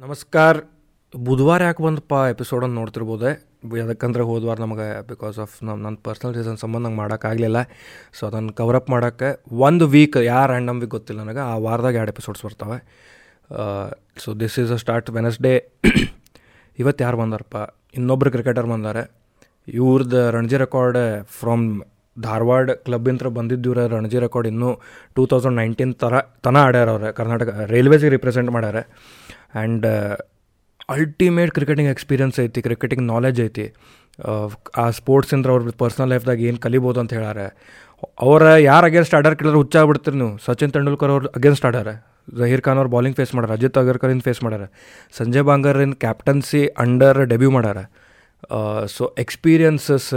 ನಮಸ್ಕಾರ. ಬುಧವಾರ ಯಾಕೆ ಬಂದಪ್ಪ ಎಪಿಸೋಡನ್ನು ನೋಡ್ತಿರ್ಬೋದೆ? ಯಾಕಂದ್ರೆ ಹೋದ್ವಾರ ನಮಗೆ ಬಿಕಾಸ್ ಆಫ್ ನಮ್ಮ ನನ್ನ ಪರ್ಸ್ನಲ್ ರೀಸನ್ ಸಂಬಂಧ ನಂಗೆ ಮಾಡೋಕ್ಕಾಗಲಿಲ್ಲ ಸೊ ಅದನ್ನು ಕವರಪ್ ಮಾಡೋಕ್ಕೆ ಒಂದು ವೀಕ್ ಯಾರು ರ್ಯಾಂಡಮ್ ವೀಕ್ ಗೊತ್ತಿಲ್ಲ ನನಗೆ, ಆ ವಾರದಾಗ ಎರಡು ಎಪಿಸೋಡ್ಸ್ ಬರ್ತವೆ. So this is a start Wednesday ಇವತ್ತು ಯಾರು ಬಂದಾರಪ್ಪ? ಇನ್ನೊಬ್ಬರು ಕ್ರಿಕೆಟರ್ ಬಂದಾರೆ. ಇವ್ರದ್ದು ರಣಜಿ ರೆಕಾರ್ಡ್ ಫ್ರಮ್ ಧಾರವಾಡ ಕ್ಲಬ್ಬಿಂದ ಬಂದಿದ್ದು ಇವ್ರ ರಣಜಿ ರೆಕಾರ್ಡ್ ಇನ್ನೂ ಟೂ ತೌಸಂಡ್ ನೈನ್ಟೀನ್ ಥರ ತನ ಆಡ್ಯಾರ ಅವ್ರೆ. ಕರ್ನಾಟಕ ರೈಲ್ವೇಸಿಗೆ ರಿಪ್ರೆಸೆಂಟ್ ಮಾಡ್ಯಾರ. ಆ್ಯಂಡ್ ಅಲ್ಟಿಮೇಟ್ ಕ್ರಿಕೆಟಿಂಗ್ ಎಕ್ಸ್ಪೀರಿಯನ್ಸ್ ಐತಿ ಕ್ರಿಕೆಟಿಂಗ್ ನಾಲೆಜ್ ಐತಿ. ಆ ಸ್ಪೋರ್ಟ್ಸಿಂದ ಅವ್ರ ಪರ್ಸ್ನಲ್ ಲೈಫ್ದಾಗ ಏನು ಕಲಿಬೋದು ಅಂತ ಹೇಳಾರೆ ಅವರ ಯಾರು ಅಗೇನ್ಸ್ಟ್ ಆಡರ್ ಕೇಳಿದ್ರೆ ಹುಚ್ಚಾಗ್ಬಿಡ್ತೀರಿ ನೀವು. ಸಚಿನ್ ತೆಂಡೂಲ್ಕರ್ ಅವ್ರು ಅಗೇನ್ಸ್ಟ್ ಆಡ್ಯಾರ ಜಹೀರ್ ಖಾನ್ ಅವ್ರು ಬಾಲಿಂಗ್ ಫೇಸ್ ಮಾಡ್ಯಾರ. ಅಜಿತ್ ಅಗರ್ಕರಿಂದ ಫೇಸ್ ಮಾಡ್ಯಾರ. ಸಂಜಯ್ ಬಾಂಗರಿನ ಕ್ಯಾಪ್ಟನ್ಸಿ ಅಂಡರ್ ಡೆಬ್ಯೂ ಮಾಡ್ಯಾರ. ಸೊ ಎಕ್ಸ್ಪೀರಿಯನ್ಸಸ್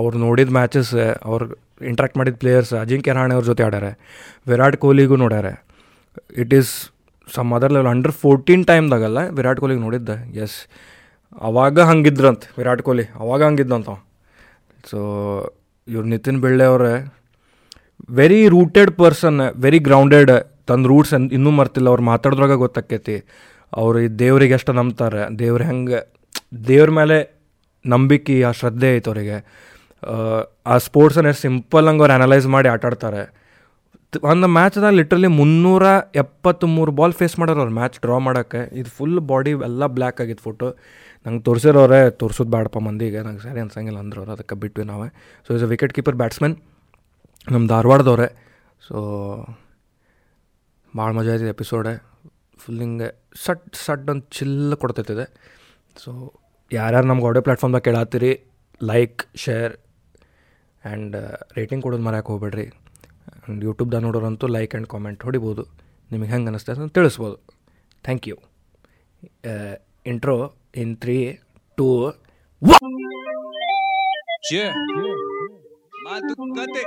ಅವ್ರು ನೋಡಿದ ಮ್ಯಾಚಸ್ ಅವ್ರು ಇಂಟ್ರಾಕ್ಟ್ ಮಾಡಿದ ಪ್ಲೇಯರ್ಸ್ ಅಜಿಂಕ್ಯ ರಾಣೆ ಅವ್ರ ಜೊತೆ ಆಡ್ಯಾರ. ವಿರಾಟ್ ಕೊಹ್ಲಿಗೂ ನೋಡ್ಯಾರ. It is some other level under fourteen ಟೈಮ್ದಾಗಲ್ಲ Virat ಕೊಹ್ಲಿಗೆ ನೋಡಿದ್ದೆ. ಎಸ್ ಅವಾಗ ಹಂಗಿದ್ರಂತ, ವಿರಾಟ್ ಕೊಹ್ಲಿ. ಅವಾಗ ಹಂಗಿದ್ದಂತ ಸೊ ಇವ್ರು ನಿತಿನ್ ಬಿಳ್ಳೆ ಅವರೇ very rooted person very grounded ತನ್ನ ರೂಟ್ಸ್ ಇನ್ನೂ ಮರ್ತಿಲ್ಲ. ಅವ್ರು ಮಾತಾಡಿದ್ರಾಗ ಗೊತ್ತಾಕೈತಿ ಅವರು ಈ ದೇವ್ರಿಗೆ ಎಷ್ಟು ನಂಬ್ತಾರೆ. ದೇವ್ರು ಹೆಂಗೆ ದೇವ್ರ ಮೇಲೆ ನಂಬಿಕೆ, ಆ ಶ್ರದ್ಧೆ ಐತೆ ಅವರಿಗೆ. ಆ ಸ್ಪೋರ್ಟ್ಸನ್ನು ಸಿಂಪಲ್ ಹಂಗೆ ಅವ್ರು ಅನಲೈಸ್ ಮಾಡಿ ಆಟಾಡ್ತಾರೆ. ಒಂದು ಮ್ಯಾಚ್ದಾಗ ಲಿಟ್ರಲಿ ಮುನ್ನೂರ ಎಪ್ಪತ್ತ್ಮೂರು ಬಾಲ್ ಫೇಸ್ ಮಾಡೋರು ಅವ್ರು. ಮ್ಯಾಚ್ ಡ್ರಾ ಮಾಡೋಕ್ಕೆ. ಇದು ಫುಲ್ ಬಾಡಿ ಎಲ್ಲ ಬ್ಲ್ಯಾಕ್ ಆಗಿತ್ತು ಫೋಟೋ ನಂಗೆ ತೋರಿಸಿರೋರೆ ತೋರ್ಸೋದು ಬೇಡಪ್ಪ ಮಂದಿಗೆ. ನಂಗೆ ಸರಿ ಅನ್ಸಂಗಿಲ್ಲ ಅಂದ್ರು ಅವ್ರು. ಅದಕ್ಕೆ ಬಿಟ್ವಿ ನಾವೇ. So is a wicket keeper batsman ನಮ್ಮ ಧಾರವಾಡದವ್ರೆ. ಸೊ ಭಾಳ ಮಜಾ ಆಯ್ತಿದೆ ಎಪಿಸೋಡೆ ಫುಲ್ ಹಿಂಗೆ ಸಟ್ ಸಟ್ ಅಂತ ಚಿಲ್ಲ ಕೊಡ್ತೈತಿದೆ. ಸೊ ಯಾರ್ಯಾರು ನಮ್ಗೆ ಆಡಿಯೋ ಪ್ಲ್ಯಾಟ್ಫಾರ್ಮ್ದಾಗ ಕೇಳತ್ತೀರಿ ಲೈಕ್ ಶೇರ್ ಆ್ಯಂಡ್ ರೇಟಿಂಗ್ ಕೊಡೋದು ಮರ್ಯಾಕೆ ಹೋಗ್ಬೇಡ್ರಿ. ಯೂಟ್ಯೂಬ್ದಾಗ ನೋಡೋರಂತೂ ಲೈಕ್ ಆ್ಯಂಡ್ ಕಾಮೆಂಟ್ ಹೊಡಿಬೋದು. ನಿಮಗೆ ಹೆಂಗೆ ಅನ್ನಿಸ್ತದೆ ಅಂತ ತಿಳಿಸ್ಬೋದು. Thank you intro in three two. ಮಾತುಕತೆ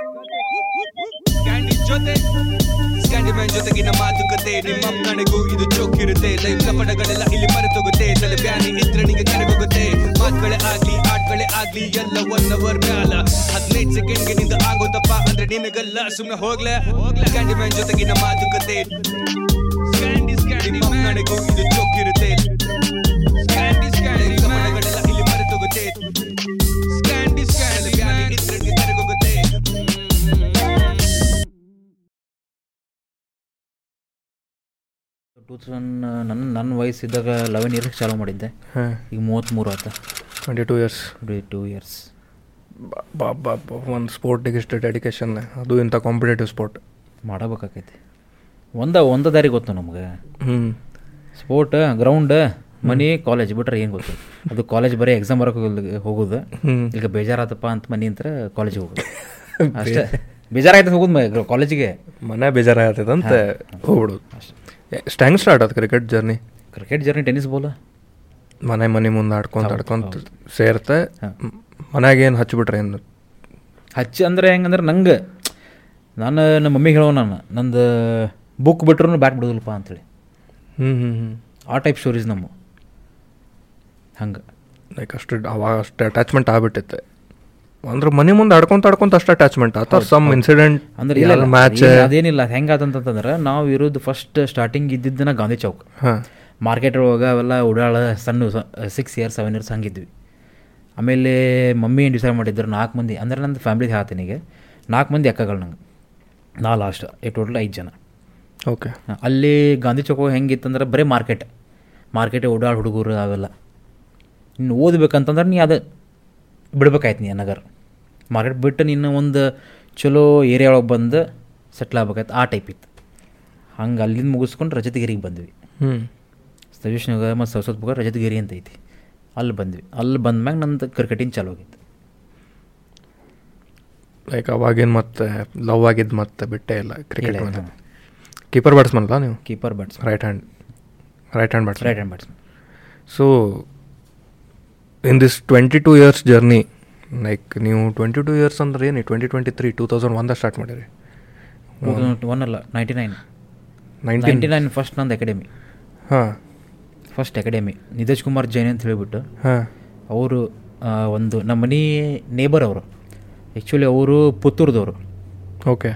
ಜೊತೆ. ಸ್ಕ್ಯಾಂಡಿಮ್ಯಾನ್ ಜೊತೆಗಿನ ಮಾತುಕತೆ ನಿಮ್ಮ ಕಣಗೂ ಇದು ಚೋಕಿರುತ್ತೆ ಲೈಫ್ ಕಪಡಗಳೆಲ್ಲ ಇಲ್ಲಿ ಮರೆತೋಗುತ್ತೆ. ತಲೆ ಬ್ಯಾನಿ ಇದ್ರೆ ನಿಂಗೆ ಕರೆಗೋಗುತ್ತೆ ಮಾತುಗಳೇ ಆಗ್ಲಿ ಆಟ್ಗಳೇ ಆಗ್ಲಿ ಎಲ್ಲ ಒನ್ ಅವರ್ ಮ್ಯಾಲ. ಹದಿನೈದು ಸೆಕೆಂಡ್ಗೆ ನಿಂದ ಆಗೋದಪ್ಪ ಅಂದ್ರೆ ನಿನಗಲ್ಲ ಸುಮ್ನೆ ಹೋಗ್ಲೆ. ಕ್ಯಾಂಡಿ ಮ್ಯಾನ್ ಜೊತೆಗಿನ ಮಾತುಕತೆ. ಸ್ಕ್ಯಾಂಡಿ ಸ್ಕ್ಯಾಂಡಿ ಇದು ಚೋಕಿರುತ್ತೆ ಟೂ ತೌಸಂಡ್ ನನ್ನ ನನ್ನ ವಯಸ್ಸಿದ್ದಾಗ ಲೆವೆನ್ ಇಯರ್ಸ್ ಚಾಲೂ ಮಾಡಿದ್ದೆ. ಹಾಂ. ಈಗ ಮೂವತ್ತ್ಮೂರು ಆತ. Twenty two years two years ಬಾ ಬಾ ಒಂದು ಸ್ಪೋರ್ಟಿಗೆ ಇಷ್ಟು ಡೆಡಿಕೇಶನ್ ಅದು ಇಂಥ ಕಾಂಪಿಟೇಟಿವ್ ಸ್ಪೋರ್ಟ್ ಮಾಡಬೇಕಾಕೈತಿ. ಒಂದ ಒಂದ ದಾರಿ ಗೊತ್ತು ನಮ್ಗೆ. ಹ್ಞೂ ಸ್ಪೋರ್ಟ್ ಗ್ರೌಂಡ್ ಮನಿ ಕಾಲೇಜ್ ಬಿಟ್ರೆ ಏನು ಗೊತ್ತು? ಅದು ಕಾಲೇಜ್ ಬರೀ ಎಕ್ಸಾಮ್ ಬರೋಕೆ ಹೋಗೋದು. ಈಗ ಬೇಜಾರಾತಪ್ಪ ಅಂತ ಮನಿ ಅಂತ ಕಾಲೇಜಿಗೆ ಹೋಗೋದು. ಅಷ್ಟೇ. ಬೇಜಾರಾಯ್ತು ಹೋಗೋದು ಕಾಲೇಜಿಗೆ ಮನೆ ಬೇಜಾರಾಗ್ತದಂತ ಅಂತ ಹೋಗ್ಬಿಡೋದು. ಹೆಂಗೆ ಸ್ಟಾರ್ಟ್ ಆಯ್ತು cricket journey cricket journey tennis ball ಮನೆ ಮನೆ ಮುಂದೆ ಆಡ್ಕೊಂತ ಆಡ್ಕೊಂತ ಸೇರ್ತೆ ಮನ್ಯಾಗ ಏನು ಹಚ್ಚಿಬಿಟ್ರೆ ಏನು? ಹಚ್ಚಿ ಅಂದರೆ ಹೆಂಗಂದ್ರೆ ನಂಗೆ ನಾನು ನಮ್ಮ ಮಮ್ಮಿಗೆ ಹೇಳೋ ನಾನು ನಂದು ಬುಕ್ ಬಿಟ್ರೂ ಬ್ಯಾಟ್ ಬಿಡೋದಿಲ್ಲಪ್ಪ ಅಂತೇಳಿ. ಹ್ಞೂ ಹ್ಞೂ ಹ್ಞೂ ಆ ಟೈಪ್ ಸ್ಟೋರೀಸ್ ನಮ್ಮ. ಹಂಗೆ. ಲೈಕ್ ಅಷ್ಟು ಅವಾಗ ಅಷ್ಟು ಅಟ್ಯಾಚ್ಮೆಂಟ್ ಆಗ್ಬಿಟ್ಟಿತ್ತೆ. ಅಂದ್ರೆ ಮನೆ ಮುಂದೆ ಆಡ್ಕೊಂತ ಆಡ್ಕೊಂತ ಅಷ್ಟು ಅಟ್ಯಾಚ್ಮೆಂಟ್ ಆತ ಸಮ್ ಇನ್ಸಿಡೆಂಟ್ ಅಂದ್ರೆ ಇಲ್ಲ ಮ್ಯಾಚ್ ಅದೇನಿಲ್ಲ ಹೆಂಗಾತಂತಂದ್ರೆ ನಾವು ಇರೋದು ಫಸ್ಟ್ ಸ್ಟಾರ್ಟಿಂಗ್ ಇದ್ದಿದ್ದನ ಗಾಂಧಿ ಚೌಕ್. ಮಾರ್ಕೆಟ್ ಒಳಗೆ ಅವೆಲ್ಲ ಉಡಾಳ ಸಣ್ಣ ಸಿಕ್ಸ್ ಇಯರ್ಸ್ ಸೆವೆನ್ ಇಯರ್ಸ್ ಹಂಗಿದ್ವಿ ಆಮೇಲೆ ಮಮ್ಮಿ ಏನು ಡಿಸೈಡ್ ಮಾಡಿದ್ರು ನಾಲ್ಕು ಮಂದಿ ಅಂದ್ರೆ ನಂದು ಫ್ಯಾಮಿಲಿ ಹೇಳ್ತೀನಿ ನಾಲ್ಕು ಮಂದಿ ಅಕ್ಕಗಳು ನಂಗೆ. ನಾ ಲಾಸ್ಟ್ ಈ ಟೋಟಲ್ ಐದು ಜನ. ಓಕೆ ಅಲ್ಲಿ ಗಾಂಧಿ ಚೌಕ ಹೆಂಗಿತ್ತಂದ್ರೆ ಬರೀ ಮಾರ್ಕೆಟ್ ಮಾರ್ಕೆಟ್ ಓಡಾಡ ಹುಡುಗರು ಅವೆಲ್ಲ. ಇನ್ನು ಓದಬೇಕಂತಂದ್ರೆ ನೀ ಅದು ಬಿಡ್ಬೇಕಾಯ್ತು ನೀ ನಗರ. ಮಾರ್ಕೆಟ್ ಬಿಟ್ಟು ನೀನು ಒಂದು ಚಲೋ ಏರಿಯಾ ಒಳಗೆ ಬಂದು ಸೆಟ್ಲ್ ಆಗ್ಬೇಕಾಯ್ತು. ಆ ಟೈಪ್ ಇತ್ತು. ಹಂಗೆ ಅಲ್ಲಿಂದ ಮುಗಿಸ್ಕೊಂಡು ರಜತಗಿರಿಗೆ ಬಂದ್ವಿ. ಹ್ಞೂ ಸಜೆಷನ್ಗೆ ಮತ್ತು ಸರಸ್ವತ್ ಬುಗ ರಜತಗಿರಿ ಅಂತ ಐತಿ. ಅಲ್ಲಿ ಬಂದ್ವಿ. ಅಲ್ಲಿ ಬಂದ್ಮ್ಯಾಗ ನಂದು ಕ್ರಿಕೆಟಿಂಗ್ ಚಾಲು ಆಗಿತ್ತು ಲೈಕ್ ಅವಾಗಿನ ಮತ್ತೆ ಲವ್ ಆಗಿದ್ದು ಮತ್ತೆ ಬಿಟ್ಟೇ ಇಲ್ಲ ಕ್ರಿಕೆಟ್ ಕೀಪರ್ ಬ್ಯಾಟ್ಸ್ಮನ್ ಅಲ್ಲ ನೀವು? Keeper bats right hand right hand bats right hand batsman so in this twenty two years journey like ನೀವು ಟ್ವೆಂಟಿ ಟೂ ಇಯರ್ಸ್ ಅಂದ್ರೆ ಏನು twenty twenty three two thousand ಒಂದ ಸ್ಟಾರ್ಟ್ ಮಾಡಿರಿ? ಒನ್ ಅಲ್ಲ ninety nine ninety nine first ನಂದು academy ಹಾಂ. First academy Nitesh Kumar Jain ಅಂತ ಹೇಳಿಬಿಟ್ಟು. ಹಾಂ. ಅವರು ಒಂದು ನಮ್ಮ ಮನೆ ನೇಬರ್ ಅವರು. ಆ್ಯಕ್ಚುಲಿ ಅವರು ಪುತ್ತೂರ್ದವರು. ಓಕೆ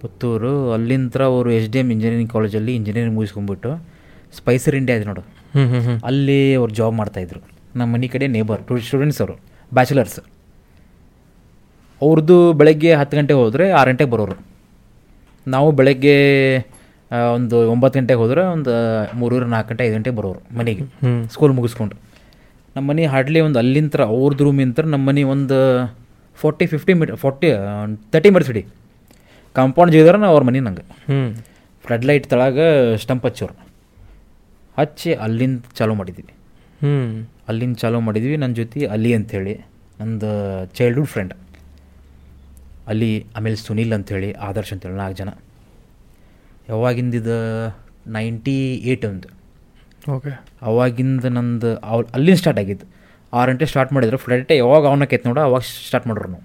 ಪುತ್ತೂರು ಅಲ್ಲಿಂದ ಅವರು ಎಚ್ ಡಿ ಎಂ ಇಂಜಿನಿಯರಿಂಗ್ ಕಾಲೇಜಲ್ಲಿ ಇಂಜಿನಿಯರಿಂಗ್ ಮುಗಿಸ್ಕೊಂಡ್ಬಿಟ್ಟು ಸ್ಪೈಸರ್ ಇಂಡಿಯಾ ಇದೆ ನೋಡು. ಹ್ಞೂ ಹ್ಞೂ ಹ್ಞೂ ಅಲ್ಲಿ ಅವ್ರು ಜಾಬ್ ಮಾಡ್ತಾಯಿದ್ರು ನಮ್ಮ ಮನೆ ಕಡೆ ನೇಬರ್ ಟು ಸ್ಟೂಡೆಂಟ್ಸ್ ಅವರು ಬ್ಯಾಚುಲರ್ಸ್ ಅವ್ರದ್ದು ಬೆಳಗ್ಗೆ ಹತ್ತು ಗಂಟೆಗೆ ಹೋದರೆ ಆರು ಗಂಟೆಗೆ ಬರೋರು. ನಾವು ಬೆಳಗ್ಗೆ ಒಂದು ಒಂಬತ್ತು ಗಂಟೆಗೆ ಹೋದರೆ ಒಂದು ಮೂರೂವರೆ ನಾಲ್ಕು ಗಂಟೆ ಐದು ಗಂಟೆಗೆ ಬರೋರು ಮನೆಗೆ. ಸ್ಕೂಲ್ ಮುಗಿಸ್ಕೊಂಡು. ನಮ್ಮ ಮನೆ ಹಾರ್ಡ್ಲಿ ಒಂದು ಅಲ್ಲಿಂತ್ರ ಅವ್ರದ್ದು ರೂಮಿಂತ್ರ ನಮ್ಮ ಮನೆ ಒಂದು forty fifty meet forty thirty metres ಹಿಡಿ. ಕಾಂಪೌಂಡ್ ಜಿಗಿದ್ರೆ ಅವ್ರ ಮನೆ ನಂಗೆ. ಫ್ಲಡ್ ಲೈಟ್ ತಳಗ ಸ್ಟಂಪ್ ಹಚ್ಚೋರು. ಹಚ್ಚಿ ಅಲ್ಲಿಂದ ಚಾಲೂ ಮಾಡಿದ್ವಿ. ಹ್ಞೂ ಅಲ್ಲಿಂದ ಚಾಲೂ ಮಾಡಿದ್ವಿ. ನನ್ನ ಜೊತೆ ಅಲಿ ಅಂಥೇಳಿ ನಂದು ಚೈಲ್ಡ್ಹುಡ್ ಫ್ರೆಂಡ್ ಅಲ್ಲಿ ಆಮೇಲೆ ಸುನಿಲ್ ಅಂಥೇಳಿ ಆದರ್ಶ್ ಅಂತೇಳಿ ನಾಲ್ಕು ಜನ. ಯಾವಾಗಿಂದಿದ ನೈಂಟಿ ಏಯ್ಟ್ ಒಂದು ಓಕೆ. ಅವಾಗಿಂದ ನಂದು ಅವ್ ಅಲ್ಲಿಂದ ಸ್ಟಾರ್ಟ್ ಆಗಿದ್ದು ಆರು ಗಂಟೆ ಸ್ಟಾರ್ಟ್ ಮಾಡಿದ್ರು ಫ್ಲೈಟೇ ಯಾವಾಗ ಅವನಕೈತೆ ನೋಡು ಅವಾಗ ಸ್ಟಾರ್ಟ್ ಮಾಡ್ರು ನಾವು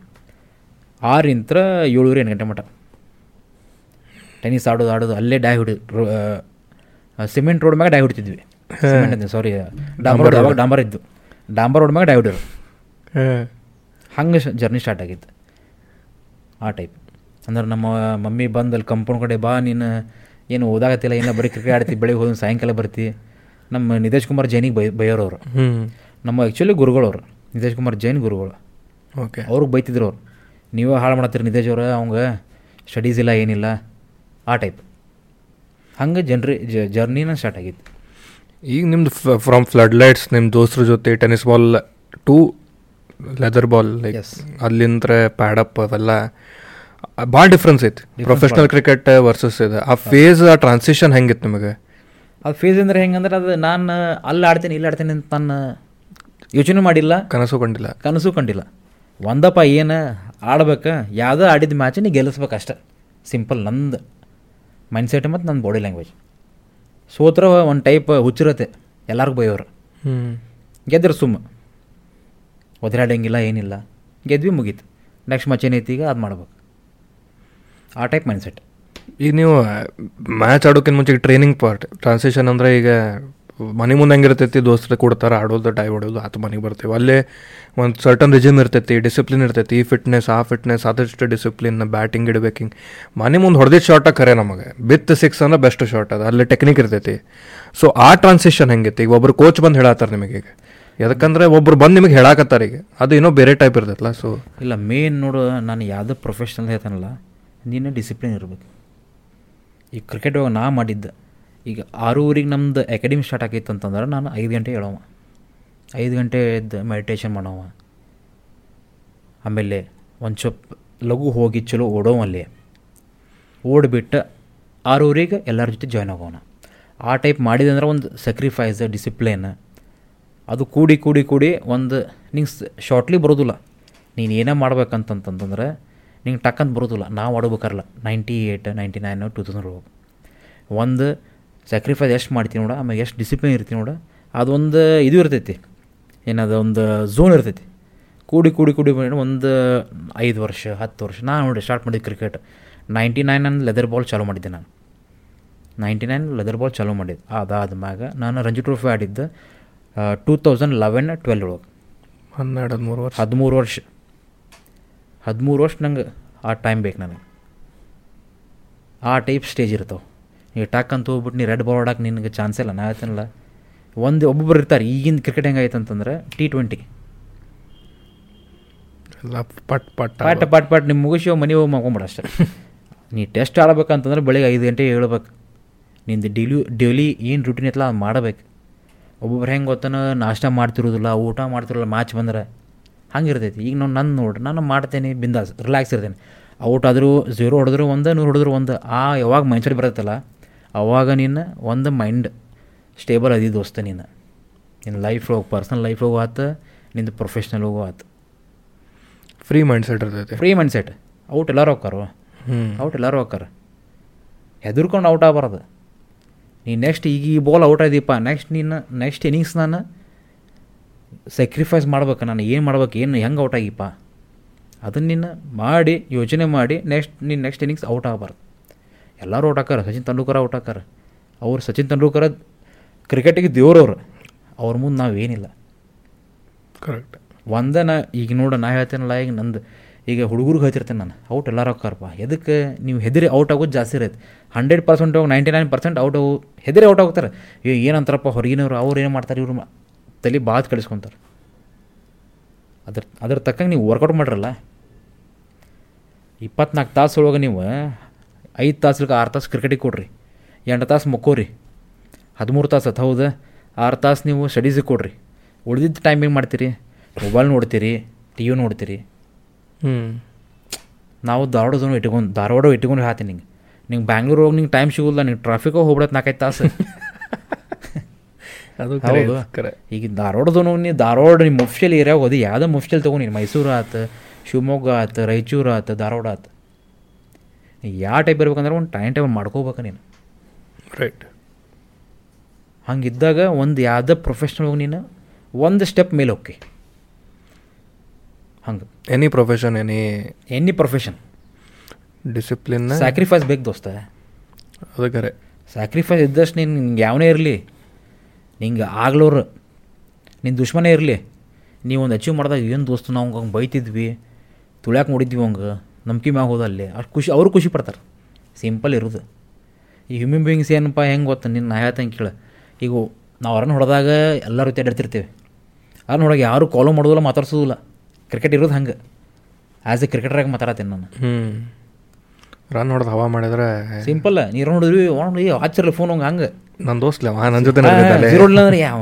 ಆರಿಂತ್ರ ಏಳೂರು ಎಂಟು ಗಂಟೆ ಮಟ್ಟ ಟೆನಿಸ್ ಆಡೋದು ಆಡೋದು ಅಲ್ಲೇ ಡೈ ಹೊಡಿ ಸಿಮೆಂಟ್ ರೋಡ್ ಮ್ಯಾಗ ಡೈ ಹೊಡಿತಿದ್ವಿ. ಸಿಮೆಂಟ್ ಸಾರಿ ಡಾಂಬರ್ ರೋಡ್ ಅವಾಗ ಡಾಂಬರ್ ಇದ್ದು. ಡಾಂಬರ್ ರೋಡ್ ಮ್ಯಾಗ ಡೈ ಹೊಡಿಯೋರು. ಹಾಂ. ಹಂಗೆ ಜರ್ನಿ ಸ್ಟಾರ್ಟ್ ಆಗಿತ್ತು. ಆ ಟೈಪ್ ಅಂದ್ರೆ ನಮ್ಮ ಮಮ್ಮಿ ಬಂದು ಅಲ್ಲಿ ಕಂಪೌಂಡ್ ಕಡೆ ಬಾ ನೀನು ಏನು ಓದಾಗತ್ತಿಲ್ಲ ಏನೋ ಬರೀ ಕ್ರಿಕೆಟ್ ಆಡ್ತಿ ಬೆಳಿಗ್ಗೆ ಹೋದ್ರೆ ಸಾಯಂಕಾಲ ಬರ್ತಿ. ನಮ್ಮ ನಿತೇಶ್ ಕುಮಾರ್ ಜೈನಿಗೆ ಬೈ ಬೈಯೋರವ್ರು. ಅವರು ನಮ್ಮ ಆ್ಯಕ್ಚುಲಿ ಗುರುಗಳವ್ರು ನಿತೇಶ್ ಕುಮಾರ್ ಜೈನ್ ಗುರುಗಳು. ಓಕೆ. ಅವ್ರಿಗೆ ಬೈತಿದ್ರು ಅವ್ರು. ನೀವೇ ಹಾಳು ಮಾಡತ್ತೀರಿ ನಿತೇಶ್ ಅವ್ರು ಅವಂಗ ಸ್ಟಡೀಸ್ ಇಲ್ಲ ಏನಿಲ್ಲ ಆ ಟೈಪ್ ಹಂಗೆ ಜನ್ರಿ ಜರ್ನಿನ ಸ್ಟಾರ್ಟ್ ಆಗಿತ್ತು. ಈಗ ನಿಮ್ದು ಫ್ರಮ್ ಫ್ಲಡ್ ಲೈಟ್ಸ್ ನಿಮ್ಮ ದೋಸ್ತರ ಜೊತೆ tennis ball to leather ball like. ಅಲ್ಲಿಂದ್ರೆ pad up ಅವೆಲ್ಲ. ಭಾಳ ಡಿಫ್ರೆನ್ಸ್ ಐತಿ. ಪ್ರೊಫೆಷನಲ್ ಕ್ರಿಕೆಟ್ ವರ್ಸಸ್ ಇದೆ. ಆ ಫೇಸ್ ಆ ಟ್ರಾನ್ಸಿಷನ್ ಹೆಂಗಿತ್ತು ನಿಮಗೆ? ಆ ಫೇಸ್ ಅಂದ್ರೆ ಹೆಂಗಂದ್ರೆ ಅದು ನಾನು ಅಲ್ಲಿ ಆಡ್ತೀನಿ ಇಲ್ಲಿ ಆಡ್ತೀನಿ ಅಂತ ನಾನು ಯೋಚನೆ ಮಾಡಿಲ್ಲ. ಕನಸು ಕಂಡಿಲ್ಲ. ಕನಸು ಕಂಡಿಲ್ಲ. ಒಂದಪ್ಪ ಏನು ಆಡ್ಬೇಕು ಯಾವುದೋ ಆಡಿದ ಮ್ಯಾಚ್ ನೀ ಗೆಲ್ಲಿಸ್ಬೇಕು ಅಷ್ಟೆ. ಸಿಂಪಲ್ ನಂದು ಮೈಂಡ್ಸೆಟ್ ಮತ್ತು ನನ್ನ ಬಾಡಿ ಲ್ಯಾಂಗ್ವೇಜ್ ಸೋತ್ರ ಒಂದು ಟೈಪ್ ಹುಚ್ಚಿರತ್ತೆ ಎಲ್ಲರಿಗೂ ಬೈಯೋರು. ಹ್ಞೂ ಗೆದ್ರೆ ಸುಮ್ಮ ಒದರಾಡಂಗಿಲ್ಲ ಏನಿಲ್ಲ. ಗೆದ್ವಿ ಮುಗೀತು. ನೆಕ್ಸ್ಟ್ ಮ್ಯಾಚ್ ಏನೈತಿ ಈಗ ಅದು ಮಾಡ್ಬೇಕು. ಆ ಟೈಪ್ ಮೈಂಡ್ಸೆಟ್ ಈಗ ನೀವು ಮ್ಯಾಚ್ ಆಡೋಕ್ಕಿಂತ ಮುಂಚೆ ಟ್ರೈನಿಂಗ್ ಪಾರ್ಟ್ ಟ್ರಾನ್ಸಿಷನ್ ಅಂದರೆ ಈಗ ಮನೆ ಮುಂದೆ ಹೆಂಗಿರ್ತೈತಿ ದೋಸ್ತರ ಕೊಡ್ತಾರೆ ಆಡೋದು ಟೈ ಹೊಡೋದು ಆತ ಮನೆಗೆ ಬರ್ತೀವಿ. ಅಲ್ಲೇ ಒಂದು ಸರ್ಟನ್ ರಿಜಿಮ್ ಇರ್ತೈತಿ ಡಿಸಿಪ್ಲಿನ್ ಇರ್ತೈತಿ ಈ ಫಿಟ್ನೆಸ್ ಆ ಫಿಟ್ನೆಸ್ ಆದಷ್ಟು ಡಿಸಿಪ್ಲಿನ್ ಬ್ಯಾಟಿಂಗ್ ಇಡಬೇಕಿಂಗ್ ಮನೆ ಮುಂದೆ ಹೊಡೆದಿದ್ದ ಶಾರ್ಟ ಖರೆ ನಮಗೆ. ಬಿತ್ ಸಿಕ್ಸ್ ಅಂದ್ರೆ ಬೆಸ್ಟ್ ಶಾರ್ಟ್ ಅದು. ಅಲ್ಲೇ ಟೆಕ್ನಿಕ್ ಇರ್ತೈತಿ. ಸೊ ಆ ಟ್ರಾನ್ಸಿಷನ್ ಹೆಂಗೈತಿ ಈಗ ಒಬ್ರು ಕೋಚ್ ಬಂದು ಹೇಳತ್ತಾರೆ ನಿಮಗೆ ಈಗ. ಯಾಕಂದ್ರೆ ಒಬ್ರು ಬಂದು ನಿಮಗೆ ಹೇಳಾಕತ್ತಾರ ಈಗ. ಅದು ಏನೋ ಬೇರೆ ಟೈಪ್ ಇರ್ತೈತಲ್ಲ ಸೊ ಇಲ್ಲ ಮೇನ್ ನೋಡು ನಾನು ಯಾವುದೋ ಪ್ರೊಫೆಷ್ನಲ್ ಹೇಳ್ತಾನಲ್ಲ ನೀನು ಡಿಸಿಪ್ಲಿನ್ ಇರಬೇಕು. ಈ ಕ್ರಿಕೆಟ್ ಒಳಗೆ ನಾ ಮಾಡಿದ್ದೆ, ಈಗ ಆರೂವರೆಗೆ ನಮ್ದು ಅಕಾಡೆಮಿ ಸ್ಟಾರ್ಟ್ ಆಗೈತೆ ಅಂತಂದ್ರೆ ನಾನು ಐದು ಗಂಟೆ ಹೇಳೋವ ಐದು ಗಂಟೆ ಎದ್ದು ಮೆಡಿಟೇಷನ್ ಮಾಡೋವ. ಆಮೇಲೆ ಒಂದು ಸ್ವಲ್ಪ ಲಘು ಹೋಗಿ ಚಲೋ ಓಡೋವಲ್ಲಿ ಓಡಿಬಿಟ್ಟು ಆರೂವರೆಗೆ ಎಲ್ಲರ ಜೊತೆ ಜಾಯ್ನ್ ಆಗೋಣ. ಆ ಟೈಪ್ ಮಾಡಿದಂದ್ರೆ ಒಂದು ಸಕ್ರಿಫೈಸ್ ಡಿಸಿಪ್ಲಿನ್ ಅದು ಕೂಡಿ ಕೂಡಿ ಕೂಡಿ ಒಂದು, ನಿಂಗೆ ಶಾರ್ಟ್ಲಿ ಬರೋದಿಲ್ಲ. ನೀನು ಏನೇ ಮಾಡ್ಬೇಕಂತಂತಂದ್ರೆ ನಿಂಗೆ ಟಕ್ಕಂತ ಬರೋದಿಲ್ಲ. ನಾವು ಆಡ್ಬೇಕಾರಲ್ಲ. Ninety eight ninety nine two thousand ಹೋಗಿ ಒಂದು ಸ್ಯಾಕ್ರಿಫೈಸ್ ಎಷ್ಟು ಮಾಡ್ತೀನಿ ನೋಡ ಆಮೇಲೆ ಎಷ್ಟು ಡಿಸಿಪ್ಲಿನ್ ಇರ್ತೀನಿ ನೋಡ ಅದೊಂದು ಇದು ಇರ್ತೈತಿ. ಏನದು ಒಂದು ಝೋನ್ ಇರ್ತೈತಿ. ಕೂಡಿ ಕೂಡಿ ಕೂಡಿ ಒಂದು ಐದು ವರ್ಷ ಹತ್ತು ವರ್ಷ. ನಾನು ನೋಡಿ ಸ್ಟಾರ್ಟ್ ಮಾಡಿದ್ದು ಕ್ರಿಕೆಟ್ ನೈಂಟಿ ನೈನ್ ಅಂದ್ರೆ ಲೆದರ್ ಬಾಲ್ ಚಾಲೂ ಮಾಡಿದ್ದೆ ನಾನು. ನೈಂಟಿ ನೈನ್ ಲೆದರ್ ಬಾಲ್ ಚಾಲೂ ಮಾಡಿದ್ದೆ ಅದಾದ ಮ್ಯಾಗ ನಾನು ರಂಜಿ ಟ್ರೋಫಿ ಆಡಿದ್ದು ಟೂ ತೌಸಂಡ್ ಲೆವೆನ್ ಟ್ವೆಲ್ ಒಳಗೆ. ಹನ್ನೆರಡು ಹದಿಮೂರು ವರ್ಷ. ಹದಿಮೂರು ವರ್ಷ. ಹದಿಮೂರು ವರ್ಷ ನಂಗೆ ಆ ಟೈಮ್ ಬೇಕು ನನಗೆ. ಆ ಟೈಪ್ ಸ್ಟೇಜ್ ಇರ್ತಾವೆ. ನೀವು ಟಕ್ ಅಂತ ಹೋಗ್ಬಿಟ್ಟು ನೀ ರೆಡ್ ಬಾಲ್ ಆಡೋಕೆ ನಿನಗೆ ಚಾನ್ಸ್ ಇಲ್ಲ ನಾ ಹೇಳ್ತೀನಲ್ಲ. ಒಂದು ಒಬ್ಬೊಬ್ರು ಇರ್ತಾರೆ ಈಗಿನ ಕ್ರಿಕೆಟ್ ಹೆಂಗಾಯ್ತು ಅಂತಂದ್ರೆ ಟಿ ಟ್ವೆಂಟಿ ಪಟ್ ಪಟ್ ಪಟ್ ಪಟ್ ಪಟ್ ಪಾಟ್ ನಿಮ್ಮ ಮುಗಿಸಿ ಮನೆ ಹೋಗಿ ಮಾಡ್ಕೊಂಬಿಡ ಅಷ್ಟೇ. ನೀ ಟೆಸ್ಟ್ ಆಡಬೇಕಂತಂದ್ರೆ ಬೆಳಿಗ್ಗೆ ಐದು ಗಂಟೆಗೆ ಹೇಳ್ಬೇಕು. ನಿಂದು ಡೈಲಿ ಡೈಲಿ ಏನು ರೂಟೀನ್ ಐತಲ್ಲ ಅದು ಮಾಡಬೇಕು. ಒಬ್ಬೊಬ್ರು ಹೆಂಗೆ ಗೊತ್ತಾನ ನಾಷ್ಟ ಮಾಡ್ತಿರೋದಿಲ್ಲ ಊಟ ಮಾಡ್ತಿರೋಲ್ಲ ಮ್ಯಾಚ್ ಬಂದ್ರೆ. ಹಂಗೆ ಇರ್ತೈತಿ ಈಗ ನಾನು ನನ್ನ ನೋಡ್ರಿ ನಾನು ಮಾಡ್ತೇನೆ ಬಿಂದಾಸ್ ರಿಲ್ಯಾಕ್ಸ್ ಇರ್ತೇನೆ. ಔಟ್ ಆದರೂ ಝೀರೋ ಹೊಡೆದ್ರು ಒಂದು ನೂರು ಹೊಡೆದ್ರು ಒಂದು. ಆ ಯಾವಾಗ ಮೈಂಡ್ಸೆಟ್ ಬರುತ್ತಲ್ಲ ಅವಾಗ ನೀನು ಒಂದು ಮೈಂಡ್ ಸ್ಟೇಬಲ್ ಅದಿ ದೋಸ್ತ ನೀನು. ನಿನ್ನ ಲೈಫ್ ಹೋಗಿ ಪರ್ಸ್ನಲ್ ಲೈಫ್ ಹೋಗೋ ಆತು ನಿಂದು ಪ್ರೊಫೆಷ್ನಲ್ ಹೋಗೋ ಆತು. ಫ್ರೀ ಮೈಂಡ್ ಸೆಟ್ ಇರ್ತೈತಿ. ಫ್ರೀ ಮೈಂಡ್ ಸೆಟ್ ಔಟ್ ಎಲ್ಲರೂ ಹೋಗ್ತಾರೋ? ಹ್ಞೂ ಔಟ್ ಎಲ್ಲರೂ ಹೋಗ್ತಾರೆ? ಹೆದರ್ಕೊಂಡು ಔಟ್ ಆಗಬಾರ್ದು. ನೀ ನೆಕ್ಸ್ಟ್ ಈಗ ಈ ಬಾಲ್ ಔಟ್ ಆದೀಪ ನೆಕ್ಸ್ಟ್ ನೀನು ನೆಕ್ಸ್ಟ್ ಇನ್ನಿಂಗ್ಸ್ ನಾನು ಸ್ಯಾಕ್ರಿಫೈಸ್ ಮಾಡ್ಬೇಕು ನಾನು ಏನು ಮಾಡ್ಬೇಕು ಏನು ಹೆಂಗೆ ಔಟ್ ಆಗಿಪ್ಪ? ಅದನ್ನು ನೀನು ಮಾಡಿ ಯೋಚನೆ ಮಾಡಿ ನೆಕ್ಸ್ಟ್ ನೀನು ನೆಕ್ಸ್ಟ್ ಇನ್ನಿಂಗ್ಸ್ ಔಟ್ ಆಗಬಾರ್ದು. ಎಲ್ಲರೂ ಔಟ್ ಹಾಕಾರ ಸಚಿನ್ ತೆಂಡೂಲ್ಕರ್ ಔಟ್ ಹಾಕಾರ ಅವ್ರು ಸಚಿನ್ ತೆಂಡೂಲ್ಕರ್ ಕ್ರಿಕೆಟಿಗೆ ದೇವ್ರವ್ರು ಅವ್ರ. ಮುಂದೆ ನಾವೇನಿಲ್ಲ ಕರೆಕ್ಟ್ ಒಂದೇ ನಾ ಈಗ ನೋಡು ನಾ ಹೇಳ್ತೇನಲ್ಲ ಈಗ ನಂದು ಈಗ ಹುಡುಗರಿಗೆ ಹೇಳ್ತಿರ್ತೇನೆ ನಾನು ಔಟ್ ಎಲ್ಲರೂ ಹಾಕಾರಪ್ಪ ಎದಕ್ಕೆ? ನೀವು ಹೆದರಿ ಔಟ್ ಆಗೋದು ಜಾಸ್ತಿ ಇರತ್ತೆ. ಹಂಡ್ರೆಡ್ ಪರ್ಸೆಂಟ್ ಹೋಗಿ ನೈಂಟಿ ನೈನ್ ಪರ್ಸೆಂಟ್ ಔಟ್ ಹೋಗಿ ಹೆದರಿ ಔಟ್ ಆಗ್ತಾರೆ. ಏ ಏನಂತಾರಪ್ಪ ಹೊರಗಿನವ್ರು ಅವ್ರು ಏನು ಮಾಡ್ತಾರೆ ಇವ್ರು ತಲೆ ಬಾತ್ ಕಳಿಸ್ಕೊತಾರೆ. ಅದ್ರ ಅದ್ರ ತಕ್ಕಂಗೆ ನೀವು ವರ್ಕೌಟ್ ಮಾಡ್ರಲ್ಲ. ಇಪ್ಪತ್ನಾಲ್ಕು ತಾಸು ಒಳಗೆ ನೀವು ಐದು ತಾಸು ಆರು ತಾಸು ಕ್ರಿಕೆಟಿಗೆ ಕೊಡ್ರಿ. ಎಂಟು ತಾಸು ಮಕ್ಕೋರಿ. ಹದಿಮೂರು ತಾಸು ಅದು ಹೌದು. ಆರು ತಾಸು ನೀವು ಸ್ಟಡೀಸಿಗೆ ಕೊಡ್ರಿ. ಉಳಿದಿದ್ದ ಟೈಮಿಂಗ್ ಏನು ಮಾಡ್ತೀರಿ? ಮೊಬೈಲ್ ನೋಡ್ತೀರಿ ಟಿ ವಿ ನೋಡ್ತೀರಿ. ಹ್ಞೂ ನಾವು ಧಾರವಾಡದನು ಇಟ್ಕೊಂಡು ಧಾರವಾಡ ಇಟ್ಕೊಂಡು ಹಾತೀನಿ ನಿಂಗೆ. ನಿಂಗೆ ಬ್ಯಾಂಗ್ಳೂರು ಹೋಗಿ ನಿಂಗೆ ಟೈಮ್ ಸಿಗೋಲ್ಲ ನಿಂಗೆ ಟ್ರಾಫಿಕಾಗ ಹೋಗ್ಬಿಡತ್ತೆ ನಾಲ್ಕೈದು ತಾಸು. ಅದು ಕರೆ ಹೌದು. ಕರೆ. ಈಗ ಧಾರವಾಡ ಝೋನ್ ನೀ ಧಾರವಾಡ ನಿಮ್ಮ ಮುಫ್ಷಲ್ ಏರಿಯಾಗ ಹೋದಿ. ಯಾವುದೋ ಮುಫ್ಷಲ್ ತೊಗೊಂಡು ನೀನು. ಮೈಸೂರು ಆತು ಶಿವಮೊಗ್ಗ ಆತು ರಾಯಚೂರು ಆತು ಧಾರವಾಡ ಆತು. ಯಾವ ಟೈಪ್ ಇರ್ಬೇಕಂದ್ರೆ ಒಂದು ಟೈಮ್ ಟೈಮ್ ಮಾಡ್ಕೋಬೇಕು ನೀನು. ರೈಟ್ ಹಂಗಿದ್ದಾಗ ಒಂದು ಯಾವುದೇ ಪ್ರೊಫೆಷ್ನಲ್ ಹೋಗಿ ನೀನು ಒಂದು ಸ್ಟೆಪ್ ಮೇಲೆ ಹೋಗಿ. ಹಂಗೆ any profession any any profession discipline sacrifice ಬೇಕು ದೋಸ್ತ. ಅದು ಕರೆ. ಸ್ಯಾಕ್ರಿಫೈಸ್ ಇದ್ದಷ್ಟು ನೀನು ಯಾವನೇ ಇರಲಿ. ನಿಂಗೆ ಆಗ್ಲೋರು. ನಿನ್ನ ದುಶ್ಮನೇ ಇರಲಿ. ನೀವು ಒಂದು ಅಚೀವ್ ಮಾಡಿದಾಗ ಏನು ದೋಸ್ತು ನಾವು ಹಂಗೆ ಬೈತಿದ್ವಿ ತುಳ್ಯಾಕೆ ನೋಡಿದ್ವಿ ಹಂಗೆ ನಂಬಿಕೆ ಮ್ಯಾಗ ಹೋದ ಅಲ್ಲಿ. ಅಷ್ಟು ಖುಷಿ ಅವರು ಖುಷಿ ಪಡ್ತಾರೆ. ಸಿಂಪಲ್ ಇರೋದು. ಈ ಹ್ಯೂಮನ್ ಬೀಯಿಂಗ್ಸ್ ಏನಪ್ಪ ಹೆಂಗೆ ಗೊತ್ತು? ನಿನ್ನ ನಾ ಹೇಳ್ತಂಗೆ ಕೇಳ. ಈಗ ನಾವು ಅವ್ರನ್ನ ಹೊಡೆದಾಗ ಎಲ್ಲರೂ ತೆಡ್ತಿರ್ತೀವಿ ಅವ್ರನ್ನ ಹೊಡೆಗೆ ಯಾರು ಕಾಲು ಮಾಡೋದಿಲ್ಲ ಮಾತಾಡ್ಸೋದಿಲ್ಲ. ಕ್ರಿಕೆಟ್ ಇರೋದು ಹಂಗೆ. ಆ್ಯಸ್ ಎ ಕ್ರಿಕೆಟ್ರಾಗಿ ಮಾತಾಡತ್ತೀನಿ ನಾನು. ಹ್ಞೂ ರನ್ ಹೊಡೆದು ಹವಾ ಮಾಡಿದ್ರೆ ಸಿಂಪಲ್ ನೀರು ನೋಡಿದ್ವಿ ಒಣ ಆಚರ್ಲಿ ಫೋನ್ ಹಂಗೆ ಹಂಗೆ. ನನ್ನ ದೋಸ್ತ್ಲೆ ನನ್ನ ಜೊತೆ ಅಂದ್ರೆ ಯಾವ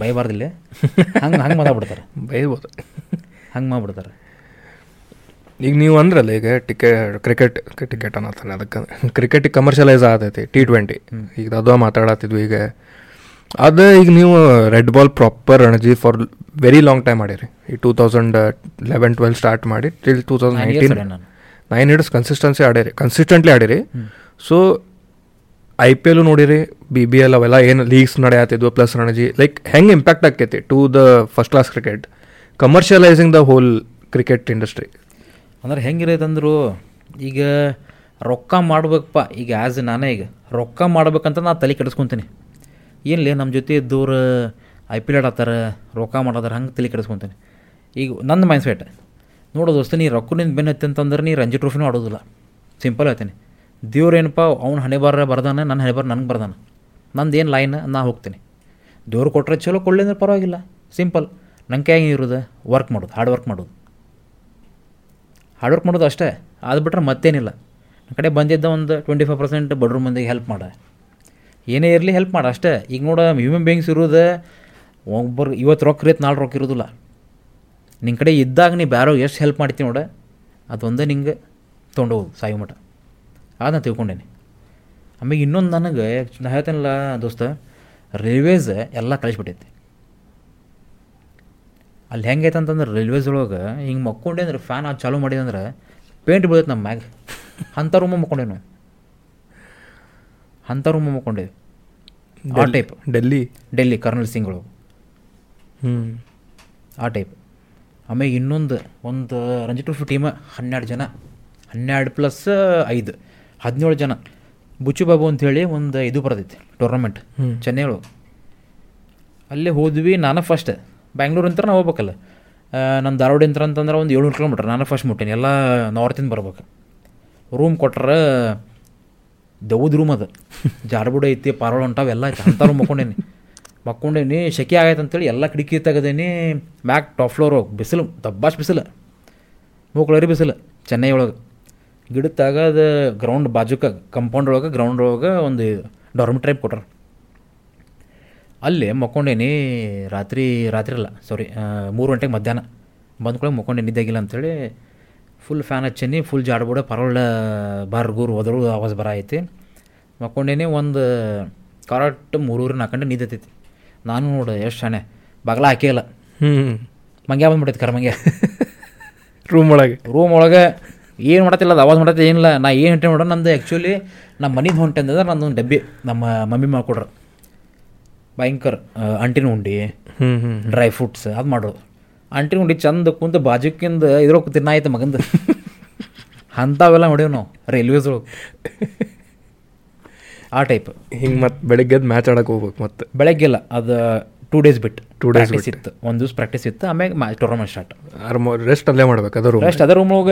ಬೈಬಾರ್ದಿಲ್ಲ ಹಂಗೆ ಹಂಗೆ ಮಾತಾಡ್ಬಿಡ್ತಾರೆ ಬೈಬೋದು. ಹಂಗೆ ಮಾಡ್ಬಿಡ್ತಾರೆ. ಈಗ ನೀವು ಅಂದ್ರಲ್ಲ ಈಗ ಟಿಕೆಟ್ ಕ್ರಿಕೆಟ್ ಟಿಕೆಟ್ ಅನ್ನತ್ತಾನೆ ಅದಕ್ಕೆ. ಕ್ರಿಕೆಟ್ ಕಮರ್ಷಿಯಲೈಸ್ ಆಗತೈತಿ ಟಿ ಟ್ವೆಂಟಿ ಈಗ ಅದು ಮಾತಾಡತ್ತಿದ್ವಿ ಈಗ. ಅದು ಈಗ ನೀವು red ball proper Ranji for very long time ಮಾಡಿರಿ. ಈ two thousand eleven twelve start ಮಾಡಿ till two thousand nineteen nine. Years consistency ಆಡಿರಿ. Consistently ಆಡಿರಿ. ಸೊ ಐ ಪಿ ಎಲ್ಲು ನೋಡಿರಿ ಬಿ ಬಿ ಎಲ್ ಅವೆಲ್ಲ ಏನು ಲೀಗ್ಸ್ ನಡೆಯತ್ತಿದ್ವು ಪ್ಲಸ್ ರಣಜಿ ಲೈಕ್ ಹೆಂಗೆ impact ಆಕೈತಿ to the first class cricket commercialising the whole cricket industry ಅಂದ್ರೆ ಹೆಂಗಿರೈತೆ ಅಂದ್ರು ಈಗ ರೊಕ್ಕ ಮಾಡ್ಬೇಕಪ್ಪ, ಈಗ ಆ್ಯಸ್ ನಾನೇ ಈಗ, ರೊಕ್ಕ ಮಾಡ್ಬೇಕಂತ ನಾನು ತಲೆ ಕೆಡಿಸ್ಕೊತೀನಿ. ಏನ್ಲೇ ನಮ್ಮ ಜೊತೆ ಇದ್ದವ್ರು ಐ ಪಿ ಎಲ್ ಆಡತ್ತಾರ, ರೊಕ್ಕ ಮಾಡತ್ತಾರ ಹಂಗೆ ತಲೆ ಕೆಡಿಸ್ಕೊತೀನಿ. ಈಗ ನನ್ನ ಮೈಂಡ್ ಸೆಟ್ ನೋಡೋ ದೋಸ್ತ, ನೀ ರೊಕ್ಕ ನಿಂದ ಬೆನ್ನತ್ತಿ ಅಂತಂದ್ರೆ ನೀ ರಂಜಿ ಟ್ರೋಫಿನೂ ಆಡೋದಿಲ್ಲ. ಸಿಂಪಲ್ ಹೇಳ್ತೀನಿ. ದೇವ್ರೇನಪ್ಪ, ಅವ್ನು ಹಣೆ ಬಾರ ಬರ್ದಾನೆ ನನ್ನ ಹಣೆ ಬಾರ ನನಗೆ ಬರ್ದಾನೆ. ನಂದು ಏನು ಲೈನ್ ನಾ ಹೋಗ್ತೀನಿ. ದೇವ್ರು ಕೊಟ್ಟರೆ ಚಲೋ ಕೊಡಲಿ ಅಂದ್ರೆ ಪರವಾಗಿಲ್ಲ. ಸಿಂಪಲ್ ನಂಗೆ ಕೈಯಾಗ ಇರೋದು ವರ್ಕ್ ಮಾಡೋದು ಹಾರ್ಡ್ ವರ್ಕ್ ಮಾಡೋದು. ಹಾರ್ಡ್ ವರ್ಕ್ ಮಾಡೋದು ಅಷ್ಟೇ. ಅದು ಬಿಟ್ರೆ ಮತ್ತೇನಿಲ್ಲ. ನನ್ನ ಕಡೆ ಬಂದಿದ್ದ ಒಂದು ಟ್ವೆಂಟಿ ಫೈವ್ ಪರ್ಸೆಂಟ್ ಬಡ್ರ ಮಂದಿಗೆ ಹೆಲ್ಪ್ ಮಾಡ. ಏನೇ ಇರಲಿ ಹೆಲ್ಪ್ ಮಾಡ. ಅಷ್ಟೇ. ಈಗ ನೋಡ ಹ್ಯೂಮನ್ ಬೀಯಿಂಗ್ಸ್ ಇರೋದು, ಒಬ್ಬರು ಇವತ್ತು ರೊಕ್ಕ ಇರತ್ತೆ ನಾಳೆ ರೊಕ್ಕ ಇರೋದಿಲ್ಲ. ನಿನ್ನ ಕಡೆ ಇದ್ದಾಗ ನೀ ಬ್ಯಾರೋ ಎಷ್ಟು ಹೆಲ್ಪ್ ಮಾಡ್ತೀನಿ ನೋಡ. ಅದೊಂದೇ ನಿಂಗೆ ತೊಗೊಂಡೋಗೋದು ಸಾಯಿ ಮಟ. ಅದು ನಾನು ತಿಳ್ಕೊಂಡೇನಿ. ಆಮೇಲೆ ಇನ್ನೊಂದು ನನಗೆ ನಾ ಹೇಳ್ತೇನಲ್ಲ ದೋಸ್ತ ರೈಲ್ವೇಸ್ ಎಲ್ಲ ಕಳಿಸ್ಬಿಟ್ಟೈತಿ. ಅಲ್ಲಿ ಹೆಂಗೈತೆ ಅಂತಂದ್ರೆ ರೈಲ್ವೇಸ್ ಒಳಗೆ ಹಿಂಗೆ ಮಕ್ಕೊಂಡೆ ಅಂದ್ರೆ ಫ್ಯಾನ್ ಅದು ಚಾಲೂ ಮಾಡಿದೆ ಅಂದ್ರೆ ಪೇಂಟ್ ಬೀಳತ್ತೆ ನಮ್ಮ ಮ್ಯಾಗ. ಅಂಥ ರೂಮ ಮಕ್ಕೊಂಡೆ ನಾವು ಅಂಥ ರೂಮ ಮಕ್ಕೊಂಡೇವಿ ಆ ಟೈಪ್ ಡೆಲ್ಲಿ? ಡೆಲ್ಲಿ ಕರ್ನಲ್ ಸಿಂಗ್ ಒಳಗೆ. ಹ್ಞೂ ಆ ಟೈಪ್ ಆಮೇಲೆ ಇನ್ನೊಂದು ಒಂದು ರಂಜಿ ಟ್ರೋಫಿ ಟೀಮ್ ಹನ್ನೆರಡು ಜನ. ಹನ್ನೆರಡು ಪ್ಲಸ್ ಐದು. ಹದಿನೇಳು ಜನ. ಬುಚ್ಚುಬಾಬು ಅಂಥೇಳಿ ಒಂದು ಇದು ಬರ್ತೈತಿ ಟೂರ್ನಮೆಂಟ್. ಚೆನ್ನೈ ಒಳಗೆ ಅಲ್ಲೇ ಹೋದ್ವಿ ನಾನು ಫಸ್ಟ್ ಬ್ಯಾಂಗ್ಳೂರ್ ಅಂತ ನಾವು ಹೋಗ್ಬೇಕಲ್ಲ. ನಮ್ಮ ಧಾರವಾಡ ಅಂತ ಅಂತಂದ್ರೆ ಒಂದು ಏಳ್ನೂರು ಕಿಲೋಮೀಟ್ರ್ ನಾನು ಫಸ್ಟ್ ಮುಟ್ಟೀನಿ. ಎಲ್ಲ ನಾರ್ತಿಂದ ಬರ್ಬೇಕು. ರೂಮ್ ಕೊಟ್ರೆ ದೌದ್ ರೂಮ್ ಅದು. ಜಾರ್ಬುಡ ಐತಿ ಪಾರೋಳ ಹೊಂಟಾವ ಎಲ್ಲ ಐತಿ. ಅಂಥ ರೂಮ್ ಮಕ್ಕೊಂಡೇನಿ. ಮಕ್ಕೊಂಡೇನಿ ಶೆಕೆ ಆಗೈತೆ ಅಂತೇಳಿ ಎಲ್ಲ ಕಿಟಕಿ ತೆಗದೇನಿ. ಮ್ಯಾಕ್ ಟಾಪ್ ಫ್ಲೋರ್ ಹೋಗಿ. ಬಿಸಿಲು ದಬ್ಬಾಶ್ ಬಿಸಿಲು. ಮೂಕ್ಳರಿ ಬಿಸಿಲು ಚೆನ್ನೈ ಒಳಗೆ ಗಿಡದ ಅದು ಗ್ರೌಂಡ್ ಬಾಜುಕ ಕಂಪೌಂಡ್ ಒಳಗೆ ಗ್ರೌಂಡ್ ಒಳಗೆ ಒಂದು ಡಾರ್ಮ್ ಟ್ರೈಪ್ ಕೊಟ್ರ ಅಲ್ಲಿ ಮಕ್ಕೊಂಡೇನಿ ರಾತ್ರಿ ರಾತ್ರಿ ಅಲ್ಲ ಸಾರಿ ಮೂರು ಗಂಟೆಗೆ ಮಧ್ಯಾಹ್ನ. ಬಂದ್ಕೊಳಗೆ ಮಕ್ಕೊಂಡೇನಿ ನಿದ್ದಾಗಿಲ್ಲ ಅಂಥೇಳಿ ಫುಲ್ ಫ್ಯಾನ್ ಹಚ್ಚೀನಿ ಫುಲ್ ಜಾಡ್ಬೋಡ ಪರವಳ ಬಾರ್ಗೂರು ಹೋದ್ರು ಆವಾಜ್ ಬರ ಐತಿ. ಮಕ್ಕೊಂಡೇನಿ ಒಂದು ಕರೆಕ್ಟ್ ಮೂರೂರು ನಾಲ್ಕು ಗಂಟೆ ನಿದ್ದೈತಿ ನಾನು ನೋಡು ಎಷ್ಟು ಶಾಣೆ ಬಾಗ್ಲ ಹಾಕಿಲ್ಲ ಹ್ಞೂ ಮಂಗ್ಯ ಬಂದ್ಬಿಟ್ಟೈತಿ ಕರ್ಮಂಗ್ಯ ರೂಮ್ ಒಳಗೆ. ರೂಮ್ ಒಳಗೆ ಏನು ಮಾಡತ್ತಿಲ್ಲ ಅದು ಅವಾಜ್ ಮಾಡತ್ತೆ ಏನಿಲ್ಲ. ನಾ ಏನು ಹೊಂಟೆ ನೋಡೋಣ ನಂದು ಆ್ಯಕ್ಚುಲಿ ನಮ್ಮ ಮನಿದು ಹೊಂಟೆ ಅಂದ್ರೆ ಒಂದು ಡಬ್ಬಿ ನಮ್ಮ ಮಮ್ಮಿ ಮಾಡ್ಕೊಡ್ರು ಭಯಂಕರ ಅಂಟಿನ ಉಂಡಿ ಡ್ರೈ ಫ್ರೂಟ್ಸ್ ಅದು ಮಾಡೋದು ಅಂಟಿನ ಉಂಡಿ ಚಂದ ಕುಂತ ಬಾಜುಕಿಂದ ಇದ್ರೊಳಗೆ ತಿನ್ನಾಯ್ತು ಮಗಂದು. ಅಂಥವೆಲ್ಲ ನೋಡೇವು ನಾವು ರೈಲ್ವೇಸ್ ಒಳಗೆ. ಆ ಟೈಪ್ ಹಿಂಗೆ ಮತ್ತೆ ಬೆಳಿಗ್ಗೆ ಮ್ಯಾಚ್ ಆಡಕ್ಕೆ ಹೋಗ್ಬೇಕು ಮತ್ತೆ ಬೆಳಗ್ಗೆಲ್ಲ ಅದು ಟೂ ಡೇಸ್ ಬಿಟ್ಟು ಟೂ ಡೇಸ್ ಇತ್ತು ಒಂದು ದಿವ್ಸ ಪ್ರಾಕ್ಟೀಸ್ ಇತ್ತು ಆಮೇಲೆ ಮ್ಯಾಚ್ ಟೂರ್ನಮೆಂಟ್ ಸ್ಟಾರ್ಟ್ ರೆಸ್ಟ್ ಅಲ್ಲೇ ಮಾಡ್ಬೇಕು ಅದರ ರೂಮ್ ರೆಸ್ಟ್ ಅದ ರೂಮ್ ಹೋಗ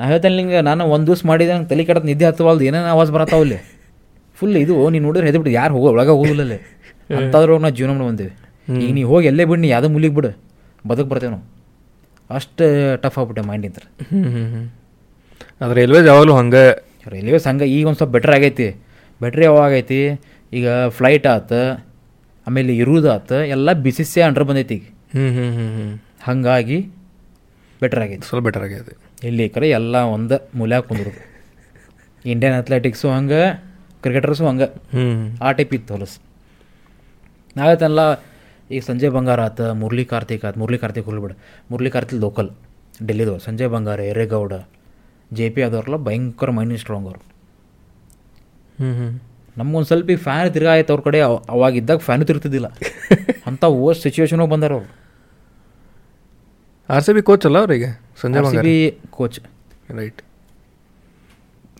ನಾ ಹೇಳ್ತೇನೆ ನಿಂಗೆ ನಾನು ಒಂದು ದಿವ್ಸ ಮಾಡಿದೆ ನಂಗೆ ತಲೆ ಕೆಡತ್ ನಿದ್ದೆ ಹತ್ತವಲ್ದು ಏನೇನು ಆವಾಜ್ ಬರತ್ತಾವಲ್ಲಿ ಫುಲ್ ಇದು ನೀನು ನೋಡಿದ್ರೆ ಹೆದ್ಬಿಟ್ಟು ಯಾರು ಹೋಗೋ ಒಳಗೆ ಹೋಗಲ್ಲ ಅಂತಾದ್ರೂ ನಾವು ಜೀವನ ಮಾಡಿ ಬಂದೇವೆ ಈಗ ನೀವು ಹೋಗಿ ಎಲ್ಲೇ ಬಿಡಿ ನೀ ಯಾವುದೋ ಮೂಲಿಗೆ ಬಿಡು ಬದುಕು ಬರ್ತೇವೆ ನಾವು. ಅಷ್ಟು ಟಫ್ ಆಗ್ಬಿಟ್ಟೆ ಮೈಂಡ್ ಇಂತ ಹ್ಞೂ ಹ್ಞೂ ಹ್ಞೂ ಅದು ರೈಲ್ವೇಸ್ ಯಾವಾಗಲೂ ಹಂಗೆ ರೈಲ್ವೇಸ್ ಹಂಗೆ ಈಗ ಒಂದು ಸ್ವಲ್ಪ ಬೆಟ್ರ್ ಆಗೈತಿ. ಬೆಟ್ರ್ ಯಾವಾಗ ಆಗೈತಿ? ಈಗ ಫ್ಲೈಟ್ ಆತ ಆಮೇಲೆ ಇರುವುದು ಆತ ಎಲ್ಲ ಬಿಸಿಸೇ ಸಿ ಸಿ ಅಂಡ್ರ್ ಬಂದೈತಿ ಈಗ. ಹ್ಞೂ ಹ್ಞೂ ಹ್ಞೂ ಹ್ಞೂ ಹಾಗಾಗಿ ಬೆಟ್ರ್ ಆಗೈತಿ. ಸ್ವಲ್ಪ ಬೆಟರ್ ಆಗ್ಯದ ಇಲ್ಲಿ ಕರೆ ಎಲ್ಲ ಒಂದು ಮೂಲ ಕುಂದ್ರದು. ಇಂಡಿಯನ್ ಅಥ್ಲೆಟಿಕ್ಸು ಹಂಗೆ ಕ್ರಿಕೆಟರ್ಸು ಹಂಗೆ. ಹ್ಞೂ ಆ ಟೈಪ್ ಇತ್ತು ಹೊಲಸು. ನಾವತ್ತಲ್ಲ ಈಗ ಸಂಜಯ್ ಬಂಗಾರ ಆತ ಮುರಳಿ ಕಾರ್ತಿಕ್ ಆತು ಮುರಳಿ ಕಾರ್ತಿಕ್ ಹೋಗ್ಬಿಡ ಮುರಳಿ ಕಾರ್ತಿಕ್ ಲೋಕಲ್ ಡೆಲ್ಲಿದು ಸಂಜಯ್ ಬಂಗಾರ ಎರೇಗೌಡ ಜೆ ಪಿ ಆದವ್ರಲ್ಲ ಭಯಂಕರ ಮೈಂಡ್ ಸ್ಟ್ರಾಂಗ್ ಅವರು. ಹ್ಞೂ ಹ್ಞೂ ನಮ್ಗೊಂದು ಸ್ವಲ್ಪ ಈಗ ಫ್ಯಾನ್ ತಿರ್ಗಾ ಆಯ್ತು ಅವ್ರ ಕಡೆ ಅವ- ಅವಾಗಿದ್ದಾಗ ಫ್ಯಾನು ತಿರ್ತಿದ್ದಿಲ್ಲ ಅಂಥ ಓಸ್ಟ್ ಸಿಚುವೇಶನ್ ಬಂದಾರ ಅವರು. ಆರ್ ಸಿ ಬಿ ಕೋಚ್ ಅಲ್ಲ ಅವರಿಗೆ Sanjay C B coach right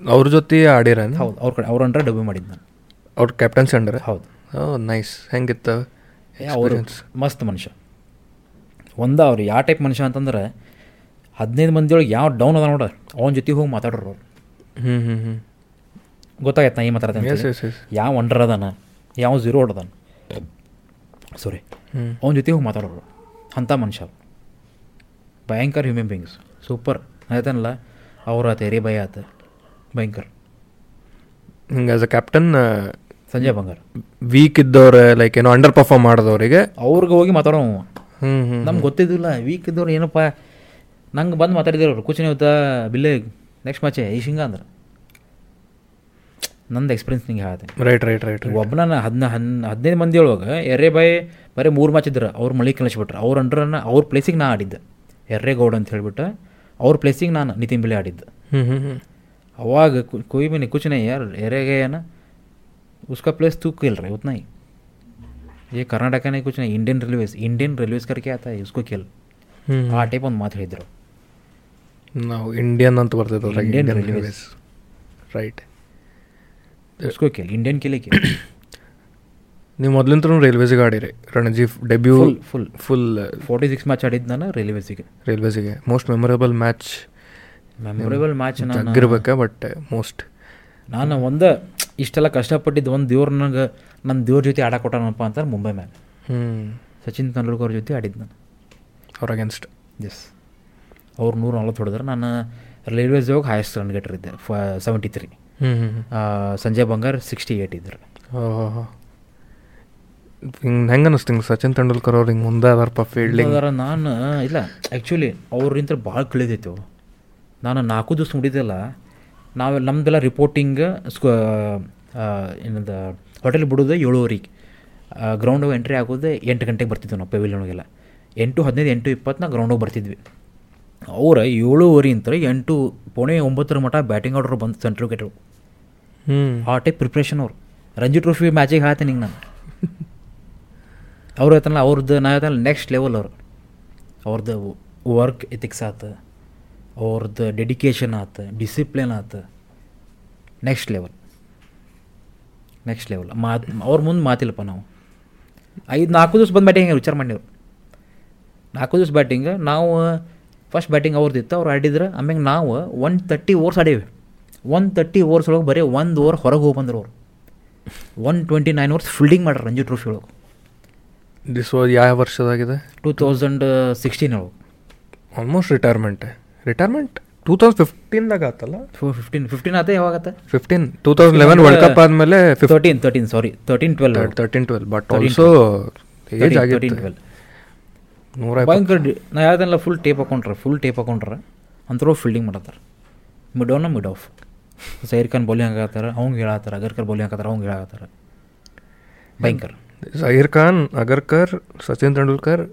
ಅವ್ರ ಜೊತೆ ಆಡಿರ ಹೌದು ಅವ್ರ ಕಡೆ ಅವ್ರ ಅಂಡ್ರೆ ಡಬ್ಬಿ ಮಾಡಿದ್ದು ನಾನು. ಅವ್ರ ಕ್ಯಾಪ್ಟನ್ಸಿ ಅಂಡ್ರೆ ಹೌದು. ಓ ನೈಸ್ ಹೆಂಗಿತ್ತು ಅವರು ಮಸ್ತ್ ಮನುಷ್ಯ. ಒಂದ ಅವ್ರು ಯಾವ ಟೈಪ್ ಮನುಷ್ಯ ಅಂತಂದ್ರೆ ಹದಿನೈದು ಮಂದಿಯೊಳಗೆ ಯಾವ ಡೌನ್ ಅದ ನೋಡ್ರಿ ಅವನ ಜೊತೆ ಹೋಗಿ ಮಾತಾಡೋರು ಅವ್ರು. ಹ್ಞೂ ಹ್ಞೂ ಹ್ಞೂ ಗೊತ್ತಾಗೈತೆ ನಾ ಈ ಮಾತಾಡ್ತೇನೆ ಯಾವ ಅಂಡರ್ ಅದಾನ ಯಾವ ಝೀರೋ ಹೊಡೆದಾನ. ಸಾರಿ ಅವನ ಜೊತೆ ಹೋಗಿ ಮಾತಾಡೋರು ಅಂಥ ಮನುಷ್ಯ. ಭಯಂಕರ ಹ್ಯೂಮನ್ ಬೀಯಿಂಗ್ಸ್ ಸೂಪರ್ ಆಯ್ತನಲ್ಲ ಅವ್ರ ಆತ ಎರಿ ಭಯ ಆತ. ಭಯಂಕರ. ಹಿಂಗೆ as a captain Sanjay Bangar. Weak ಇದ್ದವ್ರೆ like ಏನೋ ಅಂಡರ್ ಪರ್ಫಾರ್ಮ್ ಮಾಡಿದವ್ರಿಗೆ. ಅವ್ರಿಗೆ ಹೋಗಿ ಮಾತಾಡೋ ಹ್ಞೂ ಹ್ಞೂ ನಮ್ಗೆ ಗೊತ್ತಿದ್ದಿಲ್ಲ ವೀಕ್ ಇದ್ದವ್ರು ಏನಪ್ಪ? ನಂಗೆ ಬಂದು ಮಾತಾಡಿದ್ರು ಅವ್ರು. ಕೂಚಿನ ಇವತ್ತ ಬಿಲ್ಲೆ ನೆಕ್ಸ್ಟ್ ಮ್ಯಾಚೆ ಈ ಶಿಂಗ ಅಂದ್ರೆ. ನಂದು ಎಕ್ಸ್ಪೀರಿಯನ್ಸ್ ನಿಂಗೆ ಹೇಳ್ದೆ. ರೈಟ್ ರೈಟ್ ರೈಟ್ ರೈಟ್ ಒಬ್ಬನ ಹದಿನ ಹನ್ ಹದಿನೈದು ಮಂದಿ ಒಳಗೆ ಎರೇ ಬಾಯಿ ಬರೀ ಮೂರು ಮ್ಯಾಚ್ ಇದ್ರು. ಅವ್ರು ಮಳಿ ಕಲಿಸ್ಬಿಟ್ರು ಅವ್ರ ಅಂಡ್ರನ್ನ ಅವ್ರ ಪ್ಲೇಸಿಗೆ ನಾ ಆಡಿದ್ದೆ. ಎರ್ರೆಗೌಡ ಅಂತ ಹೇಳ್ಬಿಟ್ಟು ಅವ್ರ ಪ್ಲೇಸಿಗೆ ನಾನು ನಿತಿನ್ ಬಿಲೆ ಆಡಿದ್ದೆ ಹ್ಞೂ ಹ್ಞೂ ಹ್ಞೂ ಅವಾಗ ಕು- कोई भी नहीं कुछ नहीं यार एरेगा है ना उसका प्लेस तू खेल रहा है उतना ही ये कर्नाटक नहीं कुछ नहीं इंडियन रेलवेज इंडियन रेलवेज करके आता है उसको खेल ಹ್ಞೂ ಆ ಟೈಪ್ ಒಂದು ಮಾತು ಹೇಳಿದ್ರು ನಾವು ಇಂಡಿಯನ್ ಅಂತ ಬರ್ತೈತೆ ಅದ್ರಾಗ Indian Indian Railways. Railways right उसको खेल इंडियन के लिए ನೀವು ಮೊದಲಿಂದ ರೈಲ್ವೇಸಿಗೆ ಆಡಿರಿ. Ranji debut full full forty six match ಆಡಿದ್ದು ನಾನು ರೈಲ್ವೇಸಿಗೆ ರೈಲ್ವೇಸಿಗೆ most memorable match memorable match ಆಗಿರ್ಬೇಕಾ but most ನಾನು ಒಂದು ಇಷ್ಟೆಲ್ಲ ಕಷ್ಟಪಟ್ಟಿದ್ದು ಒಂದು ದೇವ್ರ ನನಗೆ ನನ್ನ ದೇವ್ರ ಜೊತೆ ಆಡಕ್ಕೆ ಕೊಟ್ಟಾನಪ್ಪ ಅಂತ ಮುಂಬೈ ಮ್ಯಾಲೆ ಹ್ಞೂ ಸಚಿನ್ ತೆಂಡೂಲ್ಕರ್ ಜೊತೆ ಆಡಿದ್ದು ನಾನು. ಅವ್ರ ಅಗೇನ್ಸ್ಟ್ ಎಸ್ ಅವ್ರು ನೂರ ನಲ್ವತ್ತು ಹೊಡೆದ್ರೆ. ನಾನು ರೈಲ್ವೇಸ್ ಹೋಗಿ ಹೈಯೆಸ್ಟ್ ರನ್ ಗೆಟರ್ ಇದ್ದೆ ಫ ಸೆವೆಂಟಿ ತ್ರೀ ಹ್ಞೂ ಹ್ಞೂ ಸಂಜಯ್ ಬಂಗಾರ್ ಸಿಕ್ಸ್ಟಿ ಏಯ್ಟ್ ಇದ್ರು ಓಹೋ. ಹಿಂಗೆ ಹೆಂಗೆ ಅನಿಸ್ತು ಹಿಂಗೆ ಸಚಿನ್ ತೆಂಡೂಲ್ಕರ್ ಅವ್ರು ಹಿಂಗೆ ಮುಂದೆ ಅದಾರಪ್ಪ ಫೀಲ್ಡಿಂಗ್ ಅದರ ನಾನು ಇಲ್ಲ ಆ್ಯಕ್ಚುಲಿ ಅವ್ರಿಂತ ಭಾಳ ಕಳಿದೈತೆ ನಾನು ನಾಲ್ಕು ದಿವಸ ನೋಡಿದ್ದೆಲ್ಲ. ನಾವು ನಮ್ಮದೆಲ್ಲ ರಿಪೋರ್ಟಿಂಗ್ ಸ್ಕೂ ಏನಂದ ಹೋಟೆಲ್ ಬಿಡೋದು ಏಳುವರೆಗೆ. ಗ್ರೌಂಡ್ ಎಂಟ್ರಿ ಆಗೋದು ಎಂಟು ಗಂಟೆಗೆ ಬರ್ತಿದ್ವಿ ನಾವು ಪೆವಿಲಿಯನ್ಗೆಲ್ಲ ಎಂಟು ಹದಿನೈದು ಎಂಟು ಇಪ್ಪತ್ತನ ಗ್ರೌಂಡಿಗೆ ಬರ್ತಿದ್ವಿ. ಅವರ ಏಳುವರೆ ಇಂತ್ರ ಎಂಟು ಪೋಣೆ ಒಂಬತ್ತರ ಮಟ್ಟ ಬ್ಯಾಟಿಂಗ್ ಆರ್ಡರ್ ಬಂದು ಸೆಂಟ್ರ್ ವಿಕೆಟ್ರು ಹ್ಞೂ ಆ ಟೈಪ್ ಪ್ರಿಪ್ರೇಷನ್ ಅವ್ರು. ರಂಜಿ ಟ್ರೋಫಿ ಮ್ಯಾಚಿಗೆ ಹೇಳ್ತೀನಿ ಹಿಂಗೆ ನಾನು. ಅವ್ರು ಹೇಳ್ತಾನಲ್ಲ ಅವ್ರದ್ದು ನಾ ಹೇಳ್ತಾನಲ್ಲ ನೆಕ್ಸ್ಟ್ ಲೆವೆಲ್ ಅವರು. ಅವ್ರದ್ದು ವರ್ಕ್ ಎಥಿಕ್ಸ್ ಆತ ಅವ್ರದ್ದು ಡೆಡಿಕೇಶನ್ ಆತ ಡಿಸಿಪ್ಲಿನ್ ಆತ. ನೆಕ್ಸ್ಟ್ ಲೆವೆಲ್ ನೆಕ್ಸ್ಟ್ ಲೆವೆಲ್ ಮಾತು, ಅವ್ರ ಮುಂದೆ ಮಾತಿಲ್ಲಪ್ಪ ನಾವು. ಐದು, ನಾಲ್ಕು ದಿವಸ ಬಂದು ಬ್ಯಾಟಿಂಗ್ ವಿಚಾರ ಮಾಡಿವ್ರು ನಾಲ್ಕು ದಿವಸ ಬ್ಯಾಟಿಂಗ್ ನಾವು ಫಸ್ಟ್ ಬ್ಯಾಟಿಂಗ್ ಅವ್ರದ್ದಿತ್ತು ಅವ್ರು ಆಡಿದ್ರೆ. ಆಮ್ಯಾಗ ನಾವು ಒನ್ ತರ್ಟಿ ಓವರ್ಸ್ ಆಡೀವಿ. ಒನ್ ತರ್ಟಿ ಓವರ್ಸ್ ಒಳಗೆ ಬರೀ ಒಂದು ಓವರ್ ಹೊರಗೆ ಹೋಗಿ ಬಂದರು ಅವ್ರು. One twenty nine overs fielding ಮಾಡ್ರು ರಂಜಿ ಟ್ರೋಫಿ ಒಳಗೆ. ದಿಸ್ ವಾಸ್ ಯಾವ ವರ್ಷದಾಗಿದೆ? ಟೂ ತೌಸಂಡ್ ಸಿಕ್ಸ್ಟೀನ್ ಒಳಗೆ almost retirement retirement two thousand ಫಿಫ್ಟೀನ್ದಾಗ ಆತಲ್ಲ? ಫಿಫ್ಟೀನ್ ಫಿಫ್ಟೀನ್ ಆತ ಯಾವಾಗತ್ತೆ? Fifteen two thousand eleven world cup ಆದಮೇಲೆ thirteen thirteen sorry thirteen twelve thirteen twelve but 13, also age ಆಗಿತ್ತು. Twelve ನೂರ ಭಯಂಕರ ನಾ ಯಾವ್ದೆಲ್ಲ ಫುಲ್ ಟೇಪ್ ಹಾಕೊಂಡ್ರೆ ಫುಲ್ ಟೇಪ್ ಹಾಕೊಂಡ್ರೆ ಅಂತರೂ fielding ಮಾಡತ್ತಾರ mid on mid off Zaheer Khan bowling ಹಾಕತ್ತಾರ ಅವ್ಗೆ ಹೇಳತ್ತಾರ ಅಗರ್ಕರ್ ಬೌಲಿಂಗ್ ಹಾಕತ್ತಾರ ಅವ್ಗೆ ಹೇಳತ್ತಾರ ಭಯಂಕರ. ಜಹೀರ್ ಖಾನ್ ಅಗರ್ಕರ್ ಸಚಿನ್ ತೆಂಡೂಲ್ಕರ್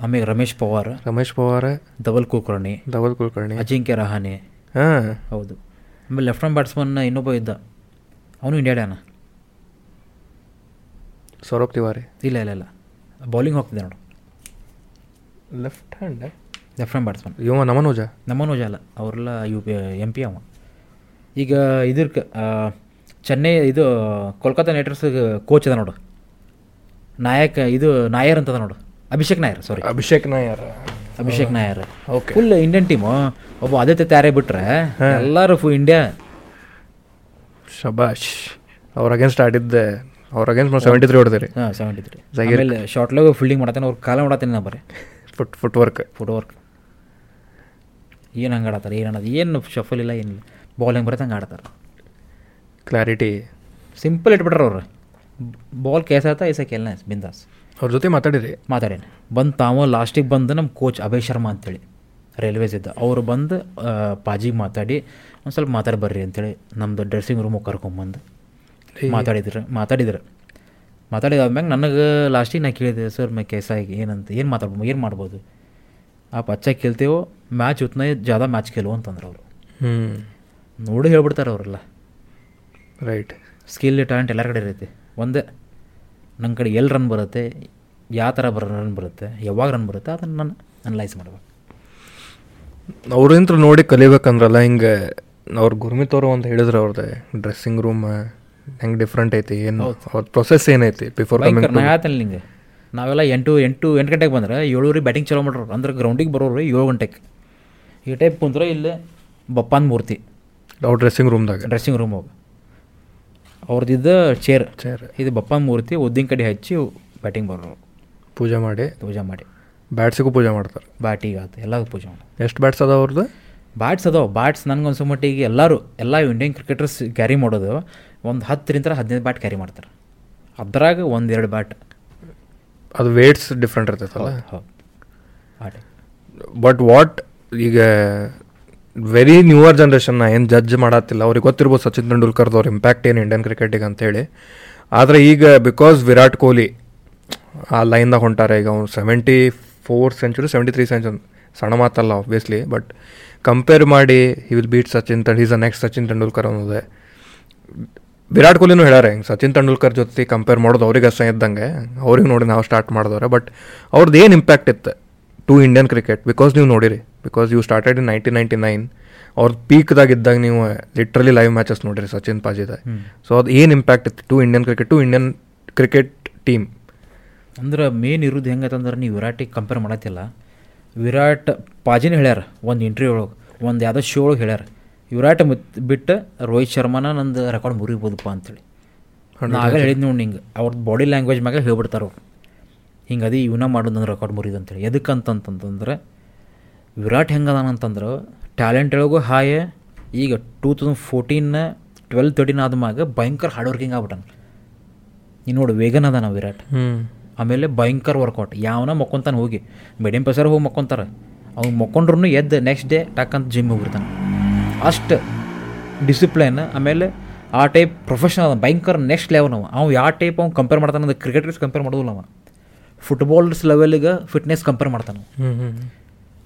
ಆಮೇಲೆ ರಮೇಶ್ ಪವಾರ್ ರಮೇಶ್ ಪವಾರ್ ಧವಲ್ ಕುಲಕರ್ಣಿ ಧವಲ್ ಕುಲಕರ್ಣಿ. ಅಜಿಂಕ್ಯ ರಹಾನೆ. ಹಾಂ. ಹೌದು. ಆಮೇಲೆ ಲೆಫ್ಟ್ ಹ್ಯಾಂಡ್ ಬ್ಯಾಟ್ಸ್ಮನ್ ಇನ್ನೊಬ್ಬ ಇದ್ದ. ಅವನು ಇಂಡಿಯಾ ಡ್ಯಾನ ಸೌರಭ್ ತಿವಾರಿ. ಇಲ್ಲ ಇಲ್ಲ ಇಲ್ಲ. ಬೌಲಿಂಗ್ ಹೋಗ್ತಿದ್ದೆ ನೋಡು. Left hand left hand batsman. ಇವ ನಮನೋಜ? ನಮನೋಜ ಅಲ್ಲ ಅವರೆಲ್ಲ ಯು ಪಿ ಎಂ ಪಿ ಅವ. ಈಗ ಇದ್ರ ಚೆನ್ನೈ ಇದು ಕೋಲ್ಕತ್ತಾ ನೈಟ್ ರೈಡರ್ಸ್ ಕೋಚ್ ಅದ ನೋಡು. ನಾಯಕ್ ಇದು ನಾಯರ್ ಅಂತದ ನೋಡು. Abhishek Nair sorry Abhishek Nair. Abhishek Nair. Okay full Indian team ಒಬ್ಬ ಆದಿತ್ಯ ತ್ಯಾರೆ ಬಿಟ್ರೆ ಎಲ್ಲರೂ ಫುಲ್ ಇಂಡಿಯಾ ಶಬಾಷ್ ಅವ್ರ ಅಗೇನ್ಸ್ಟ್ ಆಡಿದ್ದೆ. ಅವ್ರ ಅಗೇನ್ಸ್ಟ್ ಸೆವೆಂಟಿ ತ್ರೀ ಹೊಡೆದ್ರಿ. ಹಾಂ ಸೆವೆಂಟಿ ತ್ರೀ. ಆಮೇಲೆ ಶಾರ್ಟ್ಲಾಗ ಫೀಲ್ಡಿಂಗ್ ಮಾಡ್ತಾನೆ ಅವ್ರು ಕಾಲ ಮಾಡತ್ತೇನೆ ನಾ ಬರೀ. Foot footwork footwork ಏನು ಹಂಗೆ ಆಡತ್ತಾರೆ ಏನು ಅನ್ನೋದು ಏನು ಶಫಲ್ ಇಲ್ಲ ಏನಿಲ್ಲ ಬಾಲ್ ಹೆಂಗೆ ಬರುತ್ತೆ ಹಂಗೆ ಆಡ್ತಾರೆ ಕ್ಲಾರಿಟಿ ಸಿಂಪಲ್ ಇಟ್ಬಿಟ್ರೆ ಅವ್ರು. ಬಾಲ್ ಕೇಸಾಯ್ತಾ ಈಸೆ ಕೆಲನ ಬಿಂದಾಸ್ ಅವ್ರ ಜೊತೆ ಮಾತಾಡಿರಿ ಮಾತಾಡೇನೆ ಬಂದು ತಾವು ಲಾಸ್ಟಿಗೆ ಬಂದು ನಮ್ಮ ಕೋಚ್ ಅಭಯ್ ಶರ್ಮಾ ಅಂತೇಳಿ ರೈಲ್ವೇಸ್ ಇದ್ದ ಅವರು ಬಂದು ಪಾಜಿಗೆ ಮಾತಾಡಿ ಒಂದು ಸ್ವಲ್ಪ ಮಾತಾಡಿ ಬರ್ರಿ ಅಂತೇಳಿ ನಮ್ಮದು ಡ್ರೆಸ್ಸಿಂಗ್ ರೂಮಿಗೆ ಕರ್ಕೊಂಬಂದು ಮಾತಾಡಿದ್ರು ಮಾತಾಡಿದ್ರು ಮಾತಾಡಿದಾದ್ಮ್ಯಾಗ ನನಗೆ ಲಾಸ್ಟಿಗೆ ನಾ ಕೇಳಿದೆ ಸರ್ ಮೇ ಕೇಸಾಗಿ ಏನಂತ ಏನು ಮಾತಾಡ್ಬೋದು ಏನು ಮಾಡ್ಬೋದು ಆ ಪಚ್ಚ ಕೇಳ್ತೇವೋ ಮ್ಯಾಚ್ ಉತ್ನ ಜಾದ ಮ್ಯಾಚ್ ಕೇಳು ಅಂತಂದ್ರೆ ಅವರು ಹ್ಞೂ ನೋಡಿ ಹೇಳ್ಬಿಡ್ತಾರೆ ಅವರೆಲ್ಲ ರೈಟ್ ಸ್ಕಿಲ್ ಟ್ಯಾಲೆಂಟ್ ಎಲ್ಲರ ಕಡೆ ಇರೈತಿ ಒಂದೇ. ನನ್ನ ಕಡೆ ಎಲ್ಲಿ ರನ್ ಬರುತ್ತೆ ಯಾವ ಥರ ಬರೋ ರನ್ ಬರುತ್ತೆ ಯಾವಾಗ ರನ್ ಬರುತ್ತೆ ಅದನ್ನು ನಾನು ಅನಲೈಸ್ ಮಾಡ್ಬೇಕು. ಅವ್ರಿಂತ್ರ ನೋಡಿ ಕಲಿಬೇಕಂದ್ರಲ್ಲ ಹಿಂಗೆ ಅವ್ರ ಗುರ್ಮಿತ್ ಅವರು ಅಂತ ಹೇಳಿದ್ರು ಅವ್ರದ್ದು ಡ್ರೆಸ್ಸಿಂಗ್ ರೂಮ್ ಹೆಂಗೆ ಡಿಫ್ರೆಂಟ್ ಐತಿ ಏನು ಅವ್ರ ಪ್ರೊಸೆಸ್ ಏನೈತಿ ಬಿಫೋರ್ ಭಯಂಕರ ಕಮಿಂಗ್ ನಾ ಹೇಳ್ತೇನೆ ನಿಂಗೆ. ನಾವೆಲ್ಲ ಎಂಟು ಎಂಟು ಎಂಟು ಗಂಟೆಗೆ ಬಂದ್ರೆ ಏಳುವರೆ ಬ್ಯಾಟಿಂಗ್ ಚಲೋ ಮಾಡ್ರು ಅಂದ್ರೆ ಗ್ರೌಂಡಿಗೆ ಬರೋರು ಏಳು ಗಂಟೆಗೆ. ಈ ಟೈಪ್ ಕುಂದ್ರೆ ಇಲ್ಲಿ ಬಪ್ಪನ್ ಮೂರ್ತಿ. ಅವ್ರ ಡ್ರೆಸ್ಸಿಂಗ್ ರೂಮ್ದಾಗ ಡ್ರೆಸ್ಸಿಂಗ್ ರೂಮ್ ಹೋಗಿ. ಅವ್ರದ್ದಿದ್ದ ಚೇರ್ ಚೇರ್ ಇದು ಬಪ್ಪ ಮೂರ್ತಿ ಉದ್ದಿನ ಕಡೆ ಹಚ್ಚಿ ಬ್ಯಾಟಿಂಗ್ ಬರೋರು ಪೂಜೆ ಮಾಡಿ. ಪೂಜೆ ಮಾಡಿ. ಬ್ಯಾಟ್ಸಿಗೂ ಪೂಜೆ ಮಾಡ್ತಾರೆ. ಬ್ಯಾಟಿಗೆ ಆತು ಎಲ್ಲದಕ್ಕೂ ಪೂಜೆ ಮಾಡಿ. ಎಷ್ಟು ಬ್ಯಾಟ್ಸ್ ಅದಾವ ಅವ್ರದ್ದು ಬ್ಯಾಟ್ಸ್ ಅದಾವೆ. ಬ್ಯಾಟ್ಸ್ ನನಗೆ ಅನ್ಸೋ ಮಟ್ಟಿಗೆ ಎಲ್ಲರೂ ಎಲ್ಲ ಇಂಡಿಯನ್ ಕ್ರಿಕೆಟರ್ಸ್ ಕ್ಯಾರಿ ಮಾಡೋದು ಒಂದು ಹತ್ತರಿಂದ ಹದಿನೈದು ಬ್ಯಾಟ್ ಕ್ಯಾರಿ ಮಾಡ್ತಾರೆ. ಅದ್ರಾಗ ಒಂದೆರಡು ಬ್ಯಾಟ್ ಅದು ವೇಟ್ಸ್ ಡಿಫ್ರೆಂಟ್ ಇರ್ತೈತಲ್ಲ? ಹೌದು ಬಟ್ ವಾಟ್ ಈಗ ವೆರಿ ನ್ಯೂವರ್ ಜನ್ರೇಷನ್ನ ಏನು ಜಡ್ಜ್ ಮಾಡತ್ತಿಲ್ಲ ಅವ್ರಿಗೆ ಗೊತ್ತಿರ್ಬೋದು ಸಚಿನ್ ತೆಂಡೂಲ್ಕರ್ದು ಅವ್ರ ಇಂಪ್ಯಾಕ್ಟ್ ಏನು ಇಂಡಿಯನ್ ಕ್ರಿಕೆಟಿಗೆ ಅಂತೇಳಿ ಆದರೆ ಈಗ ಬಿಕಾಸ್ ವಿರಾಟ್ ಕೊಹ್ಲಿ, ಆ ಲೈನ್ದಾಗ ಹೊಂಟಾರೆ, ಈಗ ಅವ್ನು seventy four century seventy three century ಸಣ್ಣ ಮಾತಲ್ಲ ಆಬ್ವಿಯಸ್ಲಿ ಬಟ್ ಕಂಪೇರ್ ಮಾಡಿ he will beat Sachin ತೆಂಡ್ is a next Sachin Tendulkar ಅನ್ನೋದೇ. ವಿರಾಟ್ ಕೊಹ್ಲಿನೂ ಹೇಳಾರೆ ಹಿಂಗೆ ಸಚಿನ್ ತೆಂಡೂಲ್ಕರ್ ಜೊತೆ ಕಂಪೇರ್ ಮಾಡೋದು ಅವ್ರಿಗೆ ಅಷ್ಟ ಇದ್ದಂಗೆ, ಅವ್ರಿಗೆ ನೋಡಿ ನಾವು ಸ್ಟಾರ್ಟ್ ಮಾಡಿದವ್ರೆ ಬಟ್ ಅವ್ರದ್ದು ಏನು ಇಂಪ್ಯಾಕ್ಟ್ ಇತ್ತು? ಟು ಇಂಡಿಯನ್ ಕ್ರಿಕೆಟ್ ಬಿಕಾಸ್ ನೀವು ನೋಡಿರಿ because you started in nineteen ninety nine ಅವ್ರ ಪೀಕ್ದಾಗ ಇದ್ದಾಗ ನೀವು ಲಿಟ್ರಲಿ ಲೈವ್ ಮ್ಯಾಚಸ್ ನೋಡಿರಿ ಸಚಿನ್ ಪಾಜಿದ ಸೊ ಅದು ಏನು ಇಂಪ್ಯಾಕ್ಟ್ ಇತ್ತು? To Indian cricket to Indian cricket team ಅಂದ್ರೆ ಮೇನ್ ಇರೋದು ಹೆಂಗೈತಂದ್ರೆ ನೀವು ವಿರಾಟಿಗೆ ಕಂಪೇರ್ ಮಾಡತ್ತಿಲ್ಲ. ವಿರಾಟ್ ಪಾಜಿನ ಹೇಳ್ಯಾರ ಒಂದು ಇಂಟರ್ವ್ಯೂ ಒಳಗೆ ಒಂದು ಯಾವುದೋ ಶೋ ಒಳಗೆ ಹೇಳ್ಯಾರ. ವಿರಾಟ್ ಮತ್ ಬಿಟ್ಟು ರೋಹಿತ್ ಶರ್ಮಾನ ನಂದು ರೆಕಾರ್ಡ್ ಮುರಿಬೋದಪ್ಪ ಅಂತೇಳಿ. ನಾವೇ ಹೇಳಿದ್ ನೋಡಿ ಹಿಂಗೆ ಅವ್ರದ್ದು ಬಾಡಿ ಲ್ಯಾಂಗ್ವೇಜ್ ಮ್ಯಾಗೆ ಹೇಳ್ಬಿಡ್ತಾರೆ ಅವ್ರು. ಹಿಂಗೆ ಅದೇ ಇವನ ಮಾಡೋದು ನನ್ನ ರೆಕಾರ್ಡ್ ಮುರಿದು ಅಂತೇಳಿ. ಅಂತಂತಂತಂದ್ರೆ ವಿರಾಟ್ ಹೆಂಗದಾನಂತಂದ್ರೆ ಟ್ಯಾಲೆಂಟ್ ಒಳಗೂ ಹಾಯ್ ಈಗ two thousand fourteen twelve thirteen ಆದ್ಮ್ಯಾಗ ಭಯಂಕರ ಹಾರ್ಡ್ ವರ್ಕಿಂಗ್ ಆಗ್ಬಿಟ್ಟಾನ. ನೀನು ನೋಡು ವೇಗನ್ ಅದಾನ ವಿರಾಟ್. ಆಮೇಲೆ ಭಯಂಕರ ವರ್ಕೌಟ್ ಯಾವನ ಮಕ್ಕೊಂತಾನೆ ಹೋಗಿ ಮೀಡಿಯಂ ಪೆಸರ್ ಹೋಗಿ ಮಕ್ಕೊಂತಾರೆ. ಅವ್ನು ಮಕ್ಕೊಂಡ್ರು ಎದ್ದು ನೆಕ್ಸ್ಟ್ ಡೇ ಟಕ್ ಅಂತ ಜಿಮ್ ಹೋಗಿರ್ತಾನೆ ಅಷ್ಟು ಡಿಸಿಪ್ಲೈನ್ ಆಮೇಲೆ ಆ ಟೈಪ್ ಪ್ರೊಫೆಷನಲ್ ಅದ ಭಯಂಕರ ನೆಕ್ಸ್ಟ್ ಲೆವೆಲ್ ಅವ. ಅವ ಯಾವ ಟೈಪ್ ಅವ್ನು ಕಂಪೇರ್ ಮಾಡ್ತಾನೆ ಅಂದ್ರೆ ಕ್ರಿಕೆಟರ್ಸ್ ಕಂಪೇರ್ ಮಾಡೋದಿಲ್ಲ ಅವ. ಫುಟ್ಬಾಲ್ಸ್ ಲೆವೆಲಿಗೆ ಫಿಟ್ನೆಸ್ ಕಂಪೇರ್ ಮಾಡ್ತಾನೆ.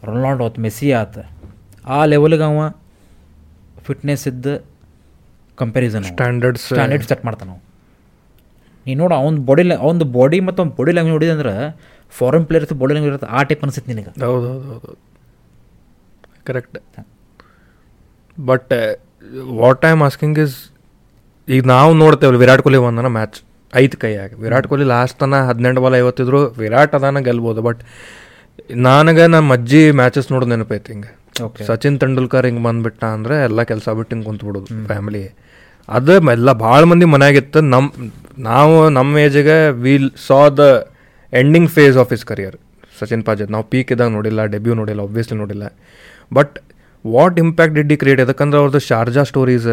ರೊನಾಲ್ಡೋ ಆತು ಮೆಸ್ಸಿ ಆತ ಆ ಲೆವೆಲ್ಗೆ ಅವ ಫಿಟ್ನೆಸ್ ಇದ್ದ ಕಂಪ್ಯಾರಿಸನ್ ಸ್ಟ್ಯಾಂಡರ್ಡ್ ಸ್ಟ್ಯಾಂಡರ್ಡ್ ಸೆಟ್ ಮಾಡ್ತಾನೆ ನಾವು ನೀನು ನೋಡು ಅವ್ನ ಬಾಡಿ ಅವ್ನ ಬಾಡಿ ಮತ್ತು ಅವ್ನ ಬಾಡಿ ಲ್ಯಾಂಗ್ವೇಜ್ ನೋಡಿದೆ ಅಂದ್ರೆ ಫಾರಿನ್ ಪ್ಲೇಯರ್ಸ್ ಬಾಡಿ ಲ್ಯಾಂಗ್ವೇಜ್ ಇರುತ್ತೆ ಆ ಟೈಪ್ ಅನಿಸುತ್ತೆ ನಿನಗೆ. ಹೌದು ಹೌದು ಹೌದು correct but what I am asking is ಈಗ ನಾವು ನೋಡ್ತೇವಲ್ಲ ವಿರಾಟ್ ಕೊಹ್ಲಿ ಒಂದನ ಮ್ಯಾಚ್ ಐದು ಕೈಯಾಗ ವಿರಾಟ್ ಕೊಹ್ಲಿ ಲಾಸ್ಟ್ ತನ ಹದಿನೆಂಟು ಬಾಲ್ ಐವತ್ತಿದ್ರು. ವಿರಾಟ್ ಅದಾನ ಗೆಲ್ಬೋದು ಬಟ್ ನನಗೆ ನಮ್ಮ ಅಜ್ಜಿ ಮ್ಯಾಚಸ್ ನೋಡೋದು ನೆನಪೈತಿ ಹಿಂಗೆ. ಓಕೆ ಸಚಿನ್ ತೆಂಡೂಲ್ಕರ್ ಹಿಂಗೆ ಬಂದ್ಬಿಟ್ಟ ಅಂದರೆ ಎಲ್ಲ ಕೆಲಸ ಬಿಟ್ಟು ಹಿಂಗೆ ಕುಂತ್ಬಿಡೋದು ಫ್ಯಾಮಿಲಿ ಅದು ಎಲ್ಲ ಭಾಳ ಮಂದಿ ಮನೆಯಾಗಿತ್ತು ನಮ್ಮ ನಾವು ನಮ್ಮ ಏಜಿಗೆ will saw the ending phase of his career Sachin ಪಾಜತ್ ನಾವು ಪೀಕ್ ಇದ್ದಾಗ ನೋಡಿಲ್ಲ ಡೆಬ್ಯೂ ನೋಡಿಲ್ಲ ಒಬ್ವಿಯಸ್ಲಿ ನೋಡಿಲ್ಲ. But what impact did he create ಯಾಕಂದ್ರೆ ಅವ್ರದ್ದು ಶಾರ್ಜಾ ಸ್ಟೋರೀಸ್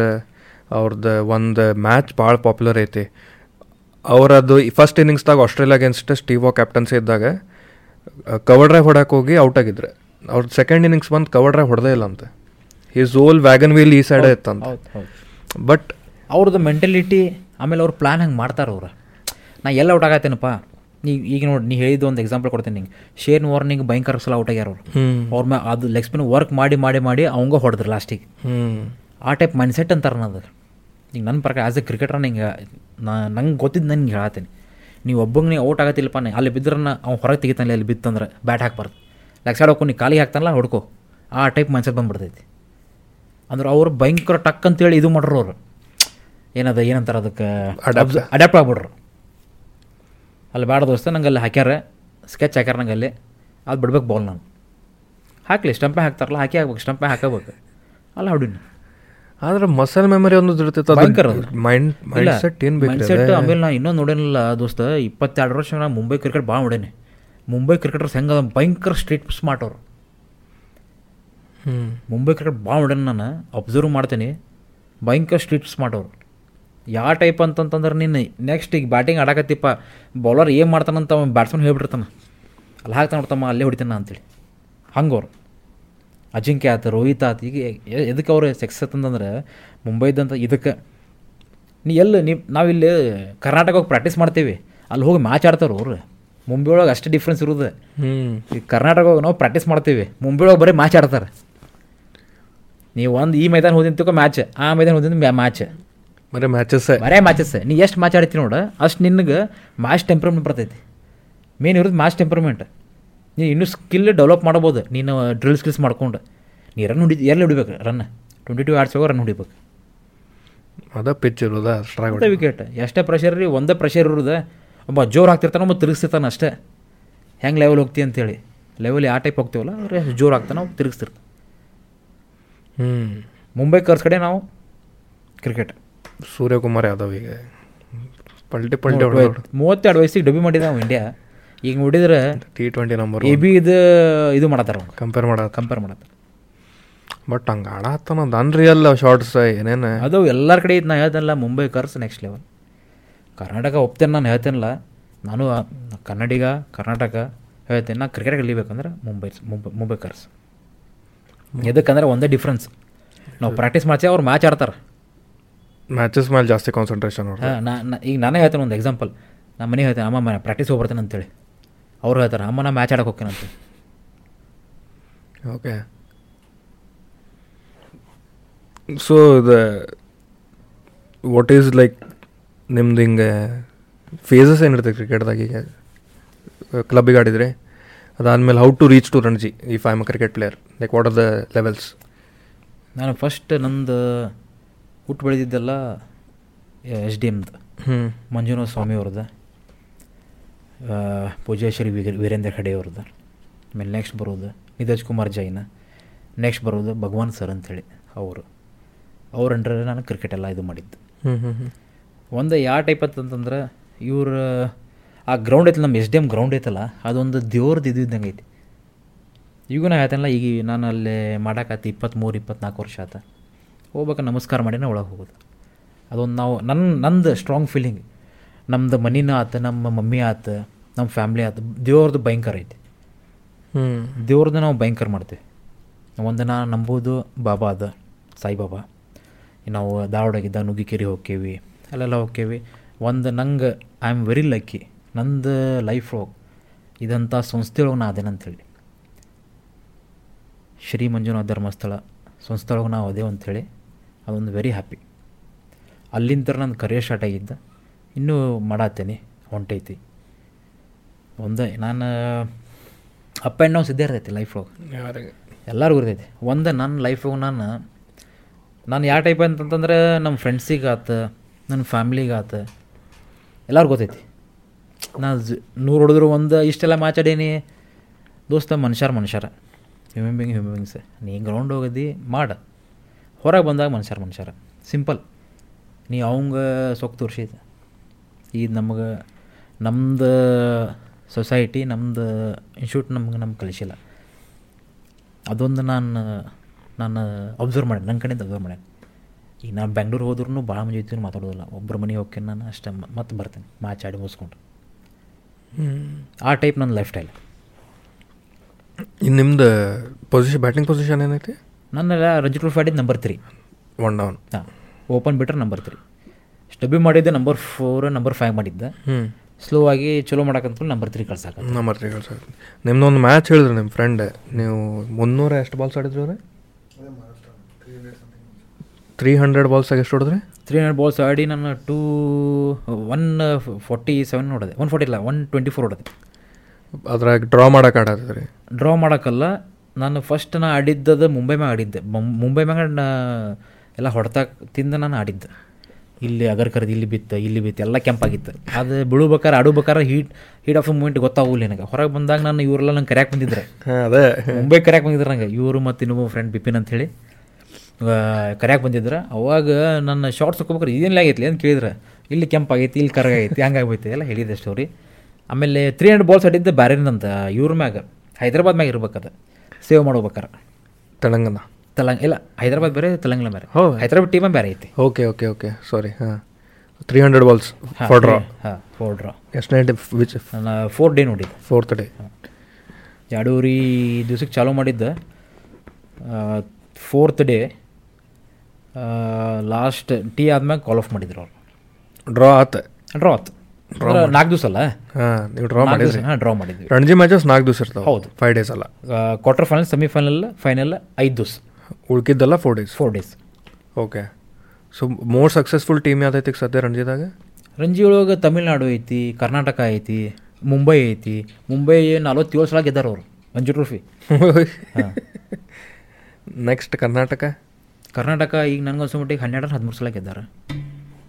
ಅವ್ರದ್ದು ಒಂದು ಮ್ಯಾಚ್ ಭಾಳ ಪಾಪ್ಯುಲರ್ ಐತಿ. ಅವರದ್ದು first ಇನ್ನಿಂಗ್ಸ್ದಾಗ Australia against Steve Waugh captaincy ಇದ್ದಾಗ ಕವರ್ ಡ್ರೈವ್ ಹೊಡಕ್ಕೆ ಹೋಗಿ ಔಟ್ ಆಗಿದ್ರೆ. ಅವ್ರ ಸೆಕೆಂಡ್ ಇನ್ನಿಂಗ್ಸ್ ಬಂದು ಕವರ್ ಡ್ರೈವ್ ಹೊಡೆದೇ ಇಲ್ಲ ಅಂತ. ಈಸ್ ಓಲ್ ವ್ಯಾಗನ್ ವೀಲ್ ಈ ಸೈಡೇ ಇತ್ತಂತ. ಬಟ್ ಅವ್ರದ್ದು ಮೆಂಟಲಿಟಿ ಆಮೇಲೆ ಅವ್ರು ಪ್ಲ್ಯಾನ್ ಹಂಗೆ ಮಾಡ್ತಾರೆ ಅವ್ರು? ನಾ ಎಲ್ಲ ಔಟ್ ಆಗತ್ತೇನಪ್ಪ? ನೀ ಈಗ ನೋಡಿ ನೀ ಹೇಳಿದ್ದು ಒಂದು ಎಕ್ಸಾಂಪಲ್ ಕೊಡ್ತೀನಿ ನಿಂಗೆ. ಶೇನ್ ವಾರ್ನಿಂಗ್ ಭಯಂಕರ ಸಲ ಔಟ್ ಆಗ್ಯಾರ ಅವ್ರು. ಅವ್ರ ಮ್ಯಾ ಅದು ಲೆಗ್ ಸ್ಪಿನ್ ವರ್ಕ್ ಮಾಡಿ ಮಾಡಿ ಮಾಡಿ ಅವಂಗ ಹೊಡೆದ್ರು ಲಾಸ್ಟಿಗೆ ಆ ಟೈಪ್ ಮೈಂಡ್ಸೆಟ್ ಅಂತಾರೆ ಅದು ಈಗ ನನ್ನ ಪ್ರಕಾರ ಆ್ಯಸ್ ಎ ಕ್ರಿಕೆಟರ್ ನಂಗೆ ನಾ ನಂಗೆ ಗೊತ್ತಿದ್ದು ನನಗೆ ಹೇಳತ್ತೀನಿ ನೀವು ಒಬ್ಬಂಗೆ ನೀವು ಔಟ್ ಆಗತ್ತಿಲ್ಲಪ್ಪ ನೀ ಅಲ್ಲಿ ಬಿದ್ರನ್ನ ಅವ್ನು ಹೊರಗೆ ತೆಗಿತಾನೆ ಅಲ್ಲಿ ಬಿತ್ತಂದ್ರೆ ಬ್ಯಾಟ್ ಹಾಕ್ಬಾರ್ದು. ಲೆಗ್ ಸೈಡ್ ಹೋಗ್ಕೊಂಡು ನೀ ಕಾಲಿಗೆ ಹಾಕ್ತಾನಲ್ಲ ಹೊಡ್ಕೋ. ಆ ಟೈಪ್ ಮನ್ಸಲ್ಲಿ ಬಂದ್ಬಿಡ್ತೈತಿ. ಅಂದ್ರೆ ಅವ್ರು ಭಯಂಕರ ಟಕ್ ಅಂತೇಳಿ ಇದು ಮಾಡ್ರು ಅವರು. ಏನದ ಏನಂತಾರೆ ಅದಕ್ಕೆ. ಅಡ್ಯಾಪ್ಟ್ ಆಗ್ಬಿಡ್ರು. ಅಲ್ಲಿ ಬೇಡ ದೋಸ್ತ ನಂಗೆ ಅಲ್ಲಿ ಹಾಕ್ಯಾರ ಸ್ಕೆಚ್ ಹಾಕ್ಯಾರ ನಂಗೆ ಅಲ್ಲಿ. ಅದು ಬಿಡ್ಬೇಕು ಬಾಲ್ ನಾನು. ಹಾಕಲಿ ಸ್ಟಂಪೇ ಹಾಕ್ತಾರಲ್ಲ ಹಾಕಿ ಹಾಕ್ಬೇಕು ಸ್ಟಂಪೇ ಹಾಕಬೇಕು. ಅಲ್ಲ ಹೊಡಿನಿ ಆದ್ರೆ ಮಸಲ್ ಮೆಮೊರಿ ಒಂದು ಇರ್ತೈತೆ ಭಯಂಕರ. ಮೈಂಡ್ ಮೈಂಡ್ ಸೆಟ್ ಏನು ಬೇಕು ಮೈಂಡ್ಸೆಟ್ ಆಮೇಲೆ ನಾ ಇನ್ನೊಂದು ನೋಡೇನಿಲ್ಲ ದೋಸ್ತ ಇಪ್ಪತ್ತೆರಡು ವರ್ಷ ನಾ ಮುಂಬೈ ಕ್ರಿಕೆಟ್ ಭಾಳ ನೋಡೇನಿ. ಮುಂಬೈ ಕ್ರಿಕೆಟರ್ಸ್ ಹೆಂಗೆ ಭಯಂಕರ ಸ್ಟ್ರೀಟ್ ಸ್ಮಾರ್ಟ್ ಅವರು. ಹ್ಞೂ ಮುಂಬೈ ಕ್ರಿಕೆಟ್ ಭಾಳ ನೋಡೇನಿ ನಾನು ಅಬ್ಸರ್ವ್ ಮಾಡ್ತೀನಿ. ಭಯಂಕರ ಸ್ಟ್ರೀಟ್ ಸ್ಮಾರ್ಟ್ ಅವರು. ಯಾವ ಟೈಪ್ ಅಂತಂತಂದ್ರೆ ನೀನು ನೆಕ್ಸ್ಟ್ ಈಗ ಬ್ಯಾಟಿಂಗ್ ಆಡಕತ್ತಿಪ್ಪ ಬೌಲರ್ ಏನು ಮಾಡ್ತಾನಂತ ಅವ್ನು ಬ್ಯಾಟ್ಸ್ಮನ್ ಹೇಳ್ಬಿಟ್ಟಿರ್ತಾನೆ. ಅಲ್ಲಿ ಹಾಕ್ತಾನೆ ನೋಡ್ತಮ್ಮ ಅಲ್ಲೇ ಹೊಡಿತಾನ ಅಂತೇಳಿ. ಹಂಗೆ ಅವ್ರು. ಅಜಿಂಕ್ಯ ಆತ ರೋಹಿತ್ ಆತ ಈಗ ಎದಕ್ಕೆ ಅವರು ಸಕ್ಸಸ್ ಅಂತಂದ್ರೆ ಮುಂಬೈದಂತ ಇದಕ್ಕೆ. ನೀ ಎಲ್ಲಿ ನೀವು ನಾವಿಲ್ಲಿ ಕರ್ನಾಟಕ ಹೋಗಿ ಪ್ರಾಕ್ಟೀಸ್ ಮಾಡ್ತೀವಿ. ಅಲ್ಲಿ ಹೋಗಿ ಮ್ಯಾಚ್ ಆಡ್ತಾರೆ ಅವರು. ಮುಂಬೈ ಒಳಗೆ ಅಷ್ಟು ಡಿಫ್ರೆನ್ಸ್ ಇರೋದು. ಹ್ಞೂ ಈಗ ಕರ್ನಾಟಕ ಹೋಗಿ ನಾವು ಪ್ರಾಕ್ಟೀಸ್ ಮಾಡ್ತೀವಿ. ಮುಂಬೈ ಒಳಗೆ ಬರೀ ಮ್ಯಾಚ್ ಆಡ್ತಾರೆ. ನೀವು ಒಂದು ಈ ಮೈದಾನ ಹೋದಿಂತಿಕೋ ಮ್ಯಾಚ್ ಆ ಮೈದಾನ ಹೋದಿಂದ ಮ್ಯಾಚ್ ಬರೀ ಮ್ಯಾಚಸ್ ಬರೇ ಮ್ಯಾಚಸ್ ನೀ ಎಷ್ಟು ಮ್ಯಾಚ್ ಆಡ್ತೀನಿ ನೋಡು ಅಷ್ಟು ನಿನಗೆ ಮ್ಯಾಚ್ ಟೆಂಪ್ರಮೆಂಟ್ ಬರ್ತೈತಿ. ಮೇನ್ ಇರೋದು ಮ್ಯಾಚ್ ಟೆಂಪ್ರಮೆಂಟ್ ನೀನು ಇನ್ನೂ ಸ್ಕಿಲ್ ಡೆವಲಪ್ ಮಾಡ್ಬೋದು. ನೀನು ಡ್ರಿಲ್ ಸ್ಕಿಲ್ಸ್ ಮಾಡ್ಕೊಂಡು. ನೀ ರನ್ ಹೊಡಿ ಎಲ್ಲಿ ಹೊಡಿಬೇಕು? ರನ್ ಟ್ವೆಂಟಿ ಟು ಆರ್ಸ್ ಹೋಗೋ ರನ್ ಹೊಡಿಬೇಕು. ಅದ ಪಿಚ್ ಇರೋದ ಅಷ್ಟೇ ವಿಕೆಟ್ ಎಷ್ಟೇ ಪ್ರೆಷರ್ ರೀ ಒಂದೇ ಪ್ರೆಷರ್ ಇರೋದು ಒಬ್ಬ ಜೋರು ಹಾಕ್ತಿರ್ತಾನೆ ಒಬ್ಬ ತಿರುಗಿಸ್ತಿರ್ತಾನೆ ಅಷ್ಟೇ. ಹೆಂಗೆ ಲೆವೆಲ್ ಹೋಗ್ತಿ ಅಂತೇಳಿ. ಲೆವೆಲ್ ಯಾವ ಟೈಪ್ ಹೋಗ್ತೀವಲ್ಲ ಅವ್ರೆ ಜೋರು ಹಾಕ್ತಾನೆ ನಾವು ತಿರುಗಿಸ್ತಿರ್ತಾನೆ ಹ್ಞೂ ಮುಂಬೈ ಕರ್ಸ್ ಕಡೆ ನಾವು ಕ್ರಿಕೆಟ್ ಸೂರ್ಯಕುಮಾರ್ ಯಾದವ್ ಈಗ. ಪಲ್ಟಿ ಪಲ್ಟಿ ಮೂವತ್ತೆರಡು ವಯಸ್ಸಿಗೆ ಡಬ್ಬಿ ಮಾಡಿದ ನಾವು ಇಂಡಿಯಾ ಈಗ ನೋಡಿದ್ರೆ T twenty number A B ಇದು ಇದು ಮಾಡತ್ತಾರ ಕಂಪೇರ್ ಮಾಡ ಕಂಪೇರ್ ಮಾಡತ್ತಾರ ಬಟ್ ಹಂಗೆ ಆಡತ್ತಾನ ಅದು ಅನ್ರಿಯಲ್ ಶಾರ್ಟ್ಸ್ ಏನೇನು. ಅದು ಎಲ್ಲರ ಕಡೆ ಇದು ನಾ ಹೇಳ್ತೇನಲ್ಲ ಮುಂಬೈ ಕರ್ಸ್ ನೆಕ್ಸ್ಟ್ ಲೆವೆಲ್ ಕರ್ನಾಟಕ ಒಪ್ತೇನೆ ನಾನು ಹೇಳ್ತೇನಲ್ಲ ನಾನು ಕನ್ನಡಿಗ ಕರ್ನಾಟಕ ಹೇಳ್ತೇನೆ ನಾ ಕ್ರಿಕೆಟ್ ಕಲಿಬೇಕಂದ್ರೆ ಮುಂಬೈ ಮುಂಬೈ ಮುಂಬೈ ಕರ್ಸ್ ಎದಕ್ಕಂದ್ರೆ ಒಂದೇ ಡಿಫ್ರೆನ್ಸ್ ನಾವು ಪ್ರಾಕ್ಟೀಸ್ ಮಾಡ್ತೀವಿ ಅವ್ರು ಮ್ಯಾಚ್ ಆಡ್ತಾರೆ. ಮ್ಯಾಚಸ್ ಮೇಲೆ ಜಾಸ್ತಿ ಕಾನ್ಸಂಟ್ರೇಷನ್ ಈಗ ನಾನೇ ಹೇಳ್ತೇನೆ ಒಂದು ಎಕ್ಸಾಂಪಲ್ ನಮ್ಮ ಮನೆ ಹೇಳ್ತೇನೆ ಅಮ್ಮ ಮನೆ ಪ್ರಾಕ್ಟೀಸ್ ಹೋಗ್ಬರ್ತೇನೆ ಅಂತೇಳಿ ಅವ್ರು ಹೇಳ್ತಾರೆ ಅಮ್ಮ ನಾ ಮ್ಯಾಚ್ ಆಡಕ್ಕೆ ಹೋಗ್ತೀನಂತ okay so the what is like ನಿಮ್ದು ಹಿಂಗೆ ಫೇಸಸ್ ಏನಿರ್ತದೆ ಕ್ರಿಕೆಟ್ದಾಗ ಈಗ? ಕ್ಲಬ್ಬಿಗೆ ಆಡಿದರೆ ಅದಾದಮೇಲೆ how to reach to Ranji if I am a cricket player like what are the levels ನಾನು ಫಸ್ಟ್ ನಂದು ಹುಟ್ಟು ಬೆಳೆದಿದ್ದೆಲ್ಲ ಎಚ್ ಡಿ ಎಮ್ದು ಹ್ಞೂ ಮಂಜುನಾಥ ಸ್ವಾಮಿ ಅವ್ರದ್ದು. ಪೂಜಾಶ್ರೀ ವೀರ ವೀರೇಂದ್ರ ಖಡೆ ಅವ್ರದ್ದು ಆಮೇಲೆ ನೆಕ್ಸ್ಟ್ ಬರೋದು ನಿಧೇಶ್ ಕುಮಾರ್ ಜೈನ. ನೆಕ್ಸ್ಟ್ ಬರೋದು ಭಗವಾನ್ ಸರ್ ಅಂಥೇಳಿ ಅವರು. ಅವ್ರ ಅಂಡ್ರೆ ನಾನು ಕ್ರಿಕೆಟೆಲ್ಲ ಇದು ಮಾಡಿದ್ದು. ಒಂದು ಯಾವ ಟೈಪ್ ಅಂತಂದ್ರೆ ಇವ್ರ ಆ ಗ್ರೌಂಡ್ ಐತಲ್ಲ ನಮ್ಮ ಎಸ್ ಡಿ ಎಂ ಗ್ರೌಂಡ್ ಐತಲ್ಲ ಅದೊಂದು ದೇವ್ರದ್ದು ಇದು ಇದ್ದಂಗೆ ಐತಿ. ಈಗೂ ನಾ ಹೇಳ್ತಾನಲ್ಲ ಈಗ ನಾನು ಅಲ್ಲಿ ಮಾಡಾಕತ್ತಿ ಇಪ್ಪತ್ತ್ಮೂರು ಇಪ್ಪತ್ನಾಲ್ಕು ವರ್ಷ ಆತ. ಹೋಗ್ಬೇಕು ನಮಸ್ಕಾರ ಮಾಡಿನ ಒಳಗೆ ಹೋಗೋದು. ಅದೊಂದು ನಾವು ನನ್ನ ನಂದು ಸ್ಟ್ರಾಂಗ್ ಫೀಲಿಂಗ್ ನಮ್ದು ಮನಿನ ಆತು ನಮ್ಮ ಮಮ್ಮಿ ಆತು ನಮ್ಮ ಫ್ಯಾಮ್ಲಿ ಆತು ದೇವ್ರದ್ದು ಭಯಂಕರ ಐತಿ. ಹ್ಞೂ ದೇವ್ರದ್ದು ನಾವು ಭಯಂಕರ ಮಾಡ್ತೀವಿ. ಒಂದು ನಾನು ನಂಬೋದು ಬಾಬಾ ಅದ ಸಾಯಿಬಾಬಾ. ನಾವು ಧಾರವಾಡಗಿದ್ದ ನುಗ್ಗಿಕೇರಿ ಹೋಕ್ಕೇವಿ ಅಲ್ಲೆಲ್ಲ ಹೋಕ್ಕೇವಿ. ಒಂದು ನಂಗೆ ಐ ಆಮ್ ವೆರಿ ಲಕ್ಕಿ ನಂದು ಲೈಫ್ ಒಳಗೆ ಇದಂಥ ಸಂಸ್ಥೆಯೊಳಗೆ ನಾ ಅದೇನಂತೇಳಿ ಶ್ರೀ ಮಂಜುನಾಥ ಧರ್ಮಸ್ಥಳ ಸಂಸ್ಥೆ ಒಳಗೆ ನಾವು ಅದೇವು ಅಂಥೇಳಿ ಅದೊಂದು ವೆರಿ ಹ್ಯಾಪಿ ಅಲ್ಲಿಂದ ನನ್ನ ಕರಿಯರ್ ಸ್ಟಾರ್ಟ್ ಆಗಿದ್ದ. ಇನ್ನೂ ಮಾಡತ್ತೇನೆ ಹೊಂಟೈತಿ. ಒಂದೇ ನಾನು ಅಪ್ ಆ್ಯಂಡ್ ಡೌನ್ಸ್ ಇದ್ದೇ ಇರ್ತೈತಿ ಲೈಫ್ ಒಳಗೆ. ಎಲ್ಲರಿಗೂ ಇರ್ತೈತಿ. ಒಂದು ನನ್ನ ಲೈಫಾಗ ನಾನು ನಾನು ಯಾವ ಟೈಪ್ ಅಂತಂತಂದ್ರೆ ನಮ್ಮ ಫ್ರೆಂಡ್ಸಿಗೆ ಆತ ನನ್ನ ಫ್ಯಾಮ್ಲಿಗೆ ಆತ ಎಲ್ಲರಿಗೂ ಗೊತ್ತೈತಿ. ನಾನು ಜ- ನೂರು ಹೊಡೆದ್ರು ಒಂದು ಇಷ್ಟೆಲ್ಲ ಮಾತಾಡೇನಿ ದೋಸ್ತ ಮನುಷ್ಯರ ಮನುಷ್ಯರ. ಹ್ಯೂಮನ್ ಬಿಂಗ್ ಹ್ಯೂಮನ್ ಬಿಂಗ್ಸ್ ನೀ ಗ್ರೌಂಡ್ ಹೋಗಿದ್ದಿ ಮಾಡ. ಹೊರಗೆ ಬಂದಾಗ ಮನುಷ್ಯರ ಮನುಷ್ಯರ. ಸಿಂಪಲ್ ನೀ ಅವಂಗ ಸೊಕ್ಕು ತೋರಿಸಿದ. ಈಗ ನಮಗೆ ನಮ್ದು ಸೊಸೈಟಿ ನಮ್ದು ಇನ್ಸ್ಟಿಟ್ಯೂಟ್ ನಮ್ಗೆ ನಮ್ಗೆ ಕಲಿಸಿಲ್ಲ ಅದೊಂದು ನಾನು ನಾನು ಅಬ್ಸರ್ವ್ ಮಾಡ್ಯಾನ ನನ್ನ ಕಡೆಯಿಂದ ಅಬ್ಸರ್ವ್ ಮಾಡ್ಯಾನ ಈಗ ನಾನು ಬೆಂಗ್ಳೂರು ಹೋದ್ರೂ ಭಾಳ ಮಂದಿ ಜೊತೆ ಮಾತಾಡೋದಿಲ್ಲ. ಒಬ್ಬರು ಮನೆಗೆ ಹೋಗಿ ನಾನು ಅಷ್ಟೇ ಮತ್ತೆ ಬರ್ತೀನಿ ಮ್ಯಾಚ್ ಆಡಿ ಮುಗಿಸ್ಕೊಂಡು. ಆ ಟೈಪ್ ನನ್ನ ಲೈಫ್ ಸ್ಟೈಲ್ ಇನ್ನು ನಿಮ್ದು ಪೊಸಿಷನ್ ಬ್ಯಾಟಿಂಗ್ ಪೊಸಿಷನ್ ಏನೈತಿ ನನ್ನೆಲ್ಲ ರಂಜಿ ಟ್ರೋಫಿ ಆಡಿದ್ದು ನಂಬರ್ ತ್ರೀ ಒನ್ ಡೌನ್ ಹಾಂ ಓಪನ್ ಬಿಟ್ರೆ ನಂಬರ್ ತ್ರೀ ಸ್ಟಬಿ ಮಾಡಿದ್ದೆ ನಂಬರ್ ಫೋರ್ ನಂಬರ್ ಫೈವ್ ಮಾಡಿದ್ದೆ. ಹ್ಞೂ ಸ್ಲೋ ಆಗಿ ಚಲೋ ಮಾಡಕ್ಕಂತ ನಂಬರ್ ತ್ರೀ ಕಳ್ಸಾಕ ನಂಬರ್ ತ್ರೀ ಸರ್ ನಿಮ್ದೊಂದು ಮ್ಯಾಚ್ ಹೇಳಿದ್ರು ನಿಮ್ಮ ಫ್ರೆಂಡ್ ನೀವು ಮುನ್ನೂರ ಎಷ್ಟು ಬಾಲ್ಸ್ ಆಡಿದ್ರಿ ಅವ್ರೆ? ತ್ರೀ ಹಂಡ್ರೆಡ್ ಬಾಲ್ಸ್ ಆಗಿ ಎಷ್ಟು ಹೊಡೆದ್ರಿ? ತ್ರೀ ಹಂಡ್ರೆಡ್ ಬಾಲ್ಸ್ ಆಡಿ ನಾನು ಟೂ ಒನ್ ಫೋರ್ಟಿ ಸೆವೆನ್ ನೋಡಿದೆ ಒನ್ ಫೋರ್ಟಿ ಇಲ್ಲ ಒನ್ ಟ್ವೆಂಟಿ ಫೋರ್ ಹೊಡೆದೆ. ಅದ್ರಾಗ ಡ್ರಾ ಮಾಡಕ್ಕೆ ರೀ ಡ್ರಾ ಮಾಡೋಕ್ಕಲ್ಲ ನಾನು ಫಸ್ಟ್ ನಾ ಆಡಿದ್ದದ ಮುಂಬೈ ಮ್ಯಾಗ ಆಡಿದ್ದೆ. ಮುಂಬೈ ಮ್ಯಾಗ ನಾ ಎಲ್ಲ ಹೊಡೆತ ತಿಂದ ನಾನು ಆಡಿದ್ದೆ. ಇಲ್ಲಿ ಅಗರ್ ಕರೆದು ಇಲ್ಲಿ ಬಿತ್ತು ಇಲ್ಲಿ ಬಿತ್ತು ಎಲ್ಲ ಕೆಂಪಾಗಿತ್ತು. ಅದು ಬೀಳ್ಬೇಕಾರೆ ಆಡಬೇಕಾರೆ ಹೀಟ್ ಹೀಟ್ ಆಫ್ ಮೂಮೆಂಟ್ ಗೊತ್ತಾಗಲ್ಲ ನನಗೆ. ಹೊರಗೆ ಬಂದಾಗ ನಾನು ಇವರೆಲ್ಲ ನಂಗೆ ಕರ್ಯಾಕೆ ಬಂದಿದ್ರೆ. ಅದೇ. ಮುಂಬೈ ಕರ್ಯಾಕೆ ಬಂದಿದ್ರು ನಂಗೆ. ಇವರು ಮತ್ತು ಇನ್ನೊಬ್ಬ ಫ್ರೆಂಡ್ ಬಿಪಿನ್ ಅಂಥೇಳಿ ಕರ್ಯಾಕೆ ಬಂದಿದ್ರು. ಅವಾಗ ನನ್ನ ಶಾರ್ಟ್ಸ್ ಹಾಕೋಬೇಕಾರೆ ಏನಿಲ್ಲ ಆಗೈತಿ ಅಂತ ಕೇಳಿದ್ರೆ. ಇಲ್ಲಿ ಕೆಂಪಾಗೈತಿ ಇಲ್ಲಿ ಕರಗೈತಿ ಹಂಗಾಗೈತಿ ಎಲ್ಲ ಹೇಳಿದೆ ಸ್ಟೋರಿ ಆಮೇಲೆ ತ್ರೀ ಹಂಡ್ರೆಡ್ ಬಾಲ್ಸ್ ಆಡಿದ್ದೆ ಬ್ಯಾರೇನಂತ ಇವ್ರ ಮ್ಯಾಗ ಹೈದ್ರಾಬಾದ್ ಮ್ಯಾಗ ಇರ್ಬೇಕದ. ಸೇವ್ ಮಾಡ್ಬೇಕಾರೆ. ತೆಲಂಗಾಣ. ತೆಲಂಗ ಇಲ್ಲ ಹೈದರಾಬಾದ್ ಬೇರೆ ತೆಲಂಗಾಣ ಬೇರೆ. ಹೌದು. ಹೈದರಾಬಾದ್ ಟೀಮ ಬೇರೆ ಐತಿ. ಓಕೆ ಓಕೆ ಓಕೆ ಸಾರಿ ಹಾಂ. Three hundred balls four draw ಹಾಂ ಫೋರ್ ಡ್ರಾ ಎಷ್ಟನೇ ನೈಟ್ ವಿಚ್ ನಾನು ಫೋರ್ ಡೇ ನೋಡಿದ್ದೆ. ಫೋರ್ತ್ ಡೇ ಜಾಡೂರಿ ದಿವ್ಸಕ್ಕೆ ಚಾಲೂ ಮಾಡಿದ್ದೆ. ಫೋರ್ತ್ ಡೇ ಲಾಸ್ಟ್ ಟೀ ಆದ್ಮೇಲೆ ಕಾಲ್ ಆಫ್ ಮಾಡಿದ್ರು ಅವ್ರು. ಡ್ರಾ ಆತ. ಡ್ರಾ ಆತ. ನಾಲ್ಕು ದಿವಸ ಅಲ್ಲ? ಹಾಂ ನೀವು ಡ್ರಾ ಮಾಡಿದ್ರಿ. ಹಾಂ ಡ್ರಾ ಮಾಡಿದ್ವಿ. ರಣಜಿ ಮ್ಯಾಚಸ್ ನಾಲ್ಕು ದಿವಸ ಇರ್ತಾವೆ. ಹೌದು. ಫೈವ್ ಡೇಸ್ ಅಲ್ಲ. ಕ್ವಾರ್ಟರ್ ಫೈನಲ್ ಸೆಮಿಫೈನಲ್ ಫೈನಲ್ ಐದು ದಿವಸ. ಉಳ್ಕಿದ್ದೆಲ್ಲ four days four days okay so more successful team ಯಾವ್ದೈತಿ ಈಗ ಸದ್ಯ ರಣಜಿದಾಗ? ರಂಜಿ ಒಳಗೆ ತಮಿಳ್ನಾಡು ಐತಿ ಕರ್ನಾಟಕ ಐತಿ ಮುಂಬೈ ಐತಿ. ಮುಂಬೈ ನಲ್ವತ್ತೇಳು ಸಲ ಗೆದ್ದಾರ ಅವರು ರಂಜಿ ಟ್ರೋಫಿ. ನೆಕ್ಸ್ಟ್ ಕರ್ನಾಟಕ? ಕರ್ನಾಟಕ ಈಗ ನನಗನ್ಸೋ ಮಟ್ಟಿಗೆ ಹನ್ನೆರಡು ಹದಿಮೂರು ಸಲ ಗೆದ್ದಾರ.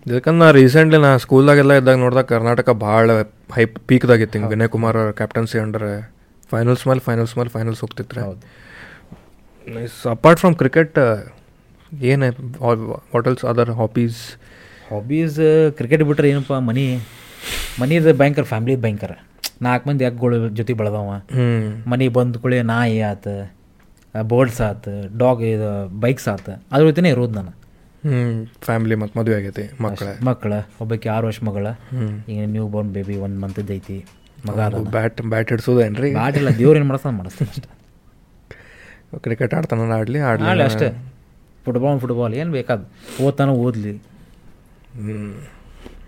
ಯಾಕಂದ್ರೆ ನಾ ರೀಸೆಂಟ್ಲಿ ನಾ ಸ್ಕೂಲ್ದಾಗೆಲ್ಲ ಇದ್ದಾಗ ನೋಡಿದಾಗ ಕರ್ನಾಟಕ ಭಾಳ ಹೈ ಪೀಕ್ದಾಗಿತ್ತು ಹಿಂಗೆ Vinay Kumar captaincy under finals ಮೇಲೆ ಫೈನಲ್ಸ್ ಮೇಲೆ ಫೈನಲ್ಸ್ ಹೋಗ್ತಿದ್ರೆ ಹೌದು. ಅಪಾರ್ಟ್ ಫ್ರಮ್ ಕ್ರಿಕೆಟ್ ಏನು what else other hobbies hobbies cricket ಬಿಟ್ರೆ ಏನಪ್ಪ ಮನಿ ಮನಿದು ಭಯಂಕರ ಫ್ಯಾಮ್ಲಿ ಭಯಂಕರ ನಾಲ್ಕು ಮಂದಿ ಯಾಕೆಗಳು ಜೊತೆ ಬೆಳೆದವ. ಮನೆಗೆ ಬಂದ ಕೂಡಲೇ ನಾಯಿ ಆತ ಬೋರ್ಡ್ಸ್ ಆತ ಡಾಗ್ ಇದು ಬೈಕ್ಸ್ ಆತ. ಅದ್ರ ಜೊತೆನೇ ಇರೋದು ನಾನು. ಫ್ಯಾಮಿಲಿ ಮತ್ತು ಮದುವೆ ಆಗೈತಿ ಮಕ್ಕಳ ಮಕ್ಕಳ ಒಬ್ಬಕ್ಕೆ ಆರು ವರ್ಷ ಮಗಳ. ಈಗ ನ್ಯೂ ಬೋರ್ನ್ ಬೇಬಿ ಒಂದು ಮಂತದ್ದು ಐತಿ ಮಗ ಬ್ಯಾಟ್ ಬ್ಯಾಟ್ ಹಿಡ್ಸೋದೇನ್ರಿ? ಬಾಟಿಲ್ಲ ದೇವ್ರು ಏನು ಮಾಡಿಸ್ತಾನೆ ಮಾಡಿಸ್ತಾನೆ ಅಷ್ಟೇ. ಕ್ರಿಕೆಟ್ ಆಡ್ತಾನ ಆಡಲಿ ಆಡಲಿ. ಅಷ್ಟೇ. ಫುಟ್ಬಾಲ್ ಫುಟ್ಬಾಲ್ ಏನು ಬೇಕಾದ? ಓದ್ತಾನ ಓದಲಿ.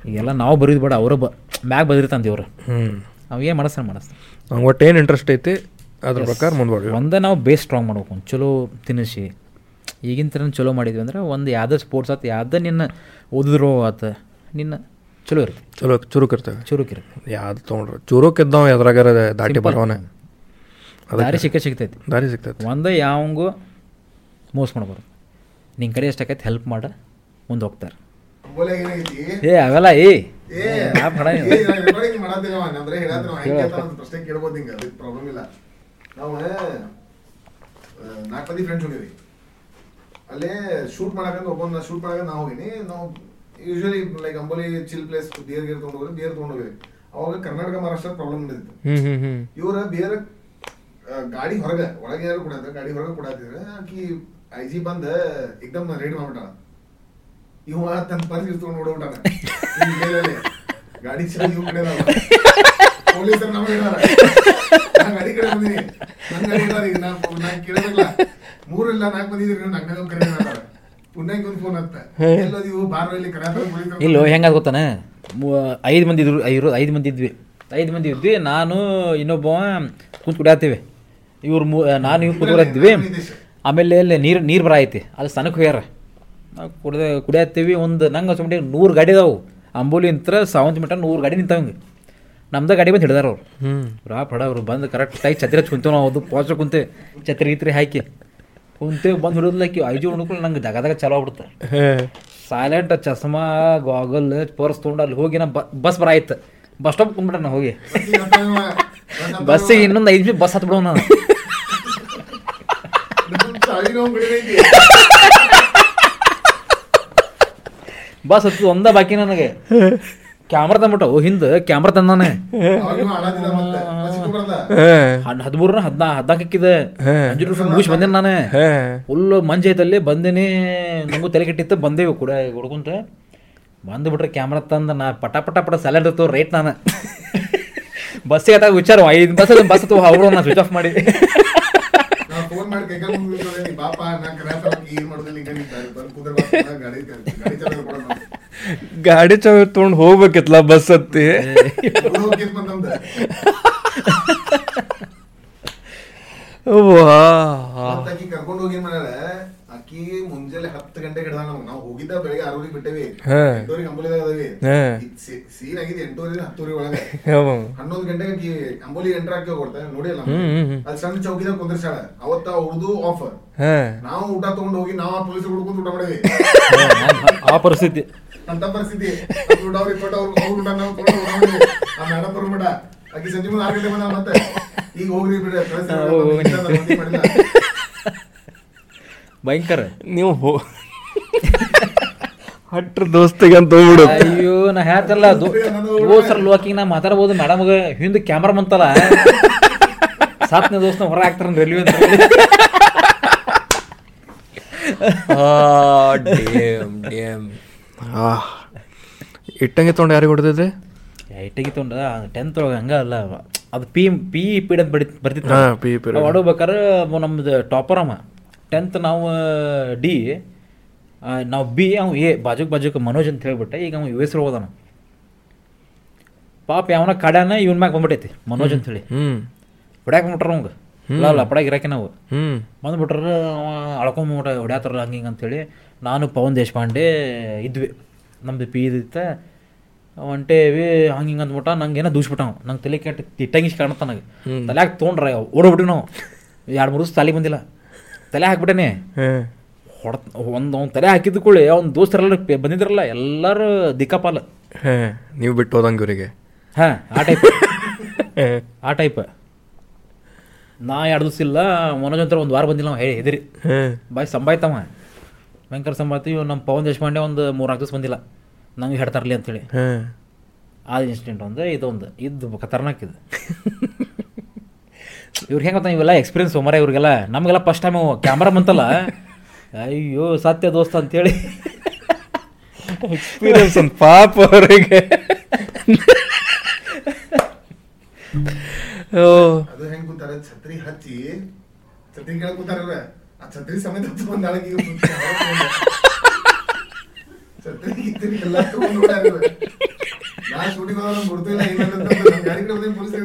ಈಗೆಲ್ಲ ನಾವು ಬರೀದು ಬೇಡ ಅವರ ಬ ಮ್ಯಾಗ ಬದಿರ್ತಾನೆ ದೇವ್ರು. ಹ್ಞೂ ಅವು ಏನು ಮಾಡಿಸ್ತಾನೆ ಮಾಡಿಸ್ತಾನೆ ನಂಗೆ ಒಟ್ಟು ಏನು ಇಂಟ್ರೆಸ್ಟ್ ಐತಿ ಅದ್ರ ಪ್ರಕಾರ ಮುಂದುವರಿ ಒಂದೇ ನಾವು ಬೇಸ್ ಸ್ಟ್ರಾಂಗ್ ಮಾಡ್ಬೇಕು ಒಂದು ಚಲೋ ತಿನ್ನಿಸಿ. ಈಗಿನ ಥರ ಚಲೋ ಮಾಡಿದ್ವಿ ಅಂದ್ರೆ ಒಂದು ಯಾವುದೇ ಸ್ಪೋರ್ಟ್ಸ್ ಆತು ಯಾವುದೇ ನಿನ್ನ ಓದಿದ್ರು ಆತ ನಿನ್ನ ಚಲೋ ಇರುತ್ತೆ. ಚಲೋ ಚುರುಕ್ ಇರ್ತೇವೆ ಚುರುಕಿರುತ್ತೆ. ಯಾವ್ದು ತೊಗೊಂಡ್ರೆ ಚುರುಕ್ ಇದ್ದಾವ ಎದ್ರಾಗಾರ ದಾಟಿ ಬರೋನೆ ದಾರಿ ಸಿಕ್ಕ ಸಿಗ್ತೈತಿ. ದಾರಿ ಸಿಗ್ತೈತಿ. ಒಂದು ಯಾವಂಗೂ ಮೋಸ ಮಾಡ್ಬಾರ್ದು. ನಿನ್ನ ಕಡೆ ಎಷ್ಟಾಕೈತಿ ಹೆಲ್ಪ್ ಮಾಡ ಮುಂದೆ ಹೋಗ್ತಾರೆ. ಏ ಅವೆಲ್ಲ ಏ. ನಾವ್ ನಾಲ್ಕು ಮಂದಿ ಫ್ರೆಂಡ್ಸ್ ಹೋಗಿವಿ ಅಲ್ಲೇ ಶೂಟ್ ಮಾಡಕಂತ ಒಬ್ಬೊಂದು ಶೂಟ್ ಮಾಡಕ ನಾವು ಹೋಗಿನಿ. ನಾವು usually like Amboli chill place beer Gir ತೊಂಡ ಹೋಗಿ ಬಿಯರ್ ತೊಗೊಂಡು ಹೋಗಿವಿ ಅವಾಗ ಕರ್ನಾಟಕ ಮಹಾರಾಷ್ಟ್ರ ಪ್ರಾಬ್ಲಮ್ ನಡೆದಿತ್ತು. ಹ್ಞೂ ಹ್ಞೂ ಹ್ಞೂ ಇವ್ರ ಬೇರೆ ಗಾಡಿ ಹೊರಗೆ ಒಳಗೆ ಯಾರು ಕೊಡಾತ್ರ ಗಾಡಿ ಹೊರಗೆ ಕೊಡಾತಿದ್ರೆ ಆಕಿ ಐ ಜಿ ಬಂದ ಏಕದಮ್ ರೈಡ್ ಮಾಡ್ಬಿಟ್ಟಾಳ. ಇವ ತನ್ನ ಪರ್ಸ್ ಇಟ್ಕೊಂಡು ಓಡೋಗ್ಬಿಟ್ಟಾನ. ಹಿಂಗ್ ಗಾಡಿ ಚಾವಿ ಇವ್ ಕಡೆ. ಪೊಲೀಸರು ನಮ್ಮ ಹೇಳಾರ ನಾ ಗಾಡಿ ಕಡೆ ಬಂದೀನಿ. ನನ್ನ ಗಾಡಿ ಹೇಳಾರ ಈಗ. ನಾ ನಾನು ಕೇಳಬೇಕಲ್ಲ ಮೂರಿಲ್ಲ ನಾಲ್ಕು ಬಂದಿದ್ರಿ ನಗ್ನಾಗ ಕರೆ ಹೇಳಾರ ಪುಣ್ಯಕ್ಕೆ ಒಂದು ಫೋನ್ ಹತ್ತ. ಎಲ್ಲೋದು ಇವು ಬಾರಲ್ಲಿ ಕರೆ ಇಲ್ಲೋ ಹೆಂಗಾದ್ ಗೊತ್ತಾನ? ಐದು ಮಂದಿ ಇದ್ರು ಐದು ಮಂದಿ ಇದ್ವಿ. ಐದು ಮಂದಿ ಇದ್ವಿ. ನಾನು ಇನ್ನೊಬ್ಬ ಕುಂತ್ ಕುಡಿಯತ್ತೀವಿ ಇವ್ರು ಮೂ ನಾನು ಇವ್ರು ಕುಡಿದ್ವಿ ಆಮೇಲೆ ಅಲ್ಲಿ ನೀರು ನೀರು ಬರ ಐತಿ. ಅಲ್ಲಿ ಸನಕ್ಕೆ ಹೋಗ್ಯಾರ. ನಾವು ಕುಡ್ದೆ ಕುಡಿಯತ್ತೀವಿ ಒಂದು ನಂಗೆ ಅನ್ಸ್ಬಿಟ್ಟು ನೂರು ಗಾಡಿ ಅದಾವು. ಅಂಬೂಲಿ ನಿಂತರ ಸಾವಂತ ಮೀಟರ್ ನೂರು ಗಾಡಿ ನಿಂತವಂಗೆ ನಮ್ದು ಗಾಡಿ ಬಂದು ಹಿಡ್ದಾರ ಅವ್ರು. ಹ್ಞೂ ರಾ ಪಡ ಅವ್ರು ಬಂದು ಕರೆಕ್ಟಾಗಿ ಛತ್ರಿ ಹಚ್ಚಿ ಕುಂತೇವೆ ನಾವು ಅದು ಪೋಸ್ಟರ್ ಕುಂತೆ ಛತ್ರಿ ಗಿತ್ರಿ ಹಾಕಿ. ಕುಂತೇವೆ ಬಂದು ಹಿಡಿದ್ಲಕ್ಕಿ ಐಜು ಉಣ್ಕೊಂಡು ನಂಗೆ ಜಗದಾಗ ಚಲೋ ಆಗ್ಬಿಡ್ತು. ಸೈಲೆಂಟ್ ಚಸ್ಮಾ ಗಾಗಲ್ ಪೋರ್ಸ್ ತೊಗೊಂಡು ಅಲ್ಲಿ ಹೋಗಿ ನಾ ಬಸ್ ಬರ ಆಯ್ತು. ಬಸ್ ಸ್ಟಾಪ್ ಕುಂದ್ಬಿಟ್ಟ ನಾ ಹೋಗಿ. ಬಸ್ಸಿಗೆ ಇನ್ನೊಂದು ಐದು ನಿಮಿಷ ಬಸ್ ನಾವು ಬಿಡಬೇಕು ಬಸ್ ಹತ್ತು ಒಂದ ಬಾಕಿ ನನಗೆ. ಕ್ಯಾಮ್ರಾ ತಂದ್ಬಿಟ್ಟು ಹಿಂದೆ ಕ್ಯಾಮ್ರಾ ತಂದಾನೆ. ಹದಿಮೂರನ ಹದಿನಾ ಹದಿನಾಲ್ಕಿದೆ ಅಂಜು ರೂಪಾಯಿ ಮುಗಿಸಿ ಬಂದೇನೆ ನಾನು. ಫುಲ್ ಮಂಜ್ ಐತಲ್ಲಿ ಬಂದೇನಿ. ನಮಗೂ ತಲೆ ಕೆಟ್ಟಿತ್ತು ಬಂದೇವು ಕೂಡ ಹುಡ್ಕೊಂತ ಬಂದುಬಿಟ್ರೆ ಕ್ಯಾಮ್ರಾ ತಂದು ನಾ ಪಟ ಪಟ ಪಟ ಸೆಲೆಂಡ್ ಇತ್ತು ರೈಟ್ ನಾನು. ಬಸ್ಸಿಗೆ ಆದಾಗ ವಿಚಾರ ಐದು ಬಸ್ ಬಸ್ ತಗೋ ಅವರು ನಾನು ಸ್ವಿಚ್ ಆಫ್ ಮಾಡಿ ಗಾಡಿ ಚ ಚಾವಿ ತೊಗೊಂಡು ಹೋಗ್ಬೇಕಿತ್ತಲ್ಲ ಬಸ್ ಹತ್ತಿ? ಕರ್ಕೊಂಡು ಹೋಗಿ ಏನ್ ಆಕಿ ಮುಂಜಾನೆ ಹತ್ತು ಗಂಟೆಗೆ ಹಿಡ್ದ ನಮ್ಗೆ ನಾವು ಹೋಗಿದ್ದ ಬೆಳಿಗ್ಗೆ ಆರೂರಿಗೆ ಬಿಟ್ಟೇವಿ. ಎಂಟೂರಿಗೆ ಅಂಬೋಲಿದಾಗ ಅದಾವಿ. ಸೀನ್ ಆಗಿದೆ ಎಂಟೂರಿಗೆ ಹತ್ತೂರಿ ಒಳಗೆ. ಹನ್ನೊಂದು ಗಂಟೆಗೆ ಆಕಿ ಅಂಬೋಲಿ ಎಂಟ್ರ ಹಾಕಿ ಹೋಗ್ತಾ ನೋಡಿಲ್ಲ. ಅಲ್ಲಿ. ಸಣ್ಣ ಚೌಕಿದಾಗ ಕುಂದ್ರಸಾಳ ಅವತ್ತ ಆಫರ್ ಹಾಂ. ನಾವು ಊಟ ತಗೊಂಡು ಹೋಗಿ ನಾವು ಆ ಪೊಲೀಸರು ಹುಡ್ಕೊಂಡು ಊಟ ಮಾಡೇವಿ ಆ ಪರಿಸ್ಥಿತಿ. ಅಂತ ಪರಿಸ್ಥಿತಿ. ಊಟ ಅವ್ರು ಇಪ್ಪಟ್ಟು ಅವ್ರು ಅವ್ರು ಊಟ ನಾವು ತಗೊಂಡು ಹೋಗ್ಬಿಡಿ. ಆ ಮೇಡಮ್ ಬರ್ಬಿಡ ಆಕಿ ಸಂಜೆ ಮುಂದೆ ಆರು ಗಂಟೆ ಬಂದ ಮತ್ತೆ. ಈಗ ಹೋಗ್ರಿ ಬಿಡ ಕಳ್ಸಿ ಬಿಡು, ಹೋಗು, ಬಂದಿಲ್ಲ, ನಾನು ಮಂದಿ ಮಾಡಿಲ್ಲ. ಭಯಂಕರ. ನೀವು ಹೋ ಹಟ್ರ ದೋಸ್ತಿಗೆ ಅಂತ ಹೋಗ್ಬಿಡು. ಅಯ್ಯೋ ನಾ ಹೇಳ್ತಲ್ಲ ದೋಸ್ತರ ಲೋಕಿಗೆ ನಾ ಮಾತಾಡ್ಬೋದು ಮೇಡಮ್ಗೆ ಹಿಂದೆ ಕ್ಯಾಮ್ರಾ ಬಂತಲ್ಲ ಸಾತ್ನೇ ದೋಸ್ತ ಹೊರ ಹಾಕ್ತಾರ ರೈಲ್ವೆ ಅಂತ ಇಟ್ಟಂಗೆ ತೊಗೊಂಡು ಯಾರಿಗೆ ಹೊಡೆದಿದ್ರಿ? ಇಟ್ಟಂಗೆ ತೊಗೊಂಡ ಟೆಂತ್ ಒಳಗೆ ಹಂಗ ಅಲ್ಲ ಅದು ಪಿ ಪಿ ಪೀಡ್ ಅಂತ ಬಡಿ ಬರ್ತಿತ್ತು ಹೊಡಬೇಕಾದ್ರೆ ನಮ್ದು ಟಾಪರ್ ಅವ. ಟೆಂತ್ ನಾವು ಡಿ ನಾವು ಬಿ ಅವ ಎ ಬಾಜುಕ್ ಬಾಜುಕ್ ಮನೋಜ್ ಅಂತ ಹೇಳ್ಬಿಟ್ಟೆ ಈಗ ಅವ ಯು ಎಸ್ ಹೋದಾನ. ಪಾಪ ಯಾವನ ಕಡ್ಯಾನ ಇವನ್ ಮ್ಯಾಗ ಬಂದ್ಬಿಟ್ಟೈತಿ ಮನೋಜ್ ಅಂತ ಹೇಳಿ. ಹ್ಞೂ ಹೊಡ್ಯಾಕ ಬಂದ್ಬಿಟ್ರ ಅವಂಗ. ಇಲ್ಲ ಅಲ್ಲ ಪಡಾಗ ಇರಾಕೆ ನಾವು ಹ್ಞೂ ಬಂದ್ಬಿಟ್ರ ಅವ ಅಳ್ಕೊಂಬಿಟ್ಟ ಹೊಡ್ಯಾತಾರ ಹಂಗೆ ಹಿಂಗೆ ಅಂತೇಳಿ ನಾನು ಪವನ್ ದೇಶಪಾಂಡೆ ಇದ್ವಿ. ನಮ್ದು ಪಿ ಇದಿತ್ತ ಹೊಂಟೇವಿ ಹಂಗೆ ಹಿಂಗೆ ಅಂದ್ಬಿಟ್ಟ ನಂಗೆ ಏನೋ ದೂಸ್ಬಿಟ್ಟ ನಂಗೆ ತಲೆ ಕೆಟ್ಟ ತಿಟ್ಟಂಗಿಸ್ ಕಾಣತ್ತ ನನಗೆ ತಲೆಯಾಗ ತೊಗೊಂಡ್ರೆ ಓಡೋಗ್ಬಿಟ್ಟು ನಾವು. ಎರಡು ಮೂರು ದಿವಸ ತಲೆ ಬಂದಿಲ್ಲ. ತಲೆ ಹಾಕ್ಬಿಟ್ಟನೆ. ಹೊಡ್ ಒಂದು ಅವ್ನು ತಲೆ ಹಾಕಿದ್ದು ಕೂಡಲೇ ಅವ್ನ ದೋಸ್ತರೆಲ್ಲ ಬಂದಿದ್ರಲ್ಲ ಎಲ್ಲರೂ ದಿಕ್ಕಾಪಾಲ. ನೀವು ಬಿಟ್ಟು ಹೋದಂಗೆ ಇವರಿಗೆ. ಹಾಂ ಆ ಟೈಪ್ ಆ ಟೈಪ್ ನಾ ಎರಡು ದಿವಸ ಇಲ್ಲ ಮನೋಜ್ ಅಂತ ಒಂದು ವಾರ ಬಂದಿಲ್ಲ ಹೇಳಿ ಹೆದರಿ. ಬಾಯ್ ಸಂಭಾಯ್ತವ. ಭಯಂಕರ ಸಂಭಾಯ್ತಿ ಇವ್ ನಮ್ಮ ಪವನ್ ದೇಶಪಾಂಡೆ ಒಂದು ಮೂರ್ನಾಲ್ಕು ದಿವಸ ಬಂದಿಲ್ಲ. ನಂಗೆ ಹೇಳ್ತಾರಲಿ ಅಂತೇಳಿ. ಹಾಂ. ಆ ಇನ್ಸಿಡೆಂಟ್ ಒಂದು ಇದೊಂದು. ಇದು ಖತರ್ನಾಕ್ ಇದು. ಇವ್ರಿಗೆ ಹೆಂಗೆ ಗೊತ್ತಾ ಇವೆಲ್ಲ ಎಕ್ಸ್ಪೀರಿಯನ್ಸ್ ಮರ ಇವ್ರಿಗೆಲ್ಲ ನಮಗೆಲ್ಲ ಫಸ್ಟ್ ಟೈಮ್ ಕ್ಯಾಮ್ರಾ ಬಂತಲ್ಲ ಅಯ್ಯೋ ಸತ್ಯ ದೋಸ್ತ ಅಂತೇಳಿ ಎಕ್ಸ್ಪೀರಿಯನ್ಸ್ ಒಂದು ಪಾಪ ಅವರಿಗೆ ಓ ಅದು ಹೆಂಗ್ ಕೂತಾರ ಛತ್ರಿ ಹಚ್ಚಿ ಛತ್ರಿ ಕೆಳಗ್ ಕೂತಾರ ಇವ್ರ. ಆ ಛತ್ರಿ ಸಮೇತ ತಗೊಂಡ್ ನಾಳೆಗೆ ಇವ್ರು ಕೂತಾರ. ಛತ್ರಿ ಗಿತ್ರಿ ಎಲ್ಲ ತಗೊಂಡ್ ಹೋಗ್ಯಾರ ಇವ್ರು. ನಾ ಶೂಟಿಂಗ್ ಹೋದಾಗ ನಂಗ್ ಗುರ್ತು ಇಲ್ಲ ಏನಿಲ್ಲ ಅಂತ ಅಂದ್ರು. ನಮ್ ಗಾಡಿ ಕಡೆ ಬಂದಿದ್ದು ಪೊಲೀಸ್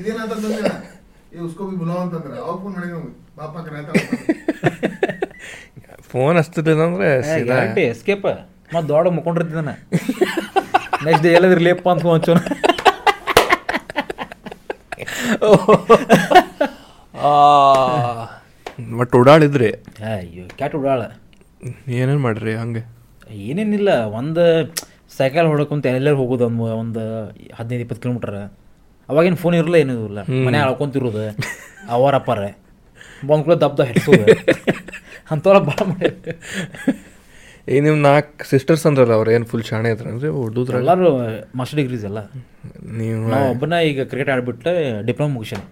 ಇದೇನಂತ ಅಂದಿಲ್ಲ ಏ ಉಸ್ಕೋ ಬಿ ಬುಲಾವ್ ಅಂತಂದ್ರ ಅವಾಗ ಫೋನ್ ಮಾಡಿ ನಮ್ಗೆ ಪಾಪ ಕರೆ ಫೋನ್ ಹಚ್ತಿದ್ದಿಲ್ಲ ಅಂದ್ರೆ ಸೀದಾ ಗ್ಯಾರಂಟಿ ಎಸ್ಕೇಪ್ ಮತ್ತು ದೊಡ್ಡ ಮುಕ್ಕೊಂಡಿರ್ತಿದ್ದಾನೆ ನೆಕ್ಸ್ಟ್ ಡೇ ಎಲ್ಲದ್ರ? ಲೇಪ ಅಂತ ಹಂಚೋನ ಬಟ್ ಓಡಾಡಿದ್ರಿ ಅಯ್ಯೋ ಕ್ಯಾಟ್ ಉಡಾಳ. ಏನೇನು ಮಾಡ್ರಿ ಹಂಗೆ? ಏನೇನಿಲ್ಲ ಒಂದು ಸೈಕಲ್ ಹೊಡ್ಕೊಂತ ಎಲ್ಲೆಲ್ಲಿ ಹೋಗೋದು? ಒಂದು ಒಂದು ಹದಿನೈದು ಇಪ್ಪತ್ತು ಕಿಲೋಮೀಟ್ರ್ ಅವಾಗೇನು ಫೋನ್ ಇರಲ್ಲ ಏನೂ ಇಲ್ಲ. ಮನೆ ಅಳ್ಕೊಂತಿರೋದು ಅವರ ಅಪ್ಪಾರ. ಬಂದ್ ಕೂಡ ದಬ್ದ ಹೆಡ್ಸೋದು. ಅಂಥವ್ರ ಭಾಳ ಮಾಡಿ ಈ ನಿಮ್ಮ ನಾಲ್ಕು ಸಿಸ್ಟರ್ಸ್ ಅಂದ್ರಲ್ಲ ಅವ್ರು ಏನು ಫುಲ್ ಶಾಣೆ ಇದ್ರನ್ರಿ ಉರ್ದುದ್ರಾಗ ಎಲ್ಲರೂ ಮಾಸ್ಟರ್ ಡಿಗ್ರೀಸ್ ಎಲ್ಲ. ನೀವು ನಾವು ಒಬ್ಬನ ಈಗ ಕ್ರಿಕೆಟ್ ಆಡ್ಬಿಟ್ಟು ಡಿಪ್ಲೊಮಾ ಮುಗಿಸ್ಯಾನ.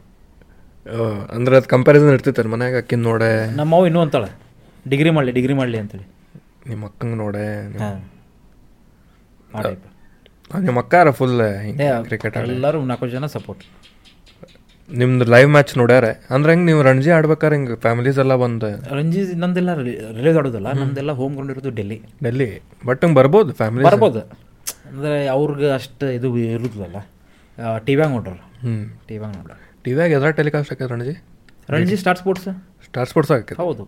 ಅಂದ್ರೆ ಅದು ಕಂಪ್ಯಾರಿಸನ್ ಇರ್ತಿತ್ತು ಮನ್ಯಾಗ ಅಕ್ಕಿನ ನೋಡೆ? ನಮ್ಮವ್ ಇನ್ನೂ ಅಂತಾಳೆ. ಡಿಗ್ರಿ ಮಾಡಲಿ ಡಿಗ್ರಿ ಮಾಡಲಿ ಅಂತೇಳಿ. ನಿಮ್ಮ ಅಕ್ಕಂಗೆ ನೋಡೆ ಮಾಡಿ ನಿಮ್ಮ ಅಕ್ಕಾರ ಫುಲ್ ಕ್ರಿಕೆಟ್ ಎಲ್ಲರೂ ನಾಲ್ಕು ಜನ ಸಪೋರ್ಟ್ ನಿಮ್ದು ಲೈವ್ ಮ್ಯಾಚ್ ನೋಡ್ಯಾರೆ. ಅಂದ್ರೆ ಹೆಂಗೆ ನೀವು ರಣಜಿ ಆಡ್ಬೇಕಾರೆ ಹಿಂಗೆ ಫ್ಯಾಮಿಲೀಸ್ ಎಲ್ಲ ಬಂದು? ರಣಜಿ ನಂದೆಲ್ಲ ರಿಲೀಸ್ ಆಡೋದಲ್ಲ ನಮ್ದೆಲ್ಲ ಹೋಮ್ ಗ್ರೌಂಡ್ ಇರೋದು ಡೆಲ್ಲಿ ಡೆಲ್ಲಿ ಬಟ್ ಹಂಗೆ ಬರ್ಬೋದು ಫ್ಯಾಮಿಲಿ ಬರ್ಬೋದು. ಅಂದರೆ ಅವ್ರಿಗೆ ಅಷ್ಟು ಇದು ಇರುತ್ತಲ್ಲ ಟಿ ವ್ಯಾಗ ನೋಡ್ರು ಹ್ಞೂ ಟಿ ವ್ಯಾಗ ನೋಡ್ರಿ ಟಿವ್ಯಾಗ ಎದ್ರ ಟೆಲಿಕಾಸ್ಟ್ ಹಾಕಿದ್ರೆ Ranji? Ranji Star Sports Star Sports ಆಕೈತೆ ಹೌದು.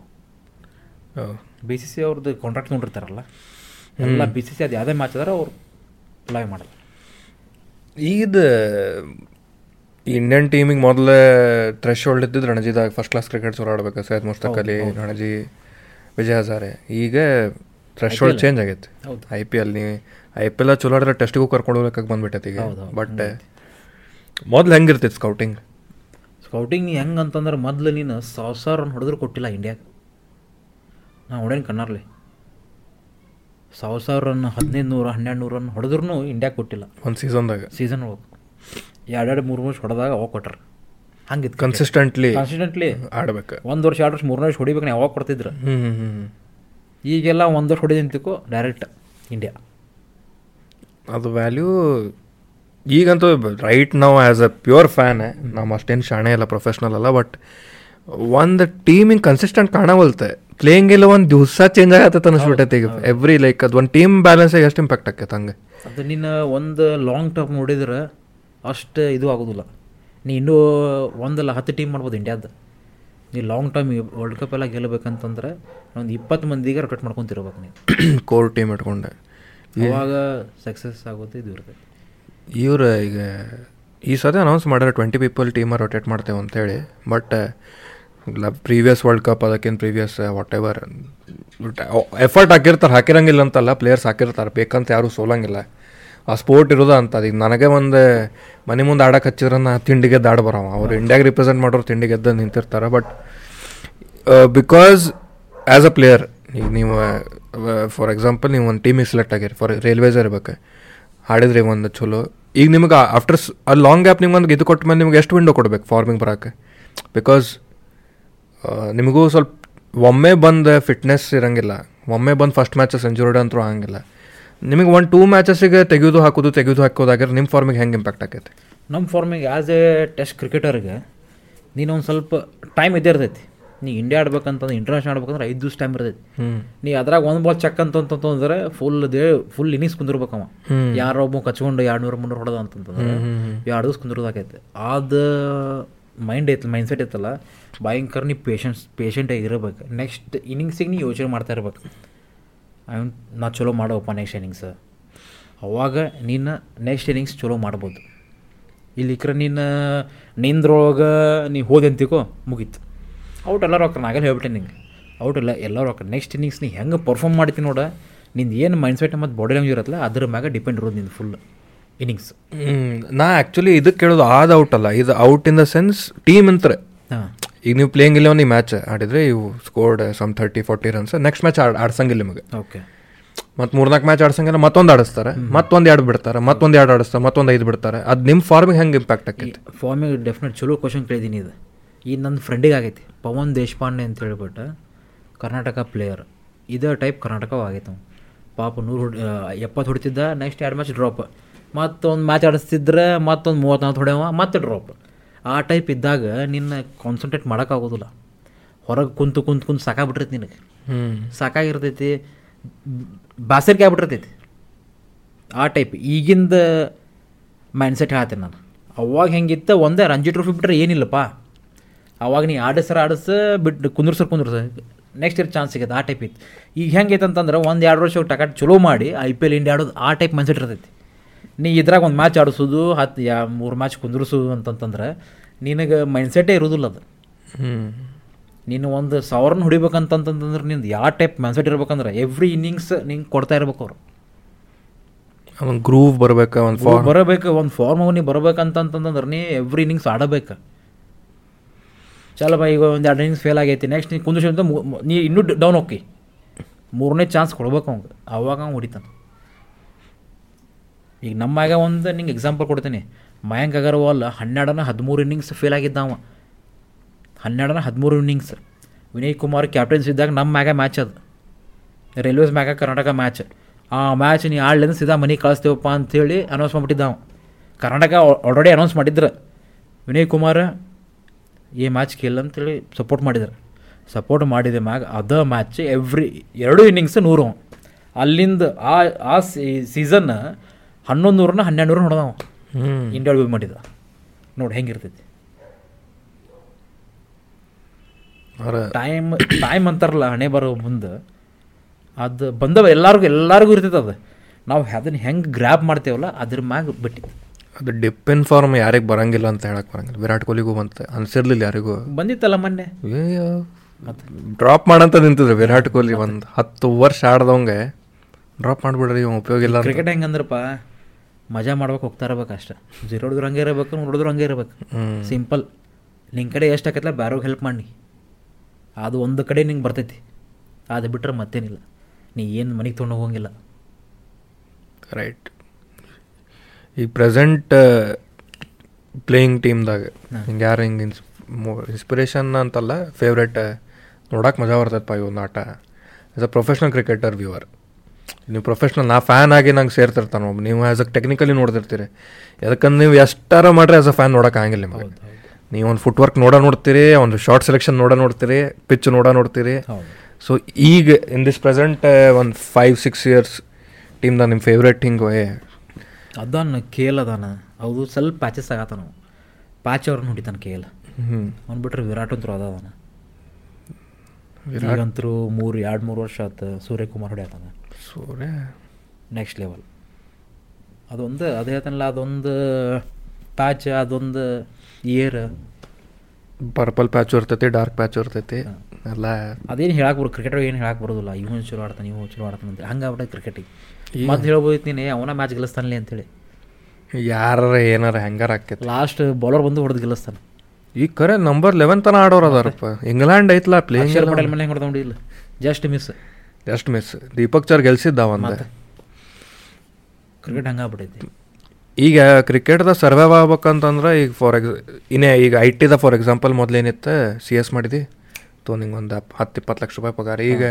ಬಿ ಸಿ ಸಿ ಅವ್ರದ್ದು ಕಾಂಟ್ರಾಕ್ಟ್ ನೋಡಿರ್ತಾರಲ್ಲ ಎಲ್ಲ ಬಿ ಸಿ ಸಿ ಅದು ಯಾವುದೇ ಮ್ಯಾಚ್ ಆದ್ರೆ ಅವ್ರು ಲೈವ್ ಮಾಡಲ್ಲ. ಈಗಿದ ಇಂಡಿಯನ್ ಟೀಮಿಗೆ ಮೊದಲೇ ಥ್ರೆಶ್ ಹೋಲ್ಡ್ ಇದ್ದಿದ್ದು ರಣಜಿದಾಗ ಫಸ್ಟ್ ಕ್ಲಾಸ್ ಕ್ರಿಕೆಟ್ ಆಡ್ಬೇಕು? ಸೈಯದ್ ಮುಸ್ತಕ್ ಅಲಿ ರಣಜಿ ವಿಜಯ್ ಹಜಾರೆ. ಈಗ ಥ್ರೆಶ್ ಹೋಲ್ಡ್ ಚೇಂಜ್ ಆಗೈತೆ. ಐ ಪಿ ಎಲ್ ನೀವು ಐ ಪಿ ಎಲ್ ಚಲೋ ಆಡಿದ್ರೆ ಟೆಸ್ಟಿಗೂ ಕರ್ಕೊಂಡು ಹೋಗ್ಲಿಕ್ಕೆ ಬಂದ್ಬಿಟ್ಟೈತೆ ಈಗ. ಬಟ್ ಮೊದ್ಲು ಹೆಂಗಿರ್ತಿತ್ತು ಸ್ಕೌಟಿಂಗ್ ಸ್ಕೌಟಿಂಗ್ ಹೆಂಗೆ ಅಂತಂದ್ರೆ ಮೊದಲು ನೀನು ಸಾವಿರ ಸಾವಿರ ರನ್ ಹೊಡೆದ್ರು ಕೊಟ್ಟಿಲ್ಲ ಇಂಡಿಯಾಗೆ ನಾ ಹೊಡೇನು ಕಣ್ಣಾರ್ಲಿ. ಸಾವಿರ ಸಾವಿರ ರನ್ ಹದಿನೈದು ನೂರು ಹನ್ನೆರಡು ನೂರು ರನ್ ಹೊಡೆದ್ರೂ ಇಂಡಿಯಾ ಕೊಟ್ಟಿಲ್ಲ. ಒಂದು ಸೀಸನ್ದಾಗ ಸೀಸನ್ ಒಳಗೆ. ಎರಡೆರಡು ಮೂರು ವರ್ಷ ಹೊಡೆದಾಗ ಅವಾಗ ಕೊಟ್ರ. ಹಂಗಿತ್ತು. ಕನ್ಸಿಸ್ಟೆಂಟ್ಲಿ ಕನ್ಸಿಸ್ಟೆಂಟ್ಲಿ ಆಡ್ಬೇಕು. ಒಂದು ವರ್ಷ ಎರಡು ವರ್ಷ ಮೂರನೇ ವರ್ಷ ಹೊಡಿಬೇಕು ನೀವು ಯಾವಾಗ ಕೊಡ್ತಿದ್ರು. ಹ್ಞೂ ಹ್ಞೂ ಹ್ಞೂ ಈಗೆಲ್ಲ ಒಂದು ವರ್ಷ ಹೊಡಿದ ನಿಂತಿಕೋ ಡೈರೆಕ್ಟ್ ಇಂಡಿಯಾ ಅದು ವ್ಯಾಲ್ಯೂ ಈಗಂತೂ ರೈಟ್ ನಾವು ಆ್ಯಸ್ ಅ ಪ್ಯೂರ್ ಫ್ಯಾನ್ ನಮ್ಮ ಅಷ್ಟೇನು ಶಾಣೆ ಇಲ್ಲ ಪ್ರೊಫೆಷ್ನಲ್ ಅಲ್ಲ ಬಟ್ ಒಂದು ಟೀಮಿಂಗ್ ಕನ್ಸಿಸ್ಟೆಂಟ್ ಕಾಣವಲ್ತೆ. ಪ್ಲೇಯಿಂಗ್ ಎಲ್ಲ ಒಂದು ದಿವಸ ಚೇಂಜ್ ಆಗತ್ತೆ ಅನಿಸ್ಬಿಟ್ಟೈತೆ ಈಗ. ಎವ್ರಿ ಲೈಕ್ ಅದು ಒಂದು ಟೀಮ್ ಬ್ಯಾಲೆನ್ಸ್ ಎಷ್ಟು ಇಂಪ್ಯಾಕ್ಟ್ ಆಕೈತೆ ಹಂಗೆ. ಅದು ನೀನು ಒಂದು ಲಾಂಗ್ ಟರ್ಮ್ ನೋಡಿದ್ರೆ ಅಷ್ಟು ಇದು ಆಗೋದಿಲ್ಲ. ನೀ ಇನ್ನೂ ಒಂದಲ್ಲ ಹತ್ತು ಟೀಮ್ ಮಾಡ್ಬೋದು ಇಂಡಿಯಾದ ನೀ ಲಾಂಗ್ ಟರ್ಮ್ ವರ್ಲ್ಡ್ ಕಪ್ ಎಲ್ಲ ಗೆಲ್ಲಬೇಕಂತಂದ್ರೆ ಒಂದು ಇಪ್ಪತ್ತು ಮಂದಿಗೆ ರೊಟೇಟ್ ಮಾಡ್ಕೊತಿರ್ಬೇಕು ನೀವು ಕೋರ್ ಟೀಮ್ ಇಟ್ಕೊಂಡೆ. ಇವಾಗ ಸಕ್ಸಸ್ ಆಗೋದು ಇದು ಇರ್ತೈತೆ. ಇವರು ಈಗ ಈ ಸತಿ ಅನೌನ್ಸ್ ಮಾಡ್ಯಾರ ಟ್ವೆಂಟಿ ಪೀಪಲ್ ಟೀಮ ರೊಟೇಟ್ ಮಾಡ್ತೇವೆ ಅಂತೇಳಿ ಬಟ್ ಪ್ರೀವಿಯಸ್ ವರ್ಲ್ಡ್ ಕಪ್ ಅದಕ್ಕಿಂತ ಪ್ರೀವಿಯಸ್ ವಾಟ್ ಎವರ್ ಎಫರ್ಟ್ ಹಾಕಿರ್ತಾರೆ ಹಾಕಿರಂಗಿಲ್ಲ ಅಂತಲ್ಲ ಪ್ಲೇಯರ್ಸ್ ಹಾಕಿರ್ತಾರೆ ಬೇಕಂತ ಯಾರೂ ಸೋಲಂಗಿಲ್ಲ. ಆ ಸ್ಪೋರ್ಟ್ ಇರೋದ ಅಂತ ಈಗ ನನಗೆ ಒಂದು ಮನೆ ಮುಂದೆ ಆಡಕ್ಕೆ ಹಚ್ಚಿದ್ರೆ ನಾ ತಿಂಡಿಗೆ ದಾಡ್ ಬರವ. ಅವ್ರು ಇಂಡಿಯಾಗೆ ರಿಪ್ರೆಸೆಂಟ್ ಮಾಡೋರು ತಿಂಡಿಗೆ ಎದ್ದು ನಿಂತಿರ್ತಾರೆ but because as a player ಈಗ ನೀವು ಫಾರ್ ಎಕ್ಸಾಂಪಲ್ ನೀವು ಒಂದು ಟೀಮಿಗೆ ಸೆಲೆಕ್ಟ್ ಆಗಿರಿ ಫಾರ್ ರೈಲ್ವೇಸ್ ಇರ್ಬೇಕು. ಹಾಡಿದ್ರಿ ಒಂದು ಚಲೋ. ಈಗ ನಿಮಗೆ ಆಫ್ಟರ್ ಲಾಂಗ್ ಗ್ಯಾಪ್ ನಿಮ್ಗೆ ಒಂದು ಇದು ಕೊಟ್ಟ ಮೇಲೆ ನಿಮ್ಗೆ ಎಷ್ಟು ವಿಂಡೋ ಕೊಡ್ಬೇಕು ಫಾರ್ಮಿಂಗ್ ಬರೋಕ್ಕೆ ಬಿಕಾಸ್ ನಿಮಗೂ ಸ್ವಲ್ಪ ಒಮ್ಮೆ ಬಂದು ಫಿಟ್ನೆಸ್ ಇರಂಗಿಲ್ಲ. ಒಮ್ಮೆ ಬಂದು ಫಸ್ಟ್ ಮ್ಯಾಚಸ್ ಸೆಂಚುರಿ ಅಂತೂ ಆಗಂಗಿಲ್ಲ. ನಿಮಗೆ ಒಂದು ಟೂ ಮ್ಯಾಚಸ್ಸಿಗೆ ತೆಗೆದು ಹಾಕೋದು ತೆಗೆದು ಹಾಕೋದಾಗಿರೋ ನಿಮ್ಮ ಫಾರ್ಮಿಗೆ ಹೆಂಗೆ ಇಂಪ್ಯಾಕ್ಟ್ ಆಕೈತಿ? ನಮ್ಮ ಫಾರ್ಮಿಗೆ ಆ್ಯಸ್ ಎ ಟೆಸ್ಟ್ ಕ್ರಿಕೆಟರ್ಗೆ ನೀನು ಒಂದು ಸ್ವಲ್ಪ ಟೈಮ್ ಇದ್ದೇ ಇರ್ತೈತಿ. ನೀ ಇಂಡಿಯಾ ಆಡ್ಬೇಕಂತಂದ್ರೆ ಇಂಟರ್ನ್ಯಾಷನಲ್ ಆಡ್ಬೇಕಂದ್ರೆ ಐದು ದಿವಸ ಟೈಮ್ ಇರ್ತೈತಿ. ನೀ ಅದ್ರಾಗ ಒಂದು ಬಾಲ್ ಚೆಕ್ ಅಂತಂತಂದ್ರೆ ಫುಲ್ ದೇ ಫುಲ್ ಇನ್ನಿಂಗ್ಸ್ ಕುಂದಿರ್ಬೇಕವ. ಯಾರೋ ಒಬ್ಬ ಕಚ್ಕೊಂಡು ಎರಡು ನೂರು ಮುನ್ನೂರು ಹೊಡೆದ ಅಂತಂತಂದ್ರೆ ಎರಡು ದಿವಸ ಕುಂದಿರೋದಾಕೈತೆ ಅದು ಮೈಂಡ್ ಐತಲ್ಲ ಮೈಂಡ್ ಸೆಟ್ ಐತಲ್ಲ, ಭಯಂಕರ ನೀ ಪೇಷನ್ಸ್ ಪೇಷಂಟಾಗಿ ಆಗಿರಬೇಕು. ನೆಕ್ಸ್ಟ್ ಇನ್ನಿಂಗ್ಸಿಗೆ ನೀ ಯೋಚನೆ ಮಾಡ್ತಾ ಇರ್ಬೇಕು. ಅವ್ನು ನಾ ಚಲೋ ಮಾಡೋಪ್ಪ ನೆಕ್ಸ್ಟ್ ಇನ್ನಿಂಗ್ಸ್ ಅವಾಗ ನೀನು ನೆಕ್ಸ್ಟ್ ಇನ್ನಿಂಗ್ಸ್ ಚಲೋ ಮಾಡ್ಬೋದು. ಇಲ್ಲಿಕ್ರೆ ನೀನು ನಿಂದ್ರೊಳಗೆ ನೀ ಹೋದೆ ಅಂತಿಕೋ, ಮುಗೀತು. ಔಟ್ ಎಲ್ಲ ರೊಕ್ಕ ನಾಗೆಲ್ಲ ಹೇಳ್ಬಿಟ್ಟೆ ನಿಂಗೆ. ಔಟ್ ಎಲ್ಲ ಎಲ್ಲ ರೊಕ್ಕ. ನೆಕ್ಸ್ಟ್ ಇನ್ನಿಂಗ್ಸ್ ನೀ ಹೆಂಗೆ ಪರ್ಫಾರ್ಮ್ ಮಾಡ್ತೀನಿ ನೋಡ, ನಿಂದು ಏನು ಮೈಂಡ್ಸೆಟ್ ಮತ್ತು ಬಾಡಿ ಲ್ಯಾಂಗ್ವೇಜ್ ಇರತ್ತಲ್ಲ, ಅದ್ರ ಮ್ಯಾಗ ಡಿಪೆಂಡ್ ಇರೋದು ನಿಂದು ಫುಲ್ ಇನ್ನಿಂಗ್ಸ್ ನಾ ಆ್ಯಕ್ಚುಲಿ ಇದಕ್ಕೆ ಕೇಳೋದು ಆದ ಔಟ್ ಅಲ್ಲ. ಇದು out in the sense team ಅಂತಾರೆ. ಈಗ ನೀವು ಪ್ಲೇಯಿಂಗ್ ಇಲ್ಲ ಈ ಮ್ಯಾಚ್ ಆಡಿದ್ರೆ ಇವು scored some thirty forty runs next match add ಆಡ್ಸಂಗಿಲ್ಲ ನಿಮಗೆ. ಓಕೆ ಮತ್ತು ಮೂರ್ನಾಲ್ಕು ಮ್ಯಾಚ್ ಆಡ್ಸಂಗಿಲ್ಲ ಮತ್ತೊಂದು ಆಡಿಸ್ತಾರೆ. ಮತ್ತೊಂದು ಎರಡು ಬಿಡ್ತಾರೆ ಮತ್ತೊಂದು ಎರಡು ಆಡಿಸ್ತಾರೆ ಮತ್ತೊಂದು ಐದು ಬಿಡ್ತಾರೆ. ಅದು ನಿಮ್ಮ ಫಾರ್ಮಿಗೆ ಹೆಂಗೆ ಇಂಪ್ಯಾಕ್ಟ್ ಆಕೈತೆ? ಫಾರ್ಮಿಗೆ ಡೆಫಿನೆಟ್ ಚಲೋ ಕ್ವಶನ್ ಕೇಳಿದ್ದೀನಿ ಇದು. ಈ ನನ್ನ ಫ್ರೆಂಡಿಗೆ ಆಗೈತಿ. ಪವನ್ ದೇಶಪಾಂಡೆ ಅಂತ ಹೇಳ್ಬಿಟ್ಟು ಕರ್ನಾಟಕ ಪ್ಲೇಯರ್ ಇದೇ ಟೈಪ್ ಕರ್ನಾಟಕವಾಗೈತೆ ಪಾಪ ನೂರು ಹೊಡ್ ಎಪ್ಪತ್ತು ಹೊಡಿತಿದ್ದ ನೆಕ್ಸ್ಟ್ ಎರಡು ಮ್ಯಾಚ್ ಡ್ರಾಪ್ ಮತ್ತೊಂದು ಮ್ಯಾಚ್ ಆಡಿಸ್ತಿದ್ರೆ ಮತ್ತೊಂದು ಮೂವತ್ತ್ನಾಲ್ಕು ಹೊಡೆಯವ ಮತ್ತೆ ಡ್ರಾಪ್ ಆ ಟೈಪ್ ಇದ್ದಾಗ ನಿನ್ನ ಕಾನ್ಸಂಟ್ರೇಟ್ ಮಾಡೋಕ್ಕಾಗೋದಿಲ್ಲ ಹೊರಗೆ ಕುಂತು ಕುಂತು ಕುಂತು ಸಾಕಾಗ್ಬಿಟ್ಟಿರ್ತೈತಿ ನಿನಗೆ. ಹ್ಞೂ ಸಾಕಾಗಿರ್ತೈತಿ ಬಾಸರಿಕೆ ಆಗ್ಬಿಟ್ಟಿರ್ತೈತಿ. ಆ ಟೈಪ್ ಈಗಿಂದ ಮೈಂಡ್ಸೆಟ್ ಹೇಳ್ತೀನಿ ನಾನು. ಅವಾಗ ಹೆಂಗಿತ್ತು ಒಂದೇ ರಂಜಿ ಟ್ರೋಫಿ ಬಿಟ್ಟರೆ ಏನಿಲ್ಲಪ್ಪ. ಅವಾಗ ನೀ ಆಡಿಸ್ರ ಆಡಿಸ ಬಿಟ್ಟು ಕುಂದ್ರಸರ್ ಕುಂದ್ರಸ. ನೆಕ್ಸ್ಟ್ ಇಯರ್ ಚಾನ್ಸ್ ಸಿಗುತ್ತೆ ಆ ಟೈಪ್ ಇತ್ತು. ಈಗ ಹೆಂಗೈತೆ ಅಂತಂದ್ರೆ ಒಂದು ಎರಡು ವರ್ಷ ಟಕಾಟ್ ಚಲೋ ಮಾಡಿ ಐ ಪಿ ಎಲ್ ಇಂಡಿಯಾ ಆಡೋದು ಆ ಟೈಪ್ ಮೈಂಡ್ಸೆಟ್ ಇರ್ತೈತಿ. ನೀ ಇದ್ರಾಗ ಒಂದು ಮ್ಯಾಚ್ ಆಡಿಸೋದು ಹತ್ತು ಯಾ ಮೂರು ಮ್ಯಾಚ್ ಕುಂದ್ರಿಸೋದು ಅಂತಂತಂದ್ರೆ ನಿನಗೆ ಮೈಂಡ್ಸೆಟ್ಟೇ ಇರೋದಿಲ್ಲ ಅದು. ಹ್ಞೂ ನೀನು ಒಂದು ಸಾವಿರನ ಹೊಡಿಬೇಕಂತಂತಂದ್ರೆ ನಿಂದು ಯಾವ ಟೈಪ್ ಮೈಂಡ್ಸೆಟ್ ಇರ್ಬೇಕಂದ್ರೆ ಎವ್ರಿ ಇನ್ನಿಂಗ್ಸ್ ನಿಂಗೆ ಕೊಡ್ತಾ ಇರ್ಬೇಕು ಅವರು. ಒಂದು ಗ್ರೂವ್ ಬರ್ಬೇಕು ಒಂದು ಫಾರ್ಮ್ ಬರಬೇಕು ಒಂದು ಫಾರ್ಮ್ ನೀ ಬರ್ಬೇಕಂತಂತಂದ್ರೆ ನೀ ಎವ್ರಿ ಇನ್ನಿಂಗ್ಸ್ ಆಡಬೇಕು. ಚಲ ಬಾ ಈಗ ಒಂದು ಎರಡು ಇನ್ನಿಂಗ್ಸ್ ಫೇಲ್ ಆಗೈತಿ ನೆಕ್ಸ್ಟ್ ನೀ ಕುಂದಿಸಿ ನೀ ಇನ್ನೂ ಡೌನ್ ಹೋಗಿ ಮೂರನೇ ಚಾನ್ಸ್ ಕೊಡ್ಬೇಕು ಅವಂಗೆ ಅವಾಗ ಅವ್ನು ಹೊಡಿತಾನೆ. ಈಗ ನಮ್ಮಾಗ ಒಂದು ನಿಂಗೆ ಎಕ್ಸಾಂಪಲ್ ಕೊಡ್ತೀನಿ. ಮಯಾಂಕ್ ಅಗರ್ವಾಲ್ ಹನ್ನೆರಡನ ಹದಿಮೂರು ಇನ್ನಿಂಗ್ಸ್ ಫೇಲ್ ಆಗಿದ್ದಾವ ಹನ್ನೆರಡನ ಹದಿಮೂರು ಇನ್ನಿಂಗ್ಸ್ ವಿನಯ್ ಕುಮಾರ್ ಕ್ಯಾಪ್ಟನ್ಸ್ ಇದ್ದಾಗ ನಮ್ಮ ಮ್ಯಾಗ ಮ್ಯಾಚ್ ಅದು. ರೈಲ್ವೇಸ್ ಮ್ಯಾಗ ಕರ್ನಾಟಕ ಮ್ಯಾಚ್ ಆ ಮ್ಯಾಚ್ ನೀ ಆಡ್ಲಿಂದ ಸೀದಾ ಮನೆಗೆ ಕಳಿಸ್ತೇವಪ್ಪ ಅಂಥೇಳಿ ಅನೌನ್ಸ್ ಮಾಡಿಬಿಟ್ಟಿದ್ದ ಅವ. ಕರ್ನಾಟಕ ಆಲ್ರೆಡಿ ಅನೌನ್ಸ್ ಮಾಡಿದ್ರು. ವಿನಯ್ ಕುಮಾರ್ ಈ ಮ್ಯಾಚ್ ಕೇಳ ಅಂತೇಳಿ ಸಪೋರ್ಟ್ ಮಾಡಿದ್ರು. ಸಪೋರ್ಟ್ ಮಾಡಿದ ಮ್ಯಾಗ ಅದ ಮ್ಯಾಚ್ ಎವ್ರಿ ಎರಡು ಇನ್ನಿಂಗ್ಸ್ ನೂರು ಅಲ್ಲಿಂದ ಆ ಆ ಸೀಸನ್ ಹನ್ನೊಂದು ನೂರನ್ನ ಹನ್ನೆರಡು ನೂರು ಹೊಡೆದವ ಹ್ಞೂ ಇಂಡಿಯಾ ಡೆಬ್ಯೂ ಮಾಡಿದ. ನೋಡಿ ಹೆಂಗಿರ್ತೈತಿ ಟೈಮ್ ಟೈಮ್ ಅಂತಾರಲ್ಲ ಹಣೆ ಬರೋ ಮುಂದೆ ಅದು ಬಂದವ ಎಲ್ಲರಿಗೂ ಎಲ್ಲರಿಗೂ ಇರ್ತೈತೆ ಅದು. ನಾವು ಅದನ್ನು ಹೆಂಗೆ ಗ್ರ್ಯಾಬ್ ಮಾಡ್ತೇವಲ್ಲ ಅದ್ರ ಮ್ಯಾಗ ಬಿಟ್ಟಿತ್ತು ಅದು ಡಿಪ್ ಇನ್ ಫಾರ್ಮ್ ಯಾರಿಗೆ ಬರಂಗಿಲ್ಲ ಅಂತ ಹೇಳಕ್ ಬರಂಗಿಲ್ಲ. ವಿರಾಟ್ ಕೊಹ್ಲಿಗೂ ಬಂತ ಅನ್ಸಿರ್ಲಿಲ್ಲ ಯಾರಿಗೂ. ಬಂದಿತ್ತಲ್ಲ ಮೊನ್ನೆ. ಡ್ರಾಪ್ ಮಾಡಂತ ನಿಂತಿದ್ರು ವಿರಾಟ್ ಕೊಹ್ಲಿ ಒಂದು ಹತ್ತು ವರ್ಷ ಆಡ್ದವಂಗೆ. ಡ್ರಾಪ್ ಮಾಡಿಬಿಡ್ರಿ ಇವ್ ಉಪಯೋಗ ಇಲ್ಲ ಕ್ರಿಕೆಟ್ ಹೆಂಗಂದ್ರಪ್ಪ? ಮಜಾ ಮಾಡ್ಬೇಕು ಹೋಗ್ತಾ ಇರ್ಬೇಕು ಅಷ್ಟೆ. ಜೀರೋ ಹೊಡೆದ್ರು ಹಂಗೆ ಇರಬೇಕು ನೋಡಿದ್ರು ಹಂಗೆ ಇರಬೇಕು. ಸಿಂಪಲ್ ನಿನ್ನ ಕಡೆ ಎಷ್ಟು ಆಕೈತಲ್ಲ ಬ್ಯಾರೋಗೆ ಹೆಲ್ಪ್ ಮಾಡಿ. ಅದು ಒಂದು ಕಡೆ ನಿಂಗೆ ಬರ್ತೈತಿ. ಅದು ಬಿಟ್ಟರೆ ಮತ್ತೇನಿಲ್ಲ. ನೀ ಏನು ಮನೆಗೆ ತೊಗೊಂಡು ಹೋಗಂಗಿಲ್ಲ. ರೈಟ್ ಈ ಪ್ರೆಸೆಂಟ್ ಪ್ಲೇಯಿಂಗ್ ಟೀಮ್ದಾಗ ಹಿಂಗೆ ಯಾರು ಹಿಂಗೆ ಇನ್ಸ್ ಇನ್ಸ್ಪಿರೇಷನ್ ಅಂತಲ್ಲ ಫೇವ್ರೇಟ್ ನೋಡಕ್ಕೆ ಮಜಾ ಬರ್ತೈತಪ್ಪ ಈ ಒಂದು ಆಟ. As a professional cricketer viewer ನೀವು ಪ್ರೊಫೆಷ್ನಲ್ ನಾ ಫ್ಯಾನ್ ಆಗಿ ನಂಗೆ ಸೇರ್ತಿರ್ತಾನೆ ಒಬ್ಬ ನೀವು ಆ್ಯಸ್ ಅ ಟೆಕ್ನಿಕಲಿ ನೋಡ್ತಿರ್ತೀರಿ. ಯಾಕಂದ್ರೆ ನೀವು ಎಷ್ಟಾರ ಮಾಡ್ರೆ ಆ್ಯಸ್ ಅ ಫ್ಯಾನ್ ನೋಡೋಕೆ ಆಗಂಗಿಲ್ಲ ನಿಮಗೆ. ನೀವು ಒಂದು ಫುಟ್ವರ್ಕ್ ನೋಡ ನೋಡ್ತೀರಿ ಒಂದು ಶಾರ್ಟ್ ಸೆಲೆಕ್ಷನ್ ನೋಡ ನೋಡ್ತೀರಿ ಪಿಚ್ ನೋಡ ನೋಡ್ತೀರಿ. ಸೊ ಈಗ ಇನ್ ದಿಸ್ ಪ್ರೆಸೆಂಟ್ ಒಂದು ಫೈವ್ ಸಿಕ್ಸ್ ಇಯರ್ಸ್ ಟೀಮ್ದ ನಿಮ್ಮ ಫೇವ್ರೆಟ್ ಹಿಂಗೆ ಅದಾನ ಕೇಲ್ ಅದಾನ. ಅವ್ರು ಸ್ವಲ್ಪ ಪ್ಯಾಚಸ್ ಆಗತ್ತಾನ ಪ್ಯಾಚ್ ಅವ್ರನ್ನ ಹೊಡಿತಾನೆ ಕೇಲ್ ಹ್ಞೂ ಅವ್ನು ಬಿಟ್ರೆ ವಿರಾಟ್ ಅಂತರೂ ಅದಾನ ವಿರಾಟ್? ಅಂತರೂ ಮೂರು ಎರಡು ಮೂರು ವರ್ಷ ಆಯ್ತು ಸೂರ್ಯಕುಮಾರ್ ಹೊಡ್ಯಾತಾನ. ಸೂರ್ಯ. ನೆಕ್ಸ್ಟ್ ಲೆವೆಲ್ ಅದೊಂದು ಅದು ಹೇಳ್ತಾನಲ್ಲ ಅದೊಂದು ಪ್ಯಾಚ್ ಅದೊಂದು ಏರ್ ಪರ್ಪಲ್ ಪ್ಯಾಚು ಇರ್ತೈತಿ ಡಾರ್ಕ್ ಪ್ಯಾಚು ಇರ್ತೈತಿ. ಎಲ್ಲ ಅದೇನು ಹೇಳಕ್ಕೆ ಬರೋ ಕ್ರಿಕೆಟ್ ಏನು ಹೇಳಕ್ಕೆ ಬರೋದಿಲ್ಲ. ಇವನು ಚಲೋ ಆಡ್ತಾನೆ ಇವು ಚಲೋ ಆಡ್ತಾನೆ ಅಂತ. ಹಂಗೆ ಆಗ್ಬಿಟ್ಟೆ ಕ್ರಿಕೆಟಿಗೆ ಮತ್ತೆ ಹೇಳ್ಬೋದಿತ್ತು ನೀನು ಅವನ ಮ್ಯಾಚ್ ಗೆಲ್ಲಿಸ್ತಾನಲಿ ಅಂತೇಳಿ. ಯಾರ ಏನಾರ ಹೆಂಗಾರ ಆಕೈತಿ. ಲಾಸ್ಟ್ ಬೌಲರ್ ಬಂದು ಹೊಡೆದು ಗೆಲ್ಲಿಸ್ತಾನೆ. ಈಗ ಕರೆ ನಂಬರ್ ಲೆವೆನ್ ತನ ಆಡೋರು ಅದಾರಪ್ಪ. ಇಂಗ್ಲೆಂಡ್ ಐತಲ್ಲ ಪ್ಲೇಯಿಂಗ್ ಮೇಲೆ ಹೆಂಗೆ ಹೊಡೆದ ಇಲ್ಲ just miss just miss Deepak Chahar ಗೆಲ್ಸಿದ್ದ ಒಂದ ಕ್ರಿಕೆಟ್ ಹಂಗೆ ಆಗ್ಬಿಟ್ಟೈತಿ ಈಗ ಕ್ರಿಕೆಟ್ದಾಗ ಸರ್ವೈವ್ ಆಗ್ಬೇಕಂತಂದ್ರೆ ಈಗ ಫಾರ್ ಎಕ್ಸ್ ಇನ್ನೇ ಈಗ ಐ ಟಿದ ಫಾರ್ ಎಕ್ಸಾಂಪಲ್ ಮೊದಲೇನಿತ್ತು ಸಿ ಎಸ್ ಮಾಡಿದಿ ತೋ ನಿಂಗೆ ಒಂದು ಹತ್ತು ಇಪ್ಪತ್ತು ಲಕ್ಷ ರೂಪಾಯಿ ಪಗಾರ. ಈಗ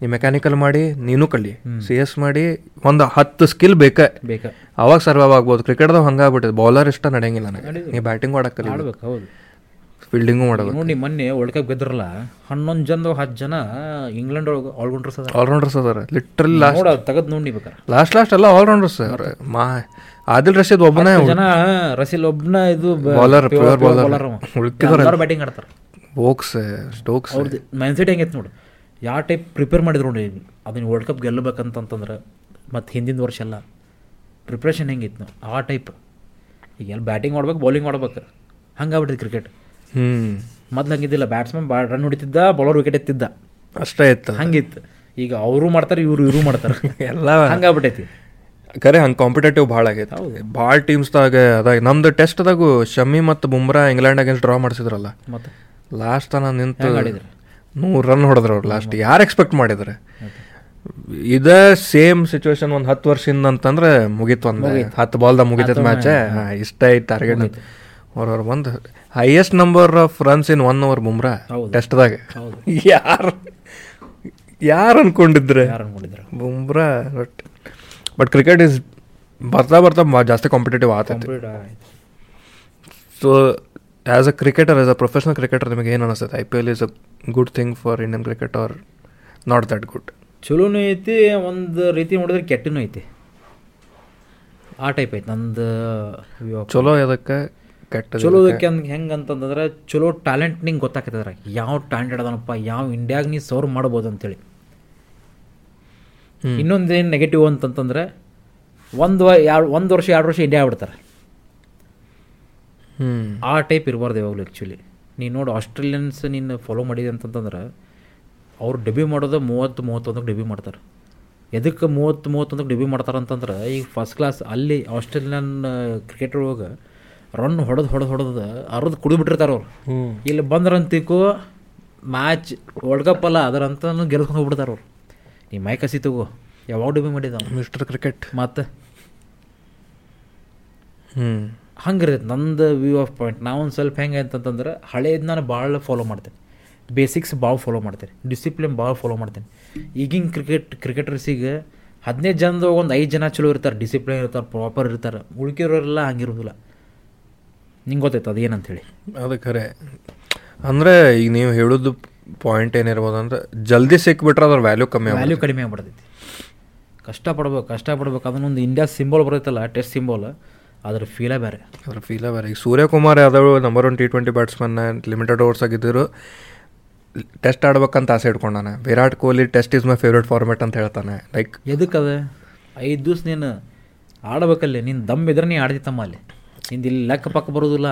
ನೀ ಮೆಕ್ಯಾನಿಕಲ್ ಮಾಡಿ ನೀನು ಕಲಿ. ಸಿ ಎಸ್ ಮಾಡಿ ಒಂದು ಹತ್ತು ಸ್ಕಿಲ್ ಬೇಕ. ಬೇಕಾ. ಅವಾಗ ಸರ್ವೈವ್ ಆಗ್ಬೋದು. ಕ್ರಿಕೆಟ್ದಾಗ ಹಂಗಾಗ್ಬಿಟ್ಟಿದೆ ಬೌಲರ್ ಇಷ್ಟ ನಡೆಯಂಗಿಲ್ಲ ನನಗೆ. ನೀ ಬ್ಯಾಟಿಂಗ್ ಹೌದು. ಫೀಲ್ಡಿಂಗು ಮಾಡಬೇಕು ನೋಡಿ ಮೊನ್ನೆ ವರ್ಲ್ಡ್ ಕಪ್ ಗೆದ್ರಲ್ಲ ಹನ್ನೊಂದು ಜನ ಹತ್ತು ಜನ ಇಂಗ್ಲೆಂಡ್ ಒಳಗೆ ಆಲ್ರೌಂಡರ್ಸ್ ಅದ ಆಲ್ರೌಂಡರ್ಸ್ ಅದಾರ. ಲಿಟ್ರಲಿ ಲಾಸ್ಟ್ ನೋಡಿ ತೆಗೆದು ನೋಡಿ ಬೇಕಾರೆ. ಲಾಸ್ಟ್ ಲಾಸ್ಟ್ ಎಲ್ಲ ಆಲ್ರೌಂಡರ್ಸ್ ಮಾ ಆದಿಲ್ ರಶೀದ್ ಒಬ್ಬನೇ ಜನ ರಸೀಲ್ ಒಬ್ಬನ ಇದು Bowler, pure bowler. ಉಳ್ಕಿದವ್ರು ಬ್ಯಾಟಿಂಗ್ ಆಡ್ತಾರೆ. ಬೋಕ್ಸ್ ಸ್ಟೋಕ್ಸ್ ಅವ್ರದ್ದು ಮೈಂಡ್ಸೆಟ್ ಹೆಂಗೈತೆ ನೋಡಿ. ಯಾವ ಟೈಪ್ ಪ್ರಿಪೇರ್ ಮಾಡಿದ್ರು ನೋಡಿ ಅದನ್ನ ವರ್ಲ್ಡ್ ಕಪ್ ಗೆಲ್ಲಬೇಕಂತಂತಂದ್ರೆ ಮತ್ತು ಹಿಂದಿನ ವರ್ಷ ಎಲ್ಲ ಪ್ರಿಪ್ರೇಷನ್ ಹೆಂಗಿತ್ತು ನಾವು ಆ ಟೈಪ್ ಈಗ ಎಲ್ಲ ಬ್ಯಾಟಿಂಗ್ ಮಾಡ್ಬೇಕು ಬೌಲಿಂಗ್ ಮಾಡ್ಬೇಕು. ಹಂಗಾಗ್ಬಿಟ್ಟಿದೆ ಕ್ರಿಕೆಟ್ ಮೊದ್ಲು ಹಂಗಿದ್ದಿಲ್ಲ. ಬ್ಯಾಟ್ಸ್ಮನ್ ಬಾ ರನ್ ಹೊಡಿತಿದ್ದ ಬೌಲರ್ ವಿಕೆಟ್ ಎತ್ತಿದ್ದ. ಅಷ್ಟೇ ಇತ್ತು. ಹಂಗಿತ್ತು. ಈಗ ಅವರು ಮಾಡ್ತಾರೆ ಇವರು ಇವರು ಮಾಡ್ತಾರೆ. ಎಲ್ಲ ಹಂಗಾಗ್ಬಿಟ್ಟೈತಿ. ಕರೆ ಹಂಗೆ ಕಾಂಪಿಟೇಟಿವ್ ಭಾಳ ಆಗೈತೆ. ಭಾಳ ಟೀಮ್ಸ್ದಾಗ ಅದಾಗ ನಮ್ದು ಟೆಸ್ಟ್ದಾಗು ಶಮಿ ಮತ್ತು ಬುಮ್ರಾ ಇಂಗ್ಲೆಂಡ್ ಅಗೇನ್ಸ್ಟ್ ಡ್ರಾ ಮಾಡಿಸಿದ್ರಲ್ಲ. ಮತ್ತು? ಲಾಸ್ಟ್ ತನ ನಿಂತು? ನೂರು ರನ್ ಹೊಡೆದ್ರು ಅವ್ರು ಲಾಸ್ಟ್ ಯಾರು ಎಕ್ಸ್ಪೆಕ್ಟ್ ಮಾಡಿದ್ರೆ? ಇದೇ ಸೇಮ್ ಸಿಚುವೇಶನ್ ಒಂದು ಹತ್ತು ವರ್ಷದಿಂದ ಅಂತಂದ್ರೆ ಮುಗೀತು ಒಂದು ಹತ್ತು ಬಾಲ್ದಾಗ ಮುಗಿತೈತೆ ಮ್ಯಾಚ್ ಇಷ್ಟ ಐತೆ ಟಾರ್ಗೆಟ್ ಅವ್ರವ್ರು ಬಂದು highest number of runs in one over Bumrah. ಟೆಸ್ಟ್ದಾಗ ಯಾರು ಯಾರು ಅನ್ಕೊಂಡಿದ್ರೆ? Bumrah but but cricket is ಬರ್ತಾ ಬರ್ತಾ ಮಾ- ಜಾಸ್ತಿ ಕಾಂಪಿಟೇಟಿವ್ ಆಗ್ತೈತಿ ಆಯ್ತು. So as a cricketer as a professional cricketer ನಿಮಗೆ ಏನು ಅನಿಸುತ್ತೆ? I P L is a good thing for Indian cricket are not that good ಚಲೋನೂ ಐತಿ ಒಂದು ರೀತಿ ನೋಡಿದ್ರೆ ಕೆಟ್ಟನೂ ಐತಿ. ಆ ಟೈಪ್ ಐತಿ ನಂದು ಚಲೋ ಅದಕ್ಕೆ ಕೆಟ್ಟ ಚಲೋದಕ್ಕೆ ಅಂದ್ ಹೆಂಗೆ ಅಂತಂದ್ರೆ ಚಲೋ ಟ್ಯಾಲೆಂಟ್ ನಿಂಗೆ ಗೊತ್ತಾಗ್ತದ್ರ ಯಾವ ಟ್ಯಾಲೆಂಟ್ ಅದನಪ್ಪ ಯಾವ ಇಂಡಿಯಾಗ ನೀ ಸರ್ವ್ ಮಾಡ್ಬೋದು ಅಂತೇಳಿ. ಇನ್ನೊಂದು ಏನು ನೆಗೆಟಿವ್ ಅಂತಂತಂದ್ರೆ ಒಂದು ಎರಡು ಒಂದು ವರ್ಷ ಎರಡು ವರ್ಷ ಇಂಡಿಯಾ ಬಿಡ್ತಾರೆ ಆ ಟೈಪ್ ಇರಬಾರ್ದು ಯಾವಾಗಲೂ ಆ್ಯಕ್ಚುಲಿ ನೀನು ನೋಡು ಆಸ್ಟ್ರೇಲಿಯನ್ಸ್ ನೀನು ಫಾಲೋ ಮಾಡಿದೆ ಅಂತಂತಂದ್ರೆ ಅವ್ರು ಡೆಬ್ಯೂ ಮಾಡೋದು ಮೂವತ್ತು ಮೂವತ್ತೊಂದಕ್ಕೆ ಡೆಬ್ಯೂ ಮಾಡ್ತಾರೆ. ಎದಕ್ಕೆ ಮೂವತ್ತು ಮೂವತ್ತೊಂದಕ್ಕೆ ಡೆಬ್ಯೂ ಮಾಡ್ತಾರೆ ಅಂತಂದ್ರೆ ಈಗ ಫಸ್ಟ್ ಕ್ಲಾಸ್ ಅಲ್ಲಿ ಆಸ್ಟ್ರೇಲಿಯನ್ ಕ್ರಿಕೆಟರ್ ಒಳಗೆ ರನ್ ಹೊಡೆದು ಹೊಡೆದು ಹೊಡೆದು ಅರ್ದು ಕುಡಿದ್ಬಿಟ್ಟಿರ್ತಾರೆ ಅವ್ರು. ಇಲ್ಲಿ ಬಂದ್ರಂತಿಕ್ಕೂ ಮ್ಯಾಚ್ ವರ್ಲ್ಡ್ ಕಪ್ ಅಲ್ಲ ಅದರಂತ ಗೆಲ್ಸ್ಕೊಂಡು ಹೋಗ್ಬಿಡ್ತಾರೆ ಅವ್ರು. ನೀ ಮೈ ಕಸಿ ತಗೋ. ಯಾವಾಗ ಡೂಬಿ ಮಾಡಿದ ಮಿಸ್ಟರ್ ಕ್ರಿಕೆಟ್ ಮತ್ತೆ? ಹ್ಞೂ ಹಂಗಿರ್ತೈತೆ ನಂದು ವ್ಯೂ ಆಫ್ ಪಾಯಿಂಟ್ ನಾವು ಒಂದು ಸ್ವಲ್ಪ ಹೆಂಗೆ ಅಂತಂತಂದ್ರೆ ಹಳೇದು ನಾನು ಭಾಳ ಫಾಲೋ ಮಾಡ್ತೇನೆ. ಬೇಸಿಕ್ಸ್ ಭಾಳ ಫಾಲೋ ಮಾಡ್ತೇನೆ. ಡಿಸಿಪ್ಲಿನ್ ಭಾಳ ಫಾಲೋ ಮಾಡ್ತೇನೆ. ಈಗಿನ ಕ್ರಿಕೆಟ್ ಕ್ರಿಕೆಟರ್ಸಿಗೆ ಹದಿನೈದು ಜನದ ಒಂದು ಐದು ಜನ ಚಲೋ ಇರ್ತಾರೆ ಡಿಸಿಪ್ಲಿನ್ ಇರ್ತಾರೆ ಪ್ರಾಪರ್ ಇರ್ತಾರೆ. ಉಳ್ಕಿರೋರೆಲ್ಲ ಹಂಗಿರೋದಿಲ್ಲ. ನಿಂಗೆ ಗೊತ್ತೈತೆ ಅದು ಏನಂತೇಳಿ ಅದು ಖರೆ ಅಂದರೆ ಈಗ ನೀವು ಹೇಳೋದು ಪಾಯಿಂಟ್ ಏನಿರ್ಬೋದು ಅಂದ್ರೆ ಜಲ್ದಿ ಸಿಕ್ಬಿಟ್ರೆ ಅದ್ರ ವ್ಯಾಲ್ಯೂ ಕಮ್ಮಿ ವ್ಯಾಲ್ಯೂ ಕಡಿಮೆ ಆಗ್ಬಿಡ್ತೈತಿ. ಕಷ್ಟಪಡ್ಬೇಕು ಕಷ್ಟಪಡ್ಬೇಕು. ಅದನ್ನೊಂದು ಇಂಡಿಯಾ ಸಿಂಬಲ್ ಬರುತ್ತಲ್ಲ ಟೆಸ್ಟ್ ಸಿಂಬಲ್ ಅದ್ರ ಫೀಲೇ ಬೇರೆ. ಅದ್ರ ಫೀಲೇ ಬೇರೆ. ಈಗ Suryakumar Yadav number one T twenty batsman limited overs ಆಗಿದ್ದರು ಟೆಸ್ಟ್ ಆಡ್ಬೇಕಂತ ಆಸೆ ಇಟ್ಕೊಂಡಾನೆ. Virat Kohli test is my favourite format ಅಂತ ಹೇಳ್ತಾನೆ. ಲೈಕ್ ಎದಕ್ಕದ ಐದು ದಿವ್ಸ ನೀನು ಆಡ್ಬೇಕಲ್ಲಿ ನೀನು ದಮ್ ಇದ್ರೆ ನೀ ಆಡ್ತಿತ್ತಮ್ಮ ಅಲ್ಲಿ. ಇಲ್ಲಿ ಲಕ್ ಪಕ್ಕ ಬರೋದಿಲ್ಲ.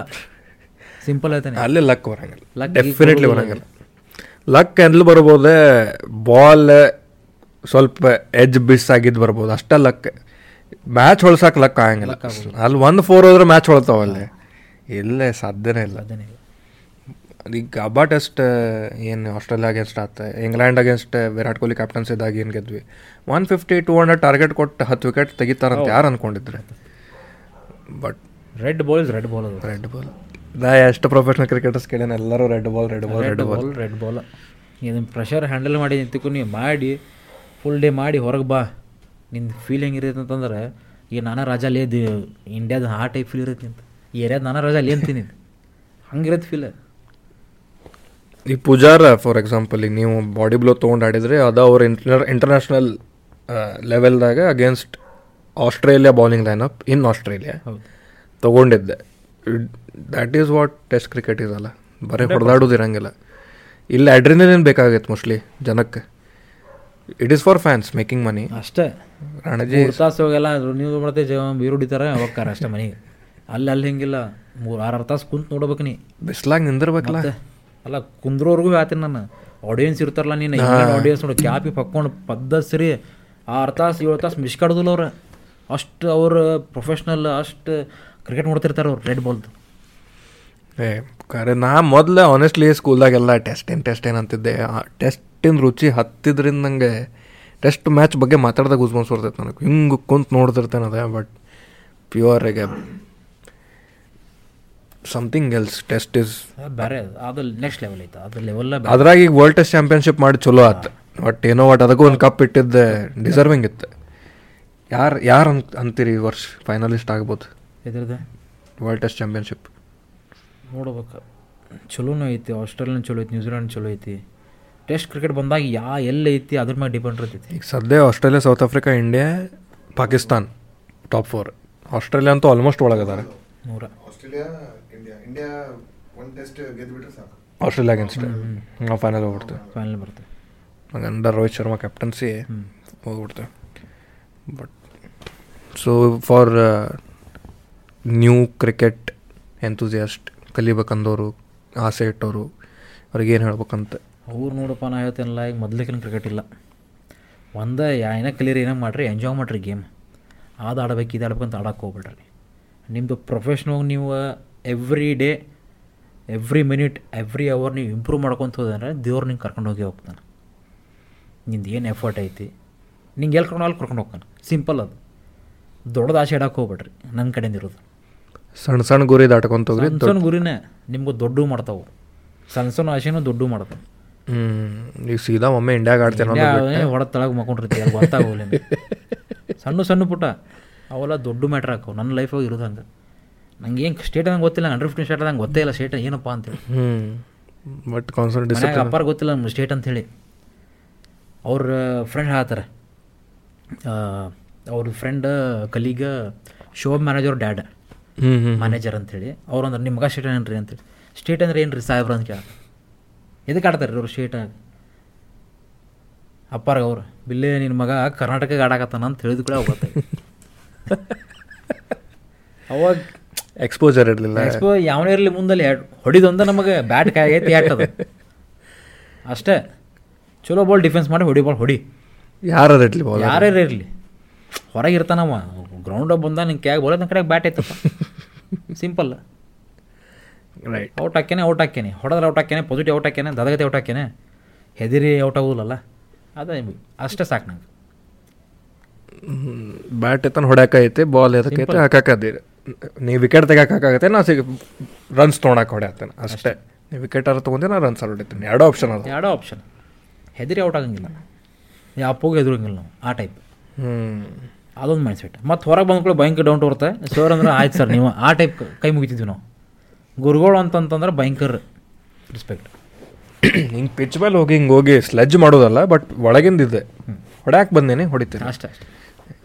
ಸಿಂಪಲ್ ಆಯ್ತಾನೆ. ಅಲ್ಲೇ ಲಕ್ ಬರಂಗಿಲ್ಲ. Luck definitely. ಬರಂಗಿಲ್ಲ. ಲಕ್ ಎಲ್ಲಿ ಬರ್ಬೋದೆ ಬಾಲ್ ಸ್ವಲ್ಪ ಎಜ್ ಬಿಸ್ ಆಗಿದ್ದು ಬರ್ಬೋದು. ಅಷ್ಟೇ ಲಕ್ ಮ್ಯಾಚ್ ಹೊಳ್ಸಕ್ಕೆ ಲಕ್ ಆಗಂಗಿಲ್ಲ. ಅಲ್ಲಿ ಒಂದು ಫೋರ್ ಹೋದ್ರೆ ಮ್ಯಾಚ್ ಹೊಳ್ತಾವ ಅಲ್ಲಿ. ಇಲ್ಲೇ ಸಾಧ್ಯನೇ ಇಲ್ಲ. ಈಗ ಅಬಾ ಟೆಸ್ಟ್ ಏನು ಆಸ್ಟ್ರೇಲಿಯಾ ಅಗೇನ್ಸ್ಟ್ ಆತ England against Virat Kohli captains ಇದ್ದಾಗ ಏನು ಗೆದ್ವಿ? One fifty two hundred target ಕೊಟ್ಟು ಹತ್ತು ವಿಕೆಟ್ ತೆಗಿತಾರಂತ ಯಾರು ಅಂದ್ಕೊಂಡಿದ್ರೆ but red ball is red ball ಅದು. ರೆಡ್ ಬಾಲ್ ನಾ ಎಷ್ಟು ಪ್ರೊಫೆಷನಲ್ ಕ್ರಿಕೆಟರ್ಸ್ ಕೇಳ್ಯಾನ ಎಲ್ಲರೂ red ball red ball red ball red ball ಇದನ್ನು ಪ್ರೆಷರ್ ಹ್ಯಾಂಡಲ್ ಮಾಡಿ ನಿಂತಕ್ಕೂ ನೀವು ಮಾಡಿ ಫುಲ್ ಡೇ ಮಾಡಿ ಹೊರಗೆ ಬಾ. ನಿಂದು ಫೀಲ್ ಹೆಂಗಿರುತ್ತೆ ಅಂತಂದ್ರೆ ಈಗ ನಾನಾ ರಾಜ ಅಲ್ಲೇ ಇಂಡಿಯಾದ ಆ ಟೈಪ್ ಫೀಲ್ ಇರುತ್ತೆ ಈ ಏರಿಯಾದ ನಾನಾ ರಾಜ ಅಲ್ಲಿ ಅಂತೀನಿ ಹಂಗಿರತ್ತೆ ಫೀಲ್ ಈ ಪೂಜಾರ ಫಾರ್ ಎಕ್ಸಾಂಪಲ್ ಈಗ ನೀವು ಬಾಡಿ ಬ್ಲೋ ತೊಗೊಂಡು ಆಡಿದರೆ ಅದು ಅವ್ರ inter international ಲೆವೆಲ್ದಾಗ against Australia bowling lineup in Australia ಹೌದು. ತೊಗೊಂಡಿದ್ದೆ. That is what test cricket ಇದಲ್ಲ ಬರೀ ಹೊಡೆದಾಡೋದು ಇರಂಗಿಲ್ಲ. ಇಲ್ಲಿ ಅಡ್ರಿನಲಿನ್ ಬೇಕಾಗೈತೆ ಮೋಸ್ಟ್ಲಿ ಜನಕ್ಕೆ. It is for fans making money ಅಷ್ಟೇ. ರಣಜಿ ತಾಸು ಹೋಗೆಲ್ಲ ನೀವು ಮಾಡ್ತೇವೆ ಬೀರು ಹೊಡಿತಾರೆ ಹೋಗ್ತಾರೆ ಅಷ್ಟೇ ಮನೆಗೆ. ಅಲ್ಲಿ ಅಲ್ಲಿ ಹಿಂಗಿಲ್ಲ. ಮೂರು ಆರು ತಾಸು ಕುಂತು ನೋಡ್ಬೇಕು ನೀ. ಬಿಸ್ಲಾಗ ನಿಂದಿರ್ಬೇಕಲ್ಲ. ಅಲ್ಲ ಕುಂದ್ರೋರ್ಗು ಹೇಳ್ತೀನಿ ನಾನು. ಆಡಿಯನ್ಸ್ ಇರ್ತಾರಲ್ಲ ನೀನು ಆಡಿಯನ್ಸ್ ನೋಡಿ ಕ್ಯಾಪಿ ಪಕ್ಕೊಂಡು ಪದ್ಧತಿ ಸರಿ ಆರು ತಾಸು ಏಳು ತಾಸು ಮಿಸ್ ಕಾಡೋದಿಲ್ಲ ಅವ್ರು. ಅಷ್ಟು ಅವ್ರ ಪ್ರೊಫೆಷ್ನಲ್ ಅಷ್ಟು ಕ್ರಿಕೆಟ್ ನೋಡ್ತಿರ್ತಾರೆ ಅವ್ರು ರೆಡ್ ಬಾಲ್ದು ಏ ಖರೆ ನಾ ಮೊದಲೇ ಆನೆಸ್ಟ್ಲಿ ಸ್ಕೂಲ್ದಾಗೆಲ್ಲ ಟೆಸ್ಟ್ ಏನು ಟೆಸ್ಟ್ ಏನು ಅಂತಿದ್ದೆ. ಆ ಟೆಸ್ಟಿನ ರುಚಿ ಹತ್ತಿದ್ರಿಂದ ನಂಗೆ ಟೆಸ್ಟ್ ಮ್ಯಾಚ್ ಬಗ್ಗೆ ಮಾತಾಡ್ದಾಗ ಗುಸ್ಬನ್ಸ್ ಬರ್ತೈತೆ ನನಗೆ. ಹಿಂಗೆ ಕುಂತು ನೋಡ್ತಿರ್ತೇನೆ ಅದೇ ಬಟ್ ಪ್ಯೂರಾಗೆ ಸಮಥಿಂಗ್ ಎಲ್ಸ್ ಟೆಸ್ಟ್ ಇಸ್ ಬೇರೆ ಅದು ನೆಕ್ಸ್ಟ್ ಲೆವೆಲ್ ಐತೆ. ಲೆವೆಲ್ ಅದ್ರಾಗ ಈಗ ವರ್ಲ್ಡ್ ಟೆಸ್ಟ್ ಚಾಂಪಿಯನ್ಶಿಪ್ ಮಾಡಿ ಚಲೋ ಆಯ್ತು ಬಟ್ ಏನೋ ಬಟ್ ಅದಕ್ಕೂ ಒಂದು ಕಪ್ ಇಟ್ಟಿದ್ದೆ ಡಿಸರ್ವಿಂಗ್ ಇತ್ತು. ಯಾರು ಯಾರು ಅಂತ ಅಂತೀರಿ ಈ ವರ್ಷ ಫೈನಲಿಸ್ಟ್ ಆಗ್ಬೋದು? ಇದ್ರದ್ದು ವರ್ಲ್ಡ್ ಟೆಸ್ಟ್ ಚಾಂಪಿಯನ್ಶಿಪ್ ನೋಡ್ಬೇಕು. ಚಲೋನೂ ಐತಿ ಆಸ್ಟ್ರೇಲಿಯನ್ ಚಲೋ ಐತಿ ನ್ಯೂಜಿಲೆಂಡ್ ಚಲೋ ಐತಿ. ಟೆಸ್ಟ್ ಕ್ರಿಕೆಟ್ ಬಂದಾಗ ಯಾ ಎಲ್ಲಿ ಐತಿ ಅದ್ರ ಮೇಲೆ ಡಿಪೆಂಡ್ ಇರ್ತೈತಿ. ಈಗ ಸದ್ಯ Australia South Africa India Pakistan top four Australia ಅಂತೂ ಆಲ್ಮೋಸ್ಟ್ ಒಳಗದಾರೆ ನೂರ. Australia India India one test ಗೆದ್ದುಬಿಟ್ರೆ ಸಾಕು. ಆಸ್ಟ್ರೇಲಿಯಾ ಅಗೇನ್ಸ್ಟ್ ನಾವು ಫೈನಲ್ ಹೋಗ್ಬಿಡ್ತೇವೆ. ಫೈನಲ್ ಬರ್ತೇವೆ ಹಂಗೆ under Rohit Sharma captaincy ಹೋಗ್ಬಿಡ್ತೇವೆ. But so for new cricket enthusiast ಕಲಿಬೇಕಂದವರು ಆಸೆ ಇಟ್ಟವರು ಅವ್ರಿಗೆ ಏನು ಹೇಳ್ಬೇಕಂತ. ಅವ್ರು ನೋಡಪ್ಪ, ನಾ ಹೇಳ್ತೇನಲ್ಲ, ಈಗ ಮೊದ್ಲಿಕಿನ ಕ್ರಿಕೆಟ್ ಇಲ್ಲ. ಒಂದೇ ಏನೇ ಕಲಿಯರಿ ಏನೋ ಮಾಡಿರಿ ಎಂಜಾಯ್ ಮಾಡಿರಿ ಗೇಮ್ ಅದು ಆಡ್ಬೇಕು, ಇದು ಆಡ್ಬೇಕಂತ ಅಂತ ಆಡಕ್ಕೆ ಹೋಗ್ಬಿಡ್ರಿ ನಿಮ್ಮದು ಪ್ರೊಫೆಷ್ನಲ್ ನೀವು every day every minute every hour ನೀವು ಇಂಪ್ರೂವ್ ಮಾಡ್ಕೊತ ಹೋದಂದ್ರೆ ದೇವ್ರು ನಿಂಗೆ ಕರ್ಕೊಂಡು ಹೋಗಿ ಹೋಗ್ತಾನೆ. ನಿಂದು ಏನು ಎಫರ್ಟ್ ಐತಿ? ನಿಂಗೆ ಎಲ್ಲಿ ಕರ್ಕೊಂಡು ಅಲ್ಲಿ ಕರ್ಕೊಂಡು ಹೋಗ್ತಾನೆ. ಸಿಂಪಲ್ ಅದು. ದೊಡ್ಡದು ಆಸೆ ಇಡಕ್ಕೆ ಹೋಗ್ಬೇಡ್ರಿ ನನ್ನ ಕಡೆಯಿಂದ ಇರೋದು. ಸಣ್ಣ ಸಣ್ಣ ಗುರಿ ದಾಟ್ಕೊಂತ ಹೋಗ್ರಿ ಸಣ್ಣ ಗುರಿನೇ ನಿಮ್ಗೆ ದೊಡ್ಡ ಮಾಡ್ತಾವೆ. ಸಣ್ಣ ಸಣ್ಣ ಆಸೆನೂ ದೊಡ್ಡ ಮಾಡ್ತಾವೆ. ಹ್ಞೂ ಈಗ ಸೀದಾ ಒಮ್ಮೆ ಇಂಡ್ಯಾಗ ಆಡ್ತೇನೆ ಹೊಡ ತಳಗ ಮಕ್ಕೊಂಡಿರ್ತೀವಿ ಅಲ್ಲಿ ಗೊತ್ತಾಗೋಲ್ಲ ಸಣ್ಣ ಸಣ್ಣ ಪುಟ್ಟ ಅವೆಲ್ಲ ದೊಡ್ಡ ಮ್ಯಾಟ್ರ್ ಹಾಕವು ನನ್ನ ಲೈಫಾಗ ಇರೋದು ಹಂಗೆ. ನಂಗೆ ಏನು ಸ್ಟೇಟ್ ನಂಗೆ ಗೊತ್ತಿಲ್ಲ ಅಂಡರ್ ಫಿಫ್ಟಿನ್ ಸ್ಟೇಟ್ ನಂಗೆ ಗೊತ್ತೇ ಇಲ್ಲ ಸ್ಟೇಟ್ ಏನಪ್ಪ ಅಂತೇಳಿ. ಹ್ಞೂ ಬಟ್ ಕಾನ್ಸರ್ಟ್ ಅಪ್ಪಾರ ಗೊತ್ತಿಲ್ಲ ನಮ್ಮ ಸ್ಟೇಟ್ ಅಂಥೇಳಿ ಅವ್ರ ಫ್ರೆಂಡ್ ಹೇಳ್ತಾರೆ ಅವ್ರ ಫ್ರೆಂಡ್ ಕಲೀಗ ಶೋಭ್ ಮ್ಯಾನೇಜರ್ ಡ್ಯಾಡ್ ಮ್ಯಾನೇಜರ್ ಅಂಥೇಳಿ ಅವ್ರು ಅಂದ್ರೆ ನಿಮ್ಮ ಮಗ ಸ್ಟೇಟ್ ಏನ್ರಿ? ಅಂತೇಳಿ ಸ್ಟೇಟ್ ಅಂದ್ರೆ ಏನು ರೀ ಸಾಹೇಬ್ರ? ಅಂತ ಕೇಳ. ಎದಕ್ಕೆ ಆಡ್ತಾರೆ ರೀ ಅವ್ರು ಸ್ಟೇಟ್ ಅಪ್ಪಾರ ಅವ್ರು ಬಿಲ್ಲೇ ನಿನ್ನ ಮಗ ಕರ್ನಾಟಕಕ್ಕೆ ಆಡಾಕತ್ತಾನ? ಅಂತ ಹೇಳಿದ ಕೂಡ ಗೊತ್ತಾಯ್ತು. ಅವಾಗ ಎಕ್ಸ್ಪೋಜರ್ ಇರಲಿಲ್ಲ. ಎಕ್ಸ್ಪೋ ಯಾವನೇ ಇರಲಿ ಮುಂದಲ್ಲಿ. ಹೊಡಿದೊಂದ ನಮಗೆ ಬ್ಯಾಟ್ ಕಾಯೈತಿ ಆಟದ ಅಷ್ಟೇ. ಚಲೋ ಬಾಲ್ ಡಿಫೆನ್ಸ್ ಮಾಡಿ ಹೊಡಿ ಬಾಲ್ ಹೊಡಿ. ಯಾರು ಇರಲಿ ಬಾಲ್ ಯಾರ್ಯಾರು ಇರಲಿ? ಹೊರಗೆ ಇರ್ತಾನವ ಗ್ರೌಂಡಾಗ ಬಂದ ನಿಂಗೆ ಕ್ಯಾಗ್ ಬೋಲ ನನ್ನ ಕಡೆ ಬ್ಯಾಟ್ ಐತಪ್ಪ ಸಿಂಪಲ್ ರೈಟ್ ಔಟ್ ಹಾಕ್ಯಾನೆ ಔಟ್ ಹಾಕ್ಯಾನೆ. ಹೊಡೆದ್ರೆ ಔಟ್ ಹಾಕ್ಯಾನೆ ಪಾಸಿಟಿವ್ ಔಟ್ ಹಾಕ್ಯಾನೆ ದದಗತಿ ಔಟ್ ಹಾಕ್ಯಾನೆ. ಹೆದಿರಿ ಔಟ್ ಆಗೋದಿಲ್ಲಲ್ಲ. ಅದೇ ಅಷ್ಟೇ ಸಾಕು ನಂಗೆ. ಬ್ಯಾಟ್ ಎತ್ತನ ಹೊಡ್ಯಾಕೈತೆ ಬಾಲ್ ಎದಕ್ಕೈತೆ ಹಾಕಾಕದಿರಿ ನೀವು ವಿಕೆಟ್ ತೆಗಿಯೋಕ್ಕಾಗತ್ತೆ ನಾ ಸಿಗ ರನ್ಸ್ ತೊಗೊಳಕ್ಕೆ ಹೊಡ್ಯಾತೇನೆ. ಅಷ್ಟೇ. ನೀವು ವಿಕೆಟ್ ಆರ ತೊಗೊಂಡೆ ನಾ ರನ್ಸ್ ಹೊಡಿತೀನಿ. ಎರಡೋ ಆಪ್ಷನ್ ಅದು ಎರಡೋ ಆಪ್ಷನ್ ಹೆದರಿ ಔಟ್ ಆಗಂಗಿಲ್ಲ. ಯಾಪೋಗಿ ಎದುರಂಗಿಲ್ಲ ನಾವು ಆ ಟೈಪ್ ಅದೊಂದು ಮೈಂಡ್ ಸೆಟ್ ಮತ್ತು ಹೊರಗೆ ಬಂದ ಕೂಡ ಭಯಂಕರ ಡೌನ್ ಬರುತ್ತೆ ಸರ್ ಅಂದ್ರೆ ಆಯ್ತು ಸರ್ ನೀವು. ಆ ಟೈಪ್ ಕೈ ಮುಗಿತಿದ್ವಿ ನಾವು. ಗುರುಗಳು ಅಂತಂತಂದ್ರೆ ಭಯಂಕರ ರೆಸ್ಪೆಕ್ಟ್ ಹಿಂಗೆ ಪಿಚ್ ಮೇಲೆ ಹೋಗಿ ಹಿಂಗೆ ಹೋಗಿ ಸ್ಲೆಜ್ ಮಾಡೋದಲ್ಲ ಬಟ್ ಒಳಗಿಂದಿದ್ದೆ ಹೊಡ್ಯಾಕೆ ಬಂದೇನೆ ಹೊಡಿತೀನಿ ಅಷ್ಟೇ ಅಷ್ಟೇ.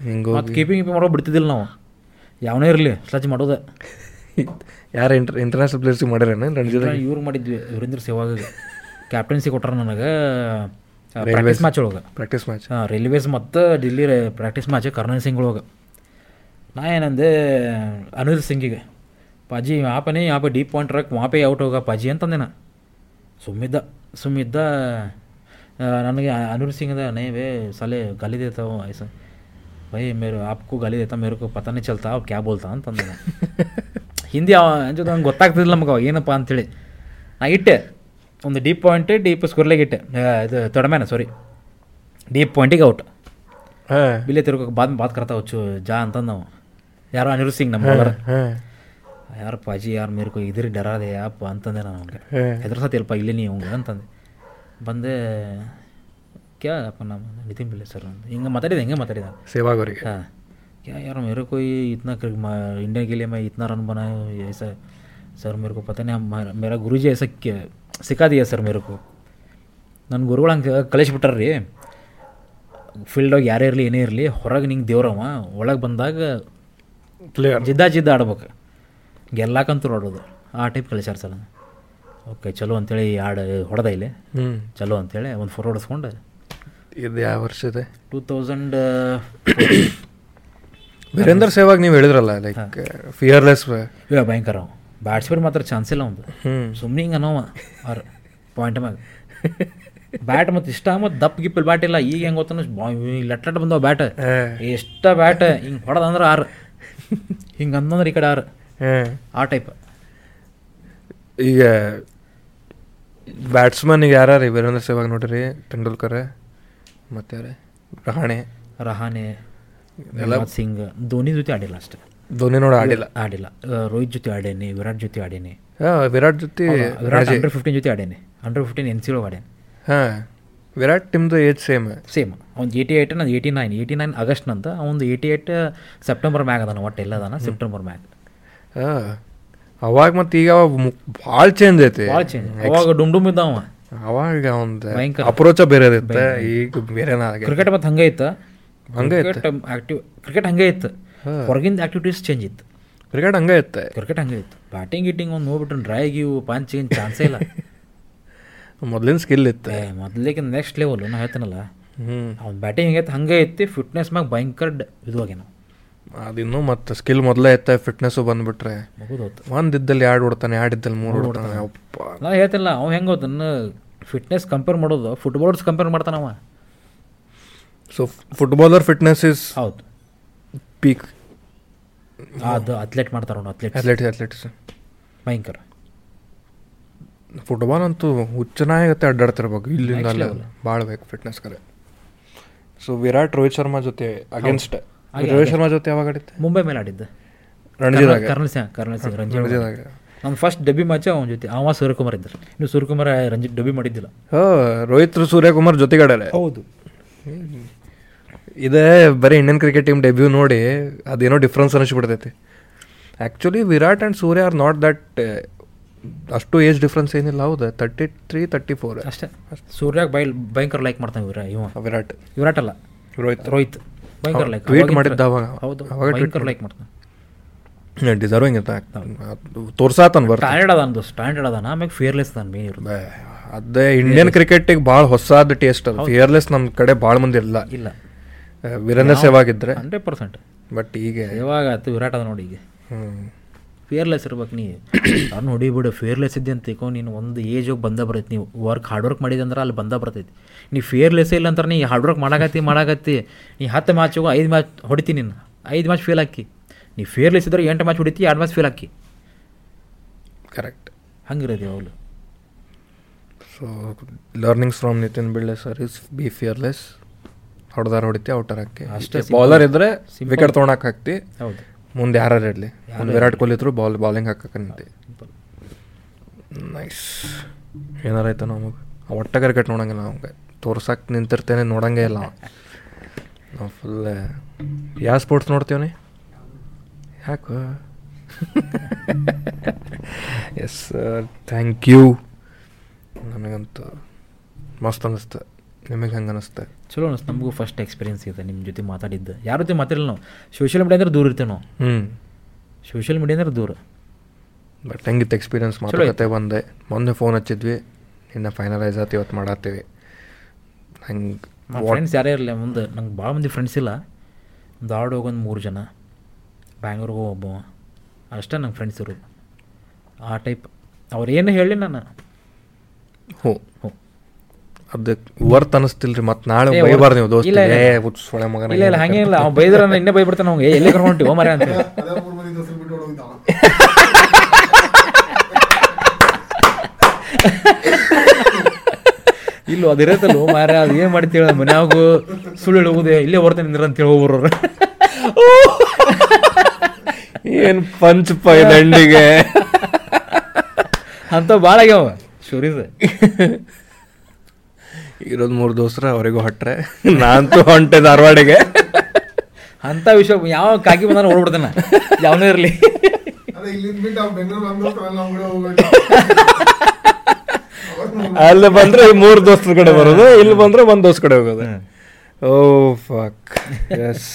ಹಿಂಗೆ ಮತ್ತು ಕೀಪಿಂಗ್ ಕೀಪಿಂಗ್ ಮಾಡೋ ಬಿಡ್ತಿದ್ದಿಲ್ಲ ನಾವು. ಯಾವನೇ ಇರಲಿ ಸ್ಲಜ್ ಮಾಡೋದೆ. ಯಾರು ಇಂಟರ್ ಇಂಟರ್ನ್ಯಾಷನಲ್ ಪ್ಲೇಯರ್ಸಿಗೆ ಮಾಡ್ಯಾರೇನು ರಣಜಿತ್ ಇವ್ರು ಮಾಡಿದ್ವಿ. ವೀರೇಂದ್ರ ಸೇವಾಗ ಕ್ಯಾಪ್ಟನ್ಸಿ ಕೊಟ್ಟಾರ ನನಗೆ ಪ್ರಾಕ್ಟೀಸ್ ಮ್ಯಾಚ್ ಒಳಗೆ. ಪ್ರಾಕ್ಟೀಸ್ ಮ್ಯಾಚ್ ಹಾಂ ರೈಲ್ವೇಸ್ ಮತ್ತು Delhi practice match kernel Singh ಒಳಗೆ. ನಾ ಏನಂದೆ ಅನಿಲ್ ಸಿಂಗಿಗೆ ಪಾಜಿ ಆಪನೇ ಆಪ ಡೀಪ್ ಪಾಯಿಂಟ್ ರಾಕ್ ವಾಪೇ ಔಟ್ ಹೋಗ ಪಾಜಿ ಅಂತಂದೆ ನಾ. ಸುಮ್ಮಿದ್ದ ಸುಮ್ಮಿದ್ದ ನನಗೆ ಅನಿಲ್ ಸಿಂಗ್ದ ನೇವೇ ಸಲೆ ಗಲಿ ದೇತಾವ ಐಸ ಭೈ ಮೇರು ಆಪ್ಕು ಗಲಿ ದೇತಾ ಮೇರಕ್ಕೂ ಪತನೇ ಚಲ್ತಾ ಅವ್ರು ಕ್ಯಾಬ್ ಬೋಲ್ತಾ? ಅಂತಂದೆ ಹಿಂದಿ ಅವ ಜೊತೆ ನಂಗೆ ಗೊತ್ತಾಗ್ತಿದ್ದಿಲ್ಲ ನಮಗೆ ಏನಪ್ಪ ಅಂತೇಳಿ. ನಾ ಇಟ್ಟೆ. ಒಂದು ಡೀಪ್ ಪಾಯಿಂಟ್ ಡೀಪ್ ಸ್ಕೂರ್ಲೆಗೆ ಇಟ್ಟೆ ಇದು ತೊಡಮೇನ ಸಾರಿ ಡೀಪ್ ಪಾಯಿಂಟಿಗೆ ಔಟ್ ಬಿಲೆ ತಿರ್ಗೋಕೆ ಬಾತ್ ಬಾತ್ ಕರ್ತಾ ಹುಚ್ಚು ಜಾ ಅಂತಂದು ನಾವು. ಯಾರೋ ಅನಿರು ಸಿಂಗ್ ನಮ್ಮ ಯಾರು ಪಾಜಿ ಯಾರು ಮೇರ್ಕೋ ಇದ್ರಿ ಡರಾದೆ ಯಾಪ ಅಂತಂದೆ ನಾನು ಅವ್ನಿಗೆ. ಹೆದ್ರ ಸತಿ ಇಲ್ಲಪ್ಪ ಇಲ್ಲೇ ನೀವು ಅಂತಂದೆ. ಬಂದೆ ಕ್ಯಾ ಅಪ್ಪ ನಮ್ಮ ನಿತಿನ್ ಬಿಲ್ಲೆ ಸರ್ ಅಂತ ಹಿಂಗೆ ಮಾತಾಡಿದೆ ಹೆಂಗೆ ಮಾತಾಡಿದ ಸೇವಾಗೋರಿಗೆ. ಹಾಂ. ಕ್ಯಾ ಯಾರು ಮೇರೆ ಕೊಯ್ ಇತ್ನಾ ಕ್ರಿಕ್ ಮಾ ಇಂಡಿಯನ್ ಗಿಲೆ ಮೈ ಇತ್ನಾ ರನ್ ಬನಾಯ ಐಸ सर मेरे को पता नहीं हम- मेरा- मेरा गुरु जी ऐसा क्या सिखा दिया सर मेरे को ನನ್ನ ಗುರುಗಳು ಹಂಗೆ ಕಳಿಸ್ಬಿಟ್ಟಾರ್ರಿ ಫೀಲ್ಡಾಗ ಯಾರೇ ಇರಲಿ ಏನೇ ಇರಲಿ ಹೊರಗೆ ನಿಂಗೆ ದೇವ್ರವ ಒಳಗೆ ಬಂದಾಗ ಪ್ಲೇಯರ್ ಜಿದ್ದ ಜಿದ್ದ ಆಡ್ಬೇಕು ಗೆಲ್ಲಾಕಂತೂ ಆಡೋದು ಆ ಟೈಪ್ ಕಳಿಸ್ಯಾರ ಸರ್ ಓಕೆ ಚಲೋ ಅಂತೇಳಿ ಆಡ ಹೊಡೆದ ಇಲ್ಲಿ ಹ್ಞೂ ಚಲೋ ಅಂತೇಳಿ ಒಂದು ಫೋರ್ ಹೊಡೆಸ್ಕೊಂಡು ಇದು ಯಾವ ವರ್ಷ ಇದೆ ಟೂ ತೌಸಂಡ್ ವೀರೇಂದರ್ ಸೇವಾಗ್ ನೀವು ಹೇಳಿದ್ರಲ್ಲ ಲೈಕ್ ಫಿಯರ್ಲೆಸ್ ಇವ ಭಯಂಕರ ಅವ ಬ್ಯಾಟ್ಸ್ಮನ್ ಮಾತ್ರ ಚಾನ್ಸ್ ಇಲ್ಲ ಒಂದು. ಸುಮ್ಮನೆ ಹಿಂಗೆ ಅನ್ನೋವ ಅವ್ರ ಪಾಯಿಂಟ್ ಮ್ಯಾಗ. ಬ್ಯಾಟ್ ಮತ್ತು ಇಷ್ಟ ಮತ್ತು ದಪ್ಪ ಗಿಪ್ಪಲ್ ಬ್ಯಾಟ್ ಇಲ್ಲ. ಈಗ ಹೆಂಗೆ ಗೊತ್ತ ಲಟ್ ಲಟ್ ಬಂದವ ಬ್ಯಾಟ್ ಎಷ್ಟ ಬ್ಯಾಟ್ ಹಿಂಗೆ ಹೊಡೆದಂದ್ರೆ ಆರು. ಹಿಂಗೆ ಅಂದಂದ್ರೆ ಈ ಕಡೆ ಆರು. ಆ ಟೈಪ್ ಈಗ ಬ್ಯಾಟ್ಸ್ಮನ್ ಈಗ ಯಾರು ರೀ ವೀರೇಂದ್ರ ಸೇವಾಗ್ ನೋಡ್ರಿ? ತೆಂಡೂಲ್ಕರ್ ಮತ್ತೆ ರಹಾನೆ. ರಹಾಣೆ ರಹಾನೆ ಸಿಂಗ್ ಧೋನಿ ಜೊತೆ ಆಡಿಲ್ಲ ಅಷ್ಟೇ. ಧೋನಿ ನೋಡಿ ಆಡಿಲ್ಲ. ಆಡಿಲ್ಲ. ರೋಹಿತ್ ಜೊತೆ ಆಡೇನಿ ವಿರಾಟ್ ಜೊತೆ ಆಡೇನಿ. ಹಾ ವಿರಾಟ್ ಜೊತೆ ವಿರಾಟ್ ಅಂಡರ್ ಫಿಫ್ಟೀನ್ ಜೊತೆ ಆಡೇನಿ. ಅಂಡರ್ ಫಿಫ್ಟೀನ್ ಎನ್ ಸಿ ಆಡೇನಿ. ಹಾ ವಿರಾಟ್ ಟಿಮ್ದು ಏಜ್ ಸೇಮ್ ಸೇಮ್ ಅವ್ನು ಏಯ್ಟಿ ಏಯ್ಟ್ ನಾನು ಏಯ್ಟಿ ನೈನ್ ಏಯ್ಟಿ ನೈನ್ ಆಗಸ್ಟ್ನಂತ ಅವ್ನು ಏಯ್ಟಿ ಏಯ್ಟ್ ಸೆಪ್ಟೆಂಬರ್ ಮ್ಯಾಗ ಅದಾನ ಒಟ್ಟು ಎಲ್ಲ ಅದಾನ ಸೆಪ್ಟೆಂಬರ್ ಮ್ಯಾಗ. ಹಾಂ ಅವಾಗ ಮತ್ತೆ ಈಗ ಭಾಳ ಚೇಂಜ್ ಐತಿ. ಭಾಳ ಚೇಂಜ್ ಅವಾಗ ಡುಮ್ ಡುಮ್ ಇದ್ದಾವ ಅವಾಗ ಒಂದು. ಅಪ್ರೋಚ ಬೇರೆ ಇರುತ್ತೆ ಈಗ ಬೇರೆ ಕ್ರಿಕೆಟ್ ಮತ್ತು ಹಂಗೆ ಇತ್ತು. ಹಂಗೆ ಆಕ್ಟಿವ್ ಕ್ರಿಕೆಟ್ ಹಂಗೆ ಇತ್ತು. ಹೊರಗಿಂದ ಆಕ್ಟಿವಿಟೀಸ್ ಚೇಂಜ್ ಇತ್ತು. ಕ್ರಿಕೆಟ್ ಹಂಗೆ ಇತ್ತು. ಕ್ರಿಕೆಟ್ ಹಂಗೆ ಇತ್ತು. ಬ್ಯಾಟಿಂಗ್ ಗಿಟ್ಟಿಂಗ್ ಒಂದು ನೋಡ್ಬಿಟ್ರೆ ಡ್ರೈ ಗಿವು ಪಂಚ್ ಏನು ಚಾನ್ಸೇ ಇಲ್ಲ. ಮೊದಲಿನ ಸ್ಕಿಲ್ ಇತ್ತು. ಮೊದಲಿಗೆ ನೆಕ್ಸ್ಟ್ ಲೆವೆಲ್ ನಾ ಹೇಳ್ತೀನಲ್ಲ. ಅವ್ನು ಬ್ಯಾಟಿಂಗ್ ಹೆಂಗೈತೆ ಹಂಗೆ ಇತ್ತು ಫಿಟ್ನೆಸ್ ಮ್ಯಾಗ ಭಯಂಕರ ಡ- ಅದಿನ್ನು ಅದಿನ್ನೂ ಮತ್ತೆ ಸ್ಕಿಲ್ ಮೊದಲೇ ಇತ್ತೆ ಫಿಟ್ನೆಸ್ಸು ಬಂದುಬಿಟ್ರೆ. ಒಂದು ಇದ್ದಲ್ಲಿ ಎರಡು ಹೊಡ್ತಾನೆ ಎರಡು ಇದ್ದಲ್ಲಿ ಮೂರು ಹೊಡ್ತಾನೆ ಅಪ್ಪ ನಾ ಹೇಳ್ತಿಲ್ಲ ಅವ್ನು ಹೆಂಗೆ ಅದನ್ನು ಫಿಟ್ನೆಸ್ ಕಂಪೇರ್ ಮಾಡೋದು ಫುಟ್ಬಾಲ್ಸ್ ಕಂಪೇರ್ ಮಾಡ್ತಾನವ ಸೊ ಫುಟ್ಬಾಲರ್ ಫಿಟ್ನೆಸ್ ಇಸ್ ಹೌದು. ಪೀಕ್ ಅದು ಅಥ್ಲೆಟ್ ಮಾಡ್ತಾರೆ ನೋಡು ಅಥ್ಲೆಟ್ ಅಥ್ಲೆಟ್ ಅಥ್ಲೆಟ್ಸ್ ಭಯಂಕರ. ಫುಟ್ಬಾಲ್ ಅಂತೂ ಹುಚ್ಚನಾಗತ್ತೆ ಅಡ್ಡಾಡ್ತಿರ್ಬೇಕು ಇಲ್ಲಿಂದ ಅಲ್ಲ. ಭಾಳ ಬೇಕು ಫಿಟ್ನೆಸ್ ಕರೆ. ಸೊ ವಿರಾಟ್ ರೋಹಿತ್ ಶರ್ಮಾ ಜೊತೆ ಅಗೇನ್ಸ್ಟ್ ರೋಹಿತ್ ಶರ್ಮಾ ಜೊತೆ ಯಾವಾಗ ಆಡಿದ್ದೆ? ಮುಂಬೈ ಮೇಲೆ ಆಡಿದ್ದೆ. ರಣಜಿದಾಗ ಕರ್ನಲ್ ಸಿಂಗ್ ಕರ್ನಲ್ ಸಿಂಗ್ ರಣಜಿದಾಗ ನಮ್ಮ ಫಸ್ಟ್ ಡಬ್ಬಿ ಮ್ಯಾಚ್ ಅವನ ಜೊತೆ ಅವ ಸೂರ್ಯಕುಮಾರ್ ಇದ್ದರು. ಇನ್ನು ಸೂರ್ಯಕುಮಾರ್ ರಂಜಿತ್ ಡಬ್ಬಿ ಮಾಡಿದ್ದಿಲ್ಲ. ಹೋ ರೋಹಿತ್ ಸೂರ್ಯಕುಮಾರ್ ಜೊತೆಗೆ ಆಡಲ್ಲ ಹೌದು ಇದೇ ಬರೀ ಇಂಡಿಯನ್ ಕ್ರಿಕೆಟ್ ಟೀಮ್ ಡೆಬ್ಯೂ ನೋಡಿ ಅದೇನೋ difference ಅನ್ನಿಸ್ಬಿಡ್ತೈತಿ actually Virat and Surya are not that ಅಷ್ಟು ಏಜ್ ಡಿಫ್ರೆನ್ಸ್ ಏನಿಲ್ಲ ಹೌದು ತರ್ಟಿ ತ್ರೀ ತರ್ಟಿ ಫೋರ್ ಅಷ್ಟೇ. ಸೂರ್ಯಾಗ ಬೈ ಭಯಂಕರ ಲೈಕ್ ಮಾಡ್ತಾನೆ ವಿರಾ ಇವ. ವಿರಾಟ್. ವಿರಾಟ್ ಅಲ್ಲ. ರೋಹಿತ್. ರೋಹಿತ್. ಭಯಂಕರ ಲೈಕ್ ಟ್ವೀಟ್ ಮಾಡಿದ್ದ ಅವಾಗ ಹೌದು ಅವಾಗ ಭಯಂಕರ ಲೈಕ್ ಮಾಡ್ತಾನೆ. ಡಿಸರ್ವಿಂಗ್ ಅಂತ ತೋರ್ಸಾತನ್ ಬರ್ತ. ಸ್ಟ್ಯಾಂಡರ್ಡ್ ಅದಂದು ಸ್ಟ್ಯಾಂಡರ್ಡ್ ಅದಾನ. ಆಮೇಲೆ ಫಿಯರ್ಲೆಸ್ ಅದಾನ ಮೇನ್ ಇರೋದು ಅದೇ ಇಂಡಿಯನ್ ಕ್ರಿಕೆಟಿಗೆ ಭಾಳ ಹೊಸಾದ ಟೇಸ್ಟ್ ಅದು. ಫಿಯರ್ಲೆಸ್ ನಮ್ಮ ಕಡೆ ಭಾಳ ಮಂದಿ ಇಲ್ಲ. ಇಲ್ಲ. ವೀರೇಂದ್ರ ಸೆಹ್ವಾಗ್ ಇದ್ರೆ ಹಂಡ್ರೆಡ್ ಪರ್ಸೆಂಟ್ ಬಟ್ ಈಗ ಯಾವಾಗ ಆಯ್ತು ವಿರಾಟ್ ಅದ ನೋಡಿ ಈಗ. ಹ್ಞೂ ಫಿಯರ್ಲೆಸ್ ಇರ್ಬೇಕು ನೀ. ಅವ್ನು ನೋಡಿ ಬಿಡು. ಫಿಯರ್ಲೆಸ್ ಇದ್ದೆ ಅಂತ ತಿಕೋ ನೀನು ಒಂದು ಏಜ್ ಹೋಗಿ ಬಂದ ಬರ್ತೈತಿ ನೀವು ವರ್ಕ್ ಹಾರ್ಡ್ ವರ್ಕ್ ಮಾಡಿದಂದ್ರೆ ಅಲ್ಲಿ ಬಂದ ಬರ್ತೈತಿ. ನೀ ಫಿಯರ್ಲೆಸ್ ಇಲ್ಲ ಅಂತಾರೆ ನೀ ಹಾರ್ಡ್ ವರ್ಕ್ ಮಾಡಾಕತ್ತಿ ಮಾಡಾಕತ್ತಿ. ನೀ ಹತ್ತು ಮ್ಯಾಚ್ ಹೋಗಿ ಐದು ಮ್ಯಾಚ್ ಹೊಡಿತೀನಿ ನೀನು. ಐದು ಮ್ಯಾಚ್ ಫೇಲ್ ಹಾಕಿ. ನೀ ಫಿಯರ್ಲೆಸ್ ಇದ್ರೆ ಎಂಟು ಮ್ಯಾಚ್ ಹೊಡಿತಿ ಎರಡು ಮ್ಯಾಚ್ ಫೇಲ್ ಹಾಕಿ. ಕರೆಕ್ಟ್ ಹಂಗಿರೋದು ಯಾವಾಗಲೂ. So learnings from Nitin Bille sir is be fearless ಹೊಡೆದಾರ ಹೊಡಿತಿ ಔಟರ್ ಹಾಕಿ. ಅಷ್ಟೇ ಬೌಲರ್ ಇದ್ರೆ ವಿಕೆಟ್ ತೊಗೊಳಕ್ ಹಾಕ್ತಿ. ಮುಂದೆ ಯಾರು ಇರಲಿ. ವಿರಾಟ್ ಕೊಹ್ಲಿ ಇದ್ರು ಬಾಲ್ ಬಾಲಿಂಗ್ ಹಾಕಕ್ಕೆ ನಿಂತಿ. ನೈಸ್ ಏನಾರ ಆಯ್ತು ನಮಗೆ ಒಟ್ಟ ಕ್ರಿಕೆಟ್ ನೋಡಂಗಿಲ್ಲ ನಮಗೆ. ತೋರ್ಸಕ್ಕೆ ನಿಂತಿರ್ತೇನೆ ನೋಡಂಗೇ ಇಲ್ಲ. ನಾವು ಫುಲ್ ಯಾವ ಸ್ಪೋರ್ಟ್ಸ್ ನೋಡ್ತೀವಿ ಯಾಕೆ? ಎಸ್ ಥ್ಯಾಂಕ್ ಯು ನನಗಂತೂ ಮಸ್ತ್ ಅನ್ನಿಸ್ತು ನಿಮಗೆ ಹೆಂಗೆ ಅನಿಸ್ತೆ? ಚಲೋ ಅನಿಸ್ತು. ನಮಗೂ ಫಸ್ಟ್ ಎಕ್ಸ್ಪೀರಿಯನ್ಸ್ ಇದೆ ನಿಮ್ಮ ಜೊತೆ ಮಾತಾಡಿದ್ದು. ಯಾರ ಜೊತೆ ಮಾತಾಡಿಲ್ಲ ನಾವು. ಸೋಷಿಯಲ್ ಮೀಡಿಯಾ ಅಂದ್ರೆ ದೂರ ಇರ್ತೇವೆ ನಾವು. ಹ್ಞೂ ಸೋಷಿಯಲ್ ಮೀಡಿಯಾ ಅಂದ್ರೆ ದೂರ. ಬಟ್ ಹೆಂಗಿತ್ತು ಎಕ್ಸ್ಪೀರಿಯನ್ಸ್ ಮಾತುಕತೆ ಬಂದೆ. ಮೊನ್ನೆ ಫೋನ್ ಹಚ್ಚಿದ್ವಿ. ಇನ್ನು ಫೈನಲೈಸ್ ಆತು ಇವತ್ತು ಮಾಡತ್ತೀವಿ. ಹಂಗೆ ಫ್ರೆಂಡ್ಸ್ ಯಾರೇ ಇರಲಿ ಮುಂದೆ ನಂಗೆ ಭಾಳ ಮಂದಿ ಫ್ರೆಂಡ್ಸ್ ಇಲ್ಲ. ಧಾರವಾಡ ಹೋಗೊಂದು ಮೂರು ಜನ. ಬ್ಯಾಂಗ್ಳೂರ್ಗೆ ಒಬ್ಬ ಅಷ್ಟೇ ನಂಗೆ ಫ್ರೆಂಡ್ಸ್ ಇರೋದು. ಆ ಟೈಪ್ ಅವ್ರು ಏನು ಹೇಳಿ ನಾನು. ಹ್ಞೂ ಹ್ಞೂ ಅದಕ್ಕೆ ವರ್ತ್ ಅನಿಸ್ತಿಲ್ರಿ ಮತ್ತೆ ನಾಳೆ ಬೈಬಾರ್ದು ನೀವು ದೋಸ್ತ. ಇಲ್ಲ, ಸೊಳೆ ಮಗನ. ಇಲ್ಲ ಇಲ್ಲ ಹಂಗೆ ಇಲ್ಲ. ಅವ್ನು ಬೈದ್ರ ಇನ್ನೇ ಬೈಬಿಡ್ತಾನೆ ಅವ್ಗೆ ಎಲ್ಲಿ ಕರ್ಕೊಂಡು ಹೊಂಟಿವೋ ಮರ ಅಂತ ಇಲ್ಲ ಅದಿರತ್ತಲ್ಲ ಮಾರ ಅದು ಏನು ಮಾಡ್ತೀವಿ ಮನ್ಯಾಗು ಸುಳ್ಳು ಹೇಳುವುದೇ ಇಲ್ಲೇ ಬರ್ತೇನೆ ನಿಂದ್ರ ಅಂತ ಹೇಳಿ ಹೋಗ್ಬರೋರು ಏನು ಪಂಚ್ ಪೈ ದಂಡಿಗೆ. ಅಂತ ಭಾಳ ಆಗ್ಯಾವ ಸ್ಟೋರೀಸ್ ಇರೋದು ಮೂರು ದೋಸ್ತರ ಅವರಿಗೂ ಹೊಟ್ರೆ. ನಾನಂತೂ ಹೊಂಟೆ ಧಾರವಾಡಿಗೆ. ಅಂತ ವಿಷಯ ಯಾವ ಕಾಕಿ ಬಂದ ಓಡ್ಬಿಡ್ತಾನೆ. ಯಾವನೇ ಇರಲಿ. ಅಲ್ಲಿ ಬಂದ್ರೆ ಮೂರು ದೋಸ್ತರ ಕಡೆ ಬರೋದು ಇಲ್ಲಿ ಬಂದ್ರೆ ಒಂದು ದೋಸ್ತ ಕಡೆ ಹೋಗೋದು. ಓ ಫಕ್ ಎಸ್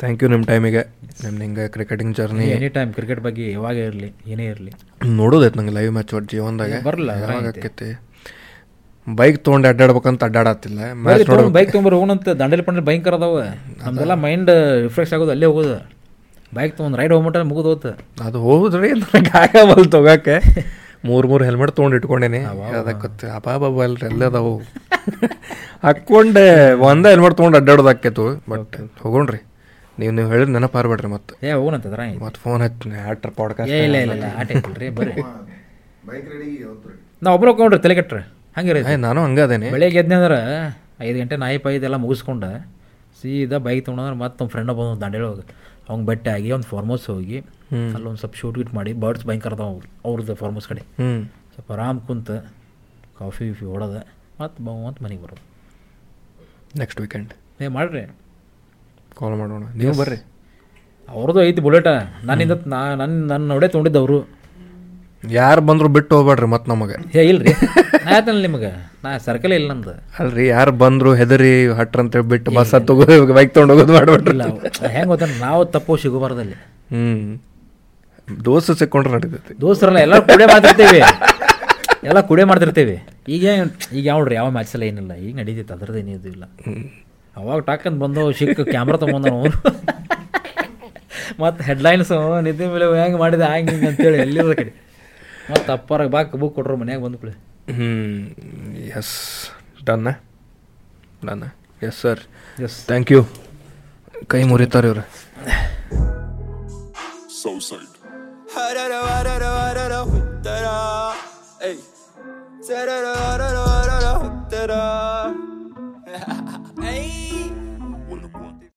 ಥ್ಯಾಂಕ್ ಯು ನಿಮ್ಮ ಟೈಮಿಗೆ ನಿಮ್ಮ ಹಿಂಗೆ cricketing journey any time cricket ಬಗ್ಗೆ ಯಾವಾಗ ಇರಲಿ ಏನೇ ಇರಲಿ. ನೋಡೋದೈತೆ ನಂಗೆ ಲೈವ್ ಮ್ಯಾಚ್ ಒಟ್ಟು ಜೀವನದಾಗ. ಬರಲ್ಲ ಯಾವಾಗ ಆಕೈತಿ? ಬೈಕ್ ತೊಗೊಂಡು ಅಡ್ಡಾಡ್ಬೇಕಂತ ಅಡ್ಡಾಡತ್ತಿಲ್ಲ. ಬೈಕ್ ತೊಗೊಂಬರ್ ಹೋಗೋಣಂತ ದಂಡಲಿ ಪಂಡಲಿ ಭಯಂಕರ ಅದಾವ. ನಮ್ದೆಲ್ಲ ಮೈಂಡ್ ರಿಫ್ರೆಶ್ ಆಗೋದು ಅಲ್ಲೇ ಹೋಗೋದು. ಬೈಕ್ ತೊಗೊಂಡು ರೈಡ್ ಹೋಗ್ಬಿಟ್ರೆ ಮುಗಿದು ಹೋತು. ಅದು ಹೋದ್ರಿ ಆಗವಲ್ ತೊಗೋಕೆ. ಮೂರು ಮೂರು ಹೆಲ್ಮೆಟ್ ತೊಗೊಂಡು ಇಟ್ಕೊಂಡೇನೆ. ಅದಕ್ಕೆ ಅಬಾಬಾಬ ಅಲ್ರಿ ಎಲ್ಲ ಅದಾವು. ಹಾಕ್ಕೊಂಡೆ ಒಂದೇ ಹೆಲ್ಮೆಟ್ ತೊಗೊಂಡು ಅಡ್ಡಾಡೋದಾಕೇತು ಬಟ್ ಹೋಗೋಣ್ರಿ. ನೀವು ನೀವು ಹೇಳಿದ್ರೆ ನೆನಪಾರ್ಬೇಡ್ರಿ ಮತ್ತೆ. ಏ ಹೋಗೋಣಂತ ಅದ್ರ ಮತ್ತೆ ಫೋನ್ ಹಚ್ಚಿ ಆಟ್ರ ಪಾಡ್ಕಾಸ್ಟ್ ಇಲ್ಲ ಇಲ್ಲ ಇಲ್ಲ ಆಟ ಬೈಕ್ ರೆಡಿ ಒಬ್ರು ಹೋಗ್ಕೊಂಡ್ರಿ ತಲೆ ಕೆಟ್ರೆ ಹಂಗಿರಿ ನಾನು ಹಂಗೆ ಅದೇನಿ. ಬೆಳಿಗ್ಗೆ ಎದ್ದೆ ಅಂದ್ರೆ ಐದು ಗಂಟೆ ನಾಯಿ ಪಾಯಿ ಇದೆಲ್ಲ ಮುಗಿಸ್ಕೊಂಡು ಸೀದಾ ಬೈಕ್ ತೊಗೊಂಡ್ರೆ ಮತ್ತೆ ನಮ್ಮ ಫ್ರೆಂಡ್ ಒಬ್ಬ ದಂಡೇಳಿ ಹೋಗಿ. ಅವ್ನು ಬಟ್ಟೆ ಆಗಿ ಒಂದು ಫಾರ್ಮೌಸ್ ಹೋಗಿ. ಅಲ್ಲೊಂದು ಸ್ವಲ್ಪ ಶೂಟ್ ಗೀಟ್ ಮಾಡಿ ಬರ್ಡ್ಸ್ ಭಯಂಕರ ಅದಾವ ಅವ್ರದ್ದು ಫಾರ್ಮೌಸ್ ಕಡೆ. ಸ್ವಲ್ಪ ಆರಾಮ್ ಕುಂತು ಕಾಫಿ ಗಿಫಿ ಹೊಡೋದ ಮತ್ತು ಬಾ ಅಂತ ಮನೆಗೆ ಬರೋದು. ನೆಕ್ಸ್ಟ್ ವೀಕೆಂಡ್ ಏ ಮಾಡ್ರಿ. ಕಾಲ್ ಮಾಡೋಣ. ನೀವು ಬರ್ರಿ. ಅವ್ರದ್ದು ಐತಿ ಬುಲೆಟ. ನನ್ನಿಂದ ನಾ ನನ್ನ ನನ್ನ ನೋಡೇ ತೊಗೊಂಡಿದ್ದು ಅವರು. ಯಾರು ಬಂದ್ರು ಬಿಟ್ಟು ಹೋಗ್ಬೇಡ್ರಿ ಮತ್ತೆ ನಮಗೆ. ಹೇ ಇಲ್ರಿ. ಆಯ್ತಲ್ಲ ನಿಮಗೆ. ನಾ ಸರ್ಕಲ್ ಇಲ್ಲ ನಂದು. ಅಲ್ರಿ ಯಾರು ಬಂದ್ರು ಹೆದರಿ ಹಟ್ರ ಅಂತೇಳಿ ಬಿಟ್ಟು ಬಸ್ ತಗೋ ಬೈಕ್ ತೊಗೊಂಡು ಹೋಗೋದು ಮಾಡ್ಬೇಡ್ರಿ ಹೆಂಗೆ ಗೊತ್ತ ನಾವು ತಪ್ಪು ಸಿಗಬಾರ್ದಲ್ಲಿ. ಹ್ಮ್. ದೋಸ್ತ ಸಿಕ್ಕೊಂಡ್ರೆ ನಡೀತೈತಿ. ದೋಸ್ತರಲ್ಲ ಎಲ್ಲ ಕುಡೆ ಮಾಡ್ತಿರ್ತೀವಿ. ಎಲ್ಲ ಕುಡೆ ಮಾಡ್ತಿರ್ತೀವಿ. ಈಗ ಈಗ ಯಾವ್ರಿ ಯಾವ ಮ್ಯಾಚ್ ಎಲ್ಲ ಏನಿಲ್ಲ. ಈಗ ನಡೀತೈತೆ ಅದ್ರದ್ದು ಏನಿದು ಇಲ್ಲ. ಅವಾಗ ಟಾಕಂತ ಬಂದು ಸಿಕ್ಕ ಕ್ಯಾಮ್ರಾ ತೊಗೊಂಡ ನಾವು ಮತ್ತು ಹೆಡ್ಲೈನ್ಸು ನಿದ್ದೆ ಮೇಲೆ ಹೆಂಗೆ ಮಾಡಿದೆ ಹಂಗೆ ಹಿಂಗೆ ಅಂತೇಳಿ ಎಲ್ಲಿರೋ ಕಡೆ. ಹೆ ತಪ್ಪರ ಬಾ ಬುಕ್ ಕೊಟ್ರು ಮನ್ಯಾಗ ಬಂದ ಪ್ಲೇ ಹ್ಞೂ ಎಸ್ ಡನ್ನ? ಡನ್ನ? Yes sir yes thank you ಕೈ ಮುರಿತಾರೆ ರೀ ಸೌಸೈಡ್ ಸೊ ಸರಿ ಹರೆ ರ ರಹುದ ರಾ ಏ ರ ರ ರ